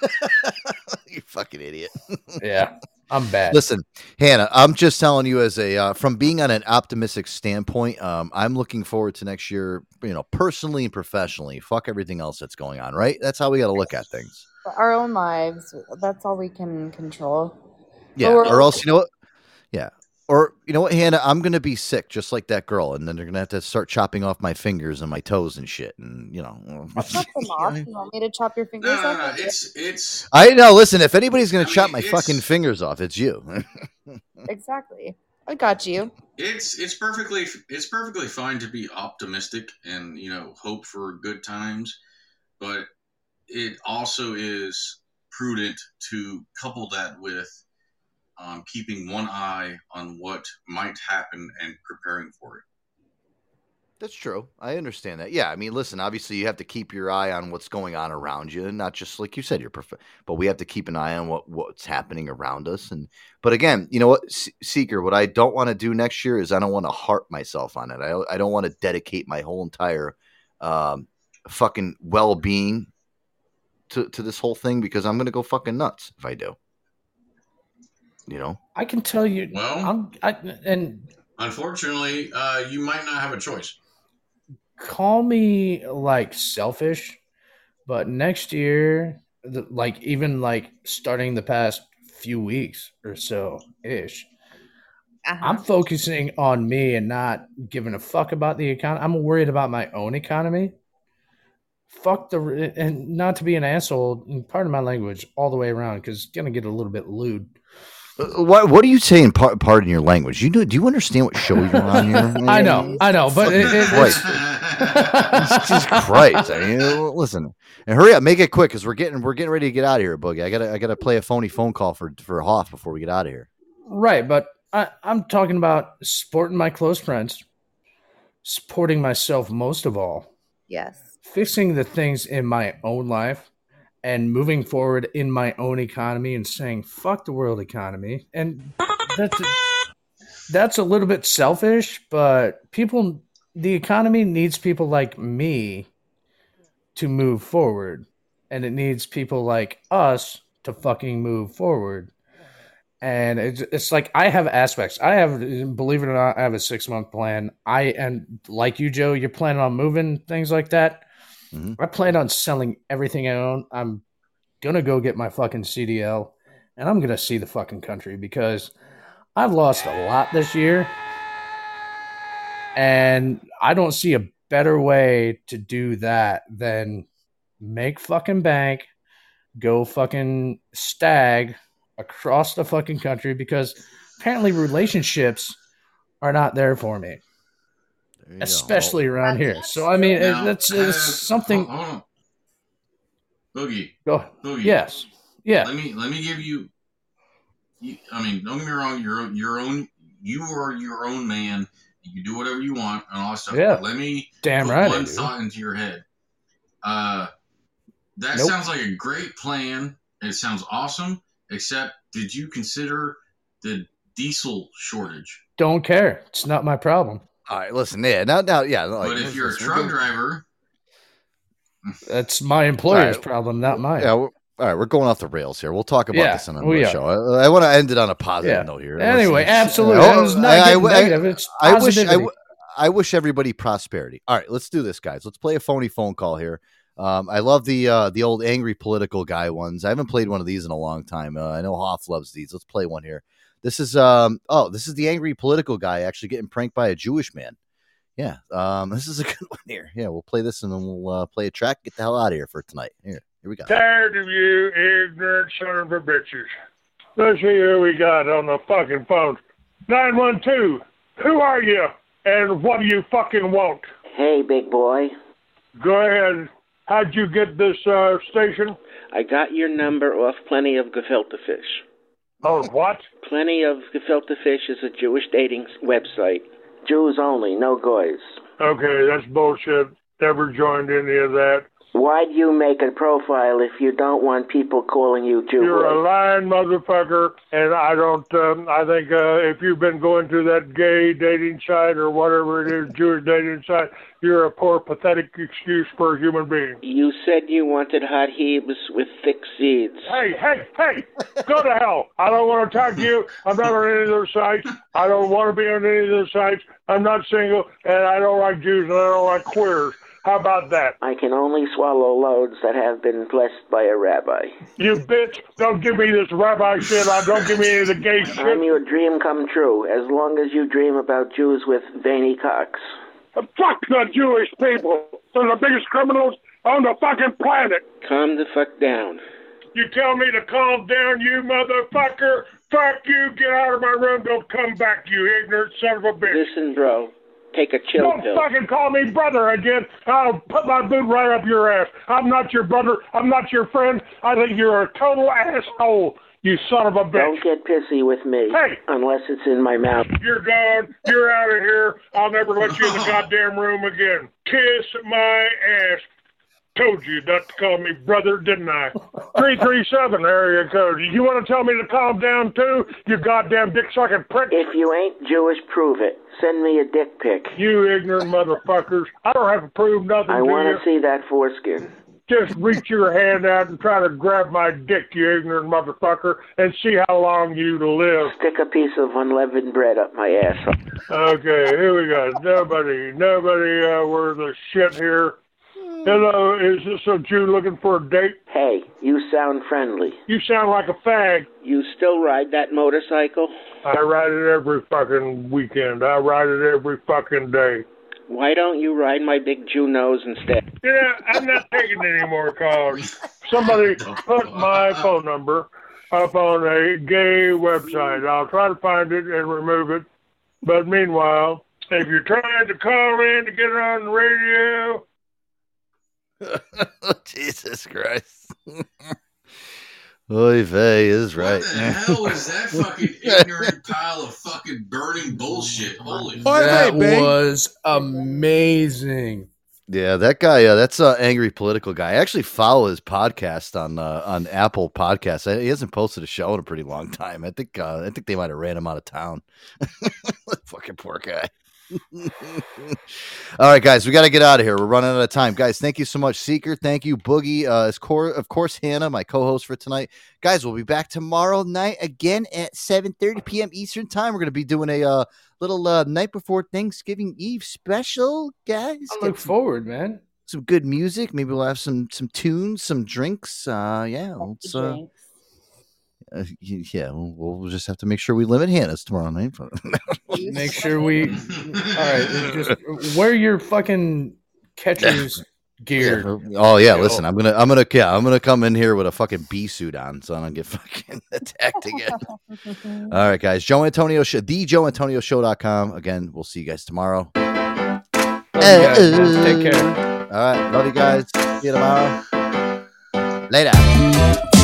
[laughs] you fucking idiot. [laughs] Yeah, I'm bad. Listen, Hannah, I'm just telling you as a uh, from being on an optimistic standpoint, um, I'm looking forward to next year. You know, personally and professionally. Fuck everything else that's going on. Right? That's how we got to look at things. our own lives. That's all we can control. Yeah. we're- Or else, you know what? Yeah. Or you know what, Hannah? I'm gonna be sick just like that girl, and then they're gonna have to start chopping off my fingers and my toes and shit, and you know. Chop them [laughs] off. You want me to chop your fingers No, no, off? no. It's it's I know. Listen, if anybody's gonna I chop mean, my it's- fucking fingers off, it's you. [laughs] Exactly. I got you. it's it's perfectly it's perfectly fine to be optimistic and you know hope for good times, but it also is prudent to couple that with um, keeping one eye on what might happen and preparing for it. That's true. I understand that. Yeah, I mean, listen. Obviously, you have to keep your eye on what's going on around you, and not just like you said, you're perfect. But we have to keep an eye on what what's happening around us. And but again, you know what, Se- Seeker, what I don't want to do next year is I don't want to harp myself on it. I I don't want to dedicate my whole entire um, fucking well being to to this whole thing because I'm gonna go fucking nuts if I do. You know. I can tell you. Well- I'm, I, and Unfortunately, uh, you might not have a choice. call me like selfish, but next year, the, like even like starting the past few weeks or so ish, Uh-huh. I'm focusing on me and not giving a fuck about the economy. I'm worried about my own economy. Fuck the and not to be an asshole. Part of my language, all the way around because it's gonna get a little bit lewd. What What are you saying? Par- pardon your language. You know? Do you understand what show you're on here? [laughs] I know, I know, but it, it, Christ. it's, Jesus Christ! I mean, listen, and hurry up, make it quick because we're getting we're getting ready to get out of here, Boogie. I gotta I gotta play a phony phone call for for Hoff before we get out of here. Right, but I, I'm talking about supporting my close friends, supporting myself most of all, Yes. fixing the things in my own life and moving forward in my own economy and saying fuck the world economy. And that's that's a little bit selfish but people the economy needs people like me to move forward. And it needs people like us to fucking move forward. And it's, it's like i have aspects. I have believe it or not i have a six month plan. I and like you joe you're planning on moving things like that Mm-hmm. I plan on selling everything I own. I'm gonna go get my fucking CDL, and I'm gonna see the fucking country because I've lost a lot this year, and I don't see a better way to do that than make fucking bank, go fucking stag across the fucking country because apparently relationships are not there for me especially around here. So I mean, Now, that's it's uh, something. hold on. Boogie. Go. Boogie. Yes. Yeah. Let me let me give you. you I mean, don't get me wrong. You're your own. You are your own man. You can do whatever you want and all that stuff. Yeah. But let me Damn put right one thought into your head. Uh, that Nope. sounds like a great plan. It sounds awesome. Except, did you consider the diesel shortage? Don't care. It's not my problem. All right, listen, yeah, now, now, yeah. Like, but if you're a truck we're- driver, That's my employer's All right. problem, not mine. Yeah, all right, we're going off the rails here. We'll talk about Yeah, this on we another show. I, I want to end it on a positive Yeah. note here. Anyway, Listen, absolutely. oh, It's not getting negative, it's I wish I, positivity. wish everybody prosperity. All right, let's do this, guys. Let's play a phony phone call here. Um, I love the uh, the old angry political guy ones. I haven't played one of these in a long time. Uh, I know Hoff loves these. Let's play one here. This is um oh this is the angry political guy actually getting pranked by a Jewish man. Yeah, um, [laughs] this is a good one here. Yeah, we'll play this and then we'll uh, play a track. Get the hell out of here for tonight. Here, here we go. Tired of you ignorant son of a bitches. Let's see who we got on the fucking phone. 912, who are you and what do you fucking want? Hey, big boy. Go ahead. How'd you get this uh, station? I got your number off Plenty of Gefilte Fish. Oh, what? Plenty of Gefilte Fish is a Jewish dating website. Jews only, no goys. Okay, that's bullshit. Never joined any of that. Why'd you make a profile if you don't want people calling you Jew You're a lying motherfucker, and I don't. Um, I think uh, if you've been going to that gay dating site or whatever it is, Jewish dating site, you're a poor, pathetic excuse for a human being. You said you wanted hot hebes with thick seeds. Hey, hey, hey! Go to hell! I don't want to talk to you. I'm not on any of those sites. I don't want to be on any of those sites. I'm not single, and I don't like Jews, and I don't like queers. How about that? I can only swallow loads that have been blessed by a rabbi. You bitch! Don't give me this rabbi shit. I don't give me any of the gay shit. I'm your dream come true, as long as you dream about Jews with veiny cocks. Uh, fuck the Jewish people. They're the biggest criminals on the fucking planet. Calm the fuck down. You tell me to calm down, you motherfucker. Fuck you. Get out of my room. Don't come back, you ignorant son of a bitch. Listen, bro. Take a chill Don't pill. fucking call me brother again. I'll put my boot right up your ass. I'm not your brother. I'm not your friend. I think you're a total asshole, you son of a bitch. Don't get pissy with me. Hey! Unless it's in my mouth. You're gone. You're out of here. I'll never let you in the [laughs] goddamn room again. Kiss my ass. Told you not to call me brother, didn't I? 337 area code. You want to tell me to calm down too? You goddamn dick sucking prick. If you ain't Jewish, prove it. Send me a dick pic. You ignorant motherfuckers. I don't have to prove nothing. I want to see that foreskin. Just reach your hand out and try to grab my dick, you ignorant motherfucker, and see how long you live. Stick a piece of unleavened bread up my ass. Okay, here we go. Nobody, nobody uh, worth a shit here. Hello, is this a Jew looking for a date? Hey, you sound friendly. You sound like a fag. You still ride that motorcycle? I ride it every fucking weekend. I ride it every fucking day. Why don't you ride my big Jew nose instead? Yeah, I'm not taking any more calls. Somebody put my phone number up on a gay website. I'll try to find it and remove it. But meanwhile, if you're trying to call in to get it on the radio, [laughs] Jesus Christ. Oy vey is right. What the [laughs] hell is that fucking ignorant pile of fucking burning bullshit? Holy That was amazing. Yeah, that guy. Uh, that's an angry political guy. I actually follow his podcast on uh, on Apple Podcasts. I- He hasn't posted a show in a pretty long time. I think uh, I think they might have ran him out of town. [laughs] Fucking poor guy. [laughs] All right, guys, we got to get out of here. We're running out of time, guys. Thank you so much, Seeker. Thank you, Boogie. Uh, as cor- of course, Hannah, my co-host for tonight. Guys, we'll be back tomorrow night again at 7:30 p.m. Eastern time. We're going to be doing a uh, little uh, night before Thanksgiving Eve special, guys. I Get look forward, man. some good music. Maybe we'll have some some tunes, some drinks. Uh, yeah, let's, uh, uh, yeah, we'll, we'll just have to make sure we limit Hannah's tomorrow night. [laughs] Make sure we. [laughs] All right, just wear your fucking catcher's [laughs] gear. Oh yeah, listen, I'm gonna, I'm gonna, yeah, I'm gonna come in here with a fucking bee suit on, so I don't get fucking attacked again. All right, guys, Joe Antonio Show, the Joe Antonio Show.com. Again, we'll see you guys tomorrow. Love you guys. Take care. All right, love you guys. See you tomorrow. Later.